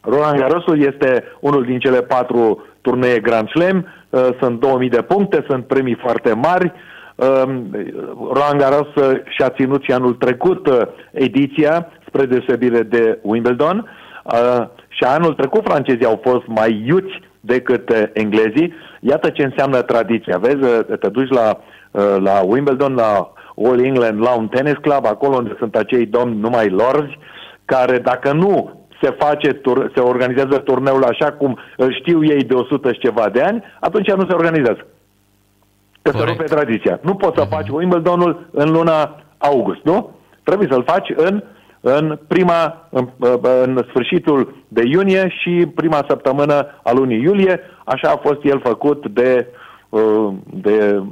Roland Garrosul este unul din cele patru turnee Grand Slam, uh, sunt 2000 de puncte, sunt premii foarte mari, uh, Roland Garros uh, și-a ținut și anul trecut uh, ediția, spre deosebire de Wimbledon, uh, și anul trecut francezii au fost mai iuți decât uh, englezii. Iată ce înseamnă tradiția. Vezi, uh, te duci la, uh, la Wimbledon, la All England Lawn Tennis Club, acolo unde sunt acei domni numai lorzi, care dacă nu se face, se organizează turneul așa cum îl știu ei de 100 și ceva de ani, atunci nu se organizează. Că Corect. se rupe tradiția. Nu poți să uh-huh. faci Wimbledonul în luna august, nu? Trebuie să-l faci în uh, în prima, în, în sfârșitul de iunie și prima săptămână a lunii iulie. Așa a fost el făcut de, uh, de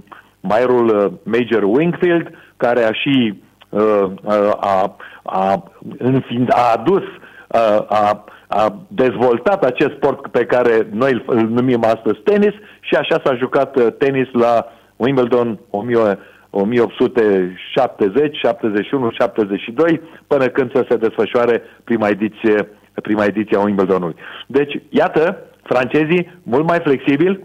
maierul Major Wingfield, care a și uh, a, a, înfiind, a adus, a, a, a dezvoltat acest sport pe care noi îl numim astăzi tenis și așa s-a jucat uh, tenis la Wimbledon 1000 1870, 71, 72, până când să se desfășoare prima ediție, prima ediție a Wimbledonului. Deci, iată, francezii mult mai flexibili,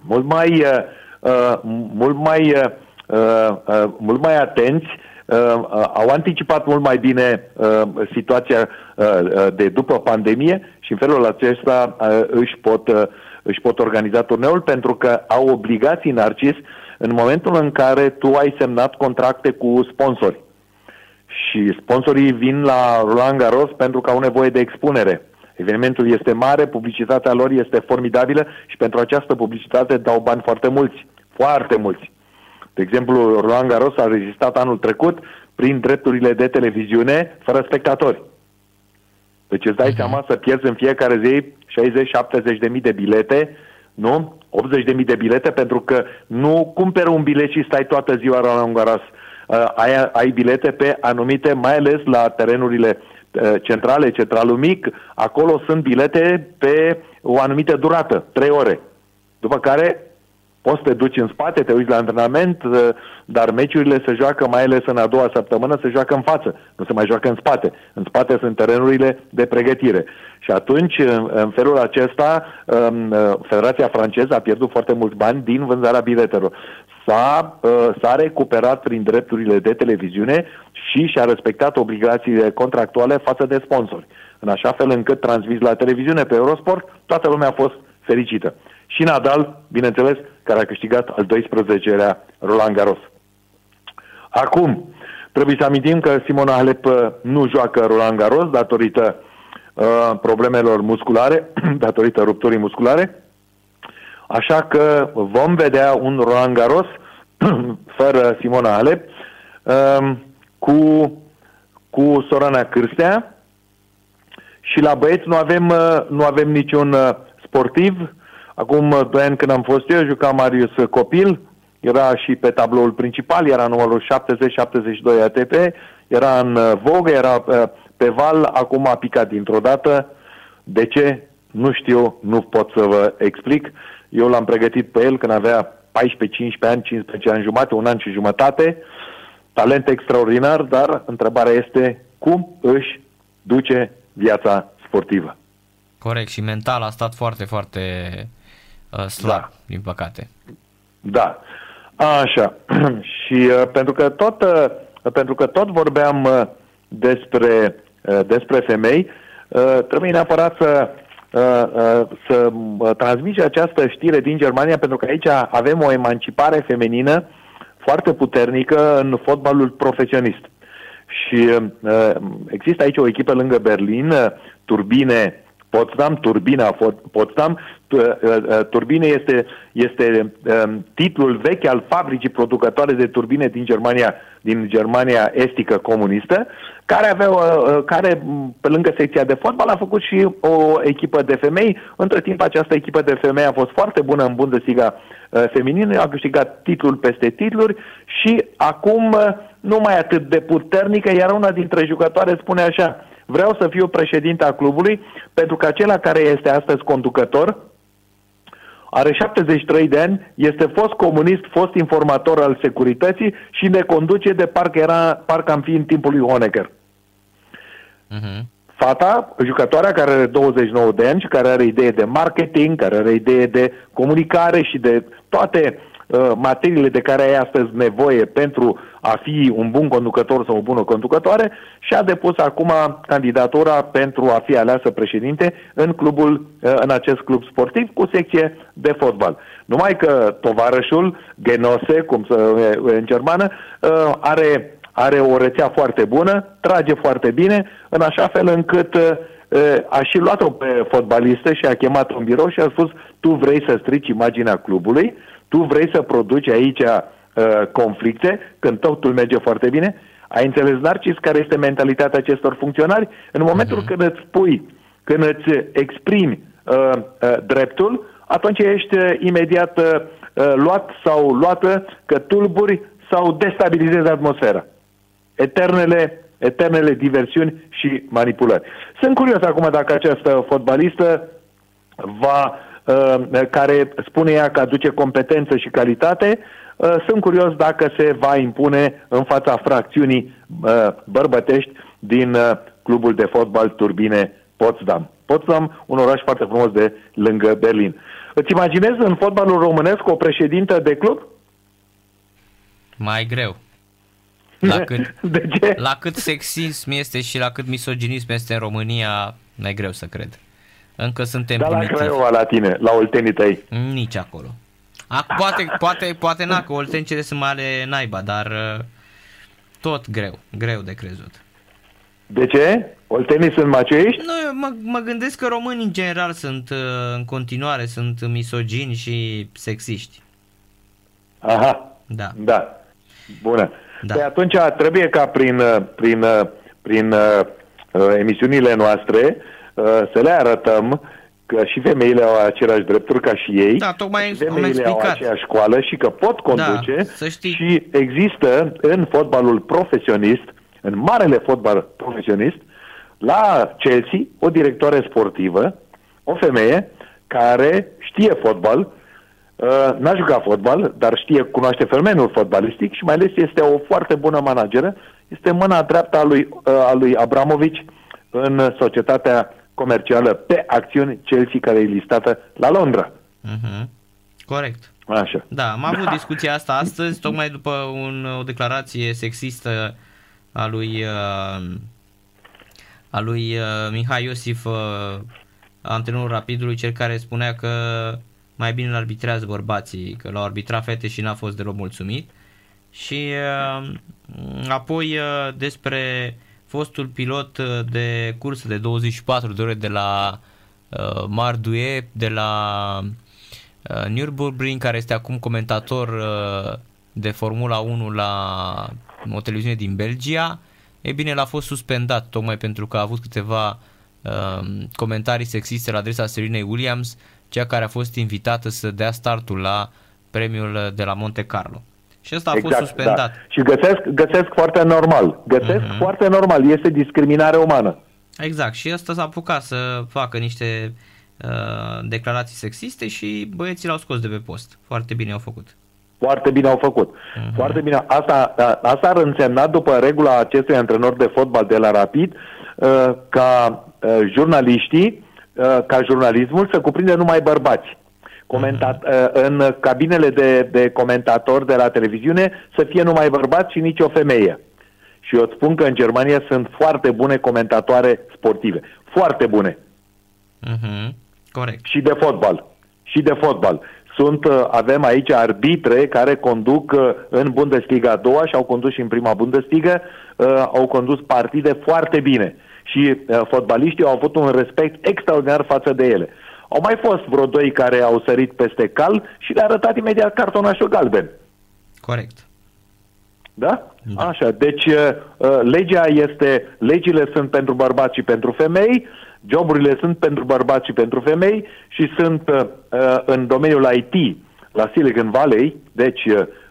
mult mai, uh, uh, mult mai, uh, uh, mult mai atenți, uh, uh, au anticipat mult mai bine uh, situația uh, uh de după pandemie și în felul acesta uh, își, pot, uh, își pot organiza turneul pentru că au obligații Narcis în momentul în care tu ai semnat contracte cu sponsori și sponsorii vin la Roland Garros pentru că au nevoie de expunere. Evenimentul este mare, publicitatea lor este formidabilă și pentru această publicitate dau bani foarte mulți, foarte mulți. De exemplu, Roland Garros a rezistat anul trecut prin drepturile de televiziune fără spectatori. Deci îți dai uh-huh. seama să pierzi în fiecare zi 60-70 de mii de bilete, nu? 80.000 de bilete pentru că nu cumperi un bilet și stai toată ziua la Ungaras. Uh, ai, ai bilete pe anumite, mai ales la terenurile uh, centrale, centralul mic, acolo sunt bilete pe o anumită durată, 3 ore. După care poți să te duci în spate, te uiți la antrenament, uh, dar meciurile se joacă, mai ales în a doua săptămână, se joacă în față, nu se mai joacă în spate. În spate sunt terenurile de pregătire. Și atunci, în felul acesta, um, uh, Federația franceză a pierdut foarte mulți bani din vânzarea biletelor. S-a, uh, s-a recuperat prin drepturile de televiziune și și-a respectat obligațiile contractuale față de sponsori. În așa fel încât transmis la televiziune pe Eurosport, toată lumea a fost fericită. Și Nadal, bineînțeles, care a câștigat al 12-lea Roland Garros. Acum, trebuie să amintim că Simona Halep uh, nu joacă Roland Garros datorită uh, problemelor musculare, (clears throat) datorită rupturii musculare, așa că vom vedea un Roland Garros (clears throat) fără Simona Halep uh, cu, cu Sorana Cârstea. Și la băieți nu avem, uh, nu avem niciun uh, sportiv Acum doi ani când am fost eu, juca Marius Copil, era și pe tabloul principal, era numărul 70-72 ATP, era în uh, vogă, era uh, pe val, acum a picat dintr-o dată. De ce? Nu știu, nu pot să vă explic. Eu l-am pregătit pe el când avea 14-15 ani, 15 ani jumate, un an și jumătate. Talent extraordinar, dar întrebarea este cum își duce viața sportivă. Corect, și mental a stat foarte, foarte uh, slab, da. din păcate. Da. Așa. (clears throat) și uh, pentru că tot uh, pentru că tot vorbeam uh, despre uh, despre femei, uh, trebuie neapărat să uh, uh, să uh, transmiți această știre din Germania pentru că aici avem o emancipare feminină foarte puternică în fotbalul profesionist. Și uh, există aici o echipă lângă Berlin, uh, Turbine Potsdam, Turbina Potsdam. Turbine este, este um, titlul vechi al fabricii producătoare de turbine din Germania, din Germania estică comunistă, care avea, care pe lângă secția de fotbal a făcut și o echipă de femei. Între timp această echipă de femei a fost foarte bună în Bundesliga feminină, a câștigat titlul peste titluri și acum nu mai atât de puternică, iar una dintre jucătoare spune așa, vreau să fiu președinte a clubului pentru că acela care este astăzi conducător are 73 de ani, este fost comunist, fost informator al securității și ne conduce de parcă, era, parcă am fi în timpul lui Honecker. Uh-huh. Fata, jucătoarea care are 29 de ani și care are idee de marketing, care are idee de comunicare și de toate uh, materiile de care ai astăzi nevoie pentru a fi un bun conducător sau o bună conducătoare și a depus acum candidatura pentru a fi aleasă președinte în clubul, uh, în acest club sportiv cu secție de fotbal. Numai că tovarășul, Genose, cum să în germană, uh, are are o rețea foarte bună, trage foarte bine, în așa fel încât uh, a și luat-o pe fotbalistă și a chemat-o în birou și a spus tu vrei să strici imaginea clubului, tu vrei să produci aici uh, conflicte când totul merge foarte bine. Ai înțeles, Narcis, care este mentalitatea acestor funcționari? În momentul uh-huh. când îți spui, când îți exprimi uh, uh, dreptul, atunci ești uh, imediat uh, luat sau luată că tulburi sau destabilizezi atmosfera eternele, eternele diversiuni și manipulări. Sunt curios acum dacă această fotbalistă va, uh, care spune ea că aduce competență și calitate, uh, sunt curios dacă se va impune în fața fracțiunii uh, bărbătești din uh, clubul de fotbal Turbine Potsdam. Potsdam, un oraș foarte frumos de lângă Berlin. Îți imaginezi în fotbalul românesc o președintă de club? Mai greu. (laughs) La cât, de ce? La cât sexism este și la cât misoginism este în România, mai greu să cred. Încă suntem Dar la Craiova, la tine, la oltenii tăi. Nici acolo. A, poate, poate, poate na, că oltencele sunt mai ale naiba, dar uh, tot greu, greu de crezut. De ce? Oltenii sunt macioiști? Nu, mă, mă gândesc că românii în general sunt uh, în continuare, sunt misogini și sexiști. Aha. Da. Da. Bună. Da. Păi atunci trebuie ca prin, prin, prin uh, emisiunile noastre uh, să le arătăm că și femeile au aceleași drepturi ca și ei, da, tocmai și femeile au aceeași școală și că pot conduce da, să știi. și există în fotbalul profesionist, în marele fotbal profesionist, la Chelsea o directoare sportivă, o femeie care știe fotbal, Uh, n-a jucat fotbal, dar știe, cunoaște fenomenul fotbalistic și mai ales este o foarte bună manageră. Este mâna dreaptă a lui, uh, a lui Abramovici în societatea comercială pe acțiuni Chelsea care e listată la Londra. Uh-huh. Corect. Așa. Da, am avut da. discuția asta astăzi, tocmai după un, o declarație sexistă a lui, uh, a lui uh, Mihai Iosif, uh, antrenorul Rapidului, cel care spunea că mai bine îl arbitrează bărbații, că l-au arbitrat fete și n-a fost deloc mulțumit. Și uh, apoi uh, despre fostul pilot uh, de cursă de 24 de ore de la uh, Mardue, de la uh, Nürburgring, care este acum comentator uh, de Formula 1 la o televiziune din Belgia. E bine, l-a fost suspendat tocmai pentru că a avut câteva uh, comentarii sexiste la adresa Serenei Williams cea care a fost invitată să dea startul la premiul de la Monte Carlo. Și ăsta a exact, fost suspendat. Da. Și găsesc, găsesc foarte normal. Găsesc uh-huh. foarte normal. Este discriminare umană. Exact. Și ăsta s-a apucat să facă niște uh, declarații sexiste și băieții l-au scos de pe post. Foarte bine au făcut. Foarte bine au făcut. Uh-huh. Foarte bine. Asta, asta ar însemna, după regula acestui antrenor de fotbal de la Rapid, uh, ca uh, jurnaliștii Uh, ca jurnalismul să cuprinde numai bărbați. Comentat, uh, în cabinele de, de comentatori de la televiziune să fie numai bărbați și nicio femeie. Și eu îți spun că în Germania sunt foarte bune comentatoare sportive. Foarte bune. Uh-huh. Corect. Și de fotbal. Și de fotbal. Sunt, uh, avem aici arbitre care conduc în Bundesliga a doua și au condus și în prima Bundesliga, au condus partide foarte bine și uh, fotbaliștii au avut un respect extraordinar față de ele. Au mai fost vreo doi care au sărit peste cal și le-a arătat imediat cartonașul galben. Corect. Da? da? Așa, deci uh, uh, legea este, legile sunt pentru bărbați și pentru femei, joburile sunt pentru bărbați și pentru femei și sunt uh, în domeniul IT, la Silicon Valley, deci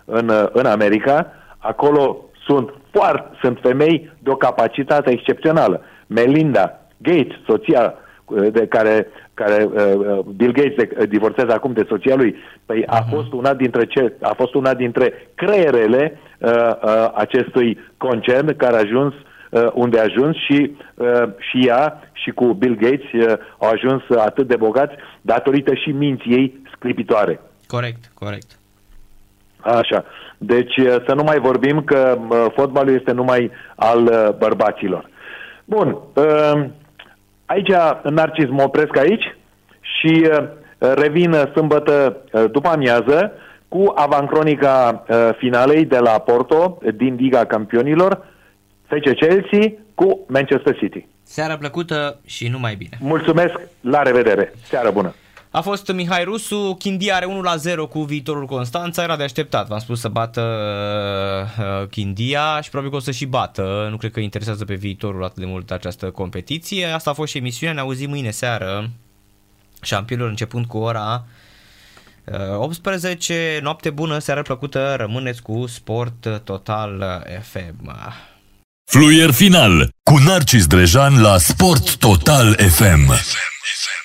în, în America, acolo sunt foarte, sunt femei de o capacitate excepțională. Melinda Gates, soția de care, care uh, Bill Gates de, divorțează acum de soția lui, păi uh-huh. a mhm. fost una dintre ce, a fost una dintre creierele uh, uh, acestui concern care a ajuns uh, unde a ajuns și, uh, și ea și cu Bill Gates uh, au ajuns atât de bogați datorită și minții ei sclipitoare. Corect, corect. Așa. Deci uh, să nu mai vorbim că uh, fotbalul este numai al uh, bărbaților. Bun. Uh, Aici, Narcis, mă opresc aici și uh, revin sâmbătă uh, după amiază cu avancronica uh, finalei de la Porto din Liga Campionilor, FC Chelsea cu Manchester City. Seara plăcută și numai bine. Mulțumesc, la revedere. Seară bună. A fost Mihai Rusu, Chindia are 1 la 0 cu viitorul Constanța, era de așteptat, v-am spus să bată uh, Chindia și probabil că o să și bată, nu cred că interesează pe viitorul atât de mult această competiție. Asta a fost și emisiunea, ne auzim mâine seară, șampionilor începând cu ora uh, 18, noapte bună, seară plăcută, rămâneți cu Sport Total FM. Fluier final cu Narcis Drejan la Sport Total FM. FM.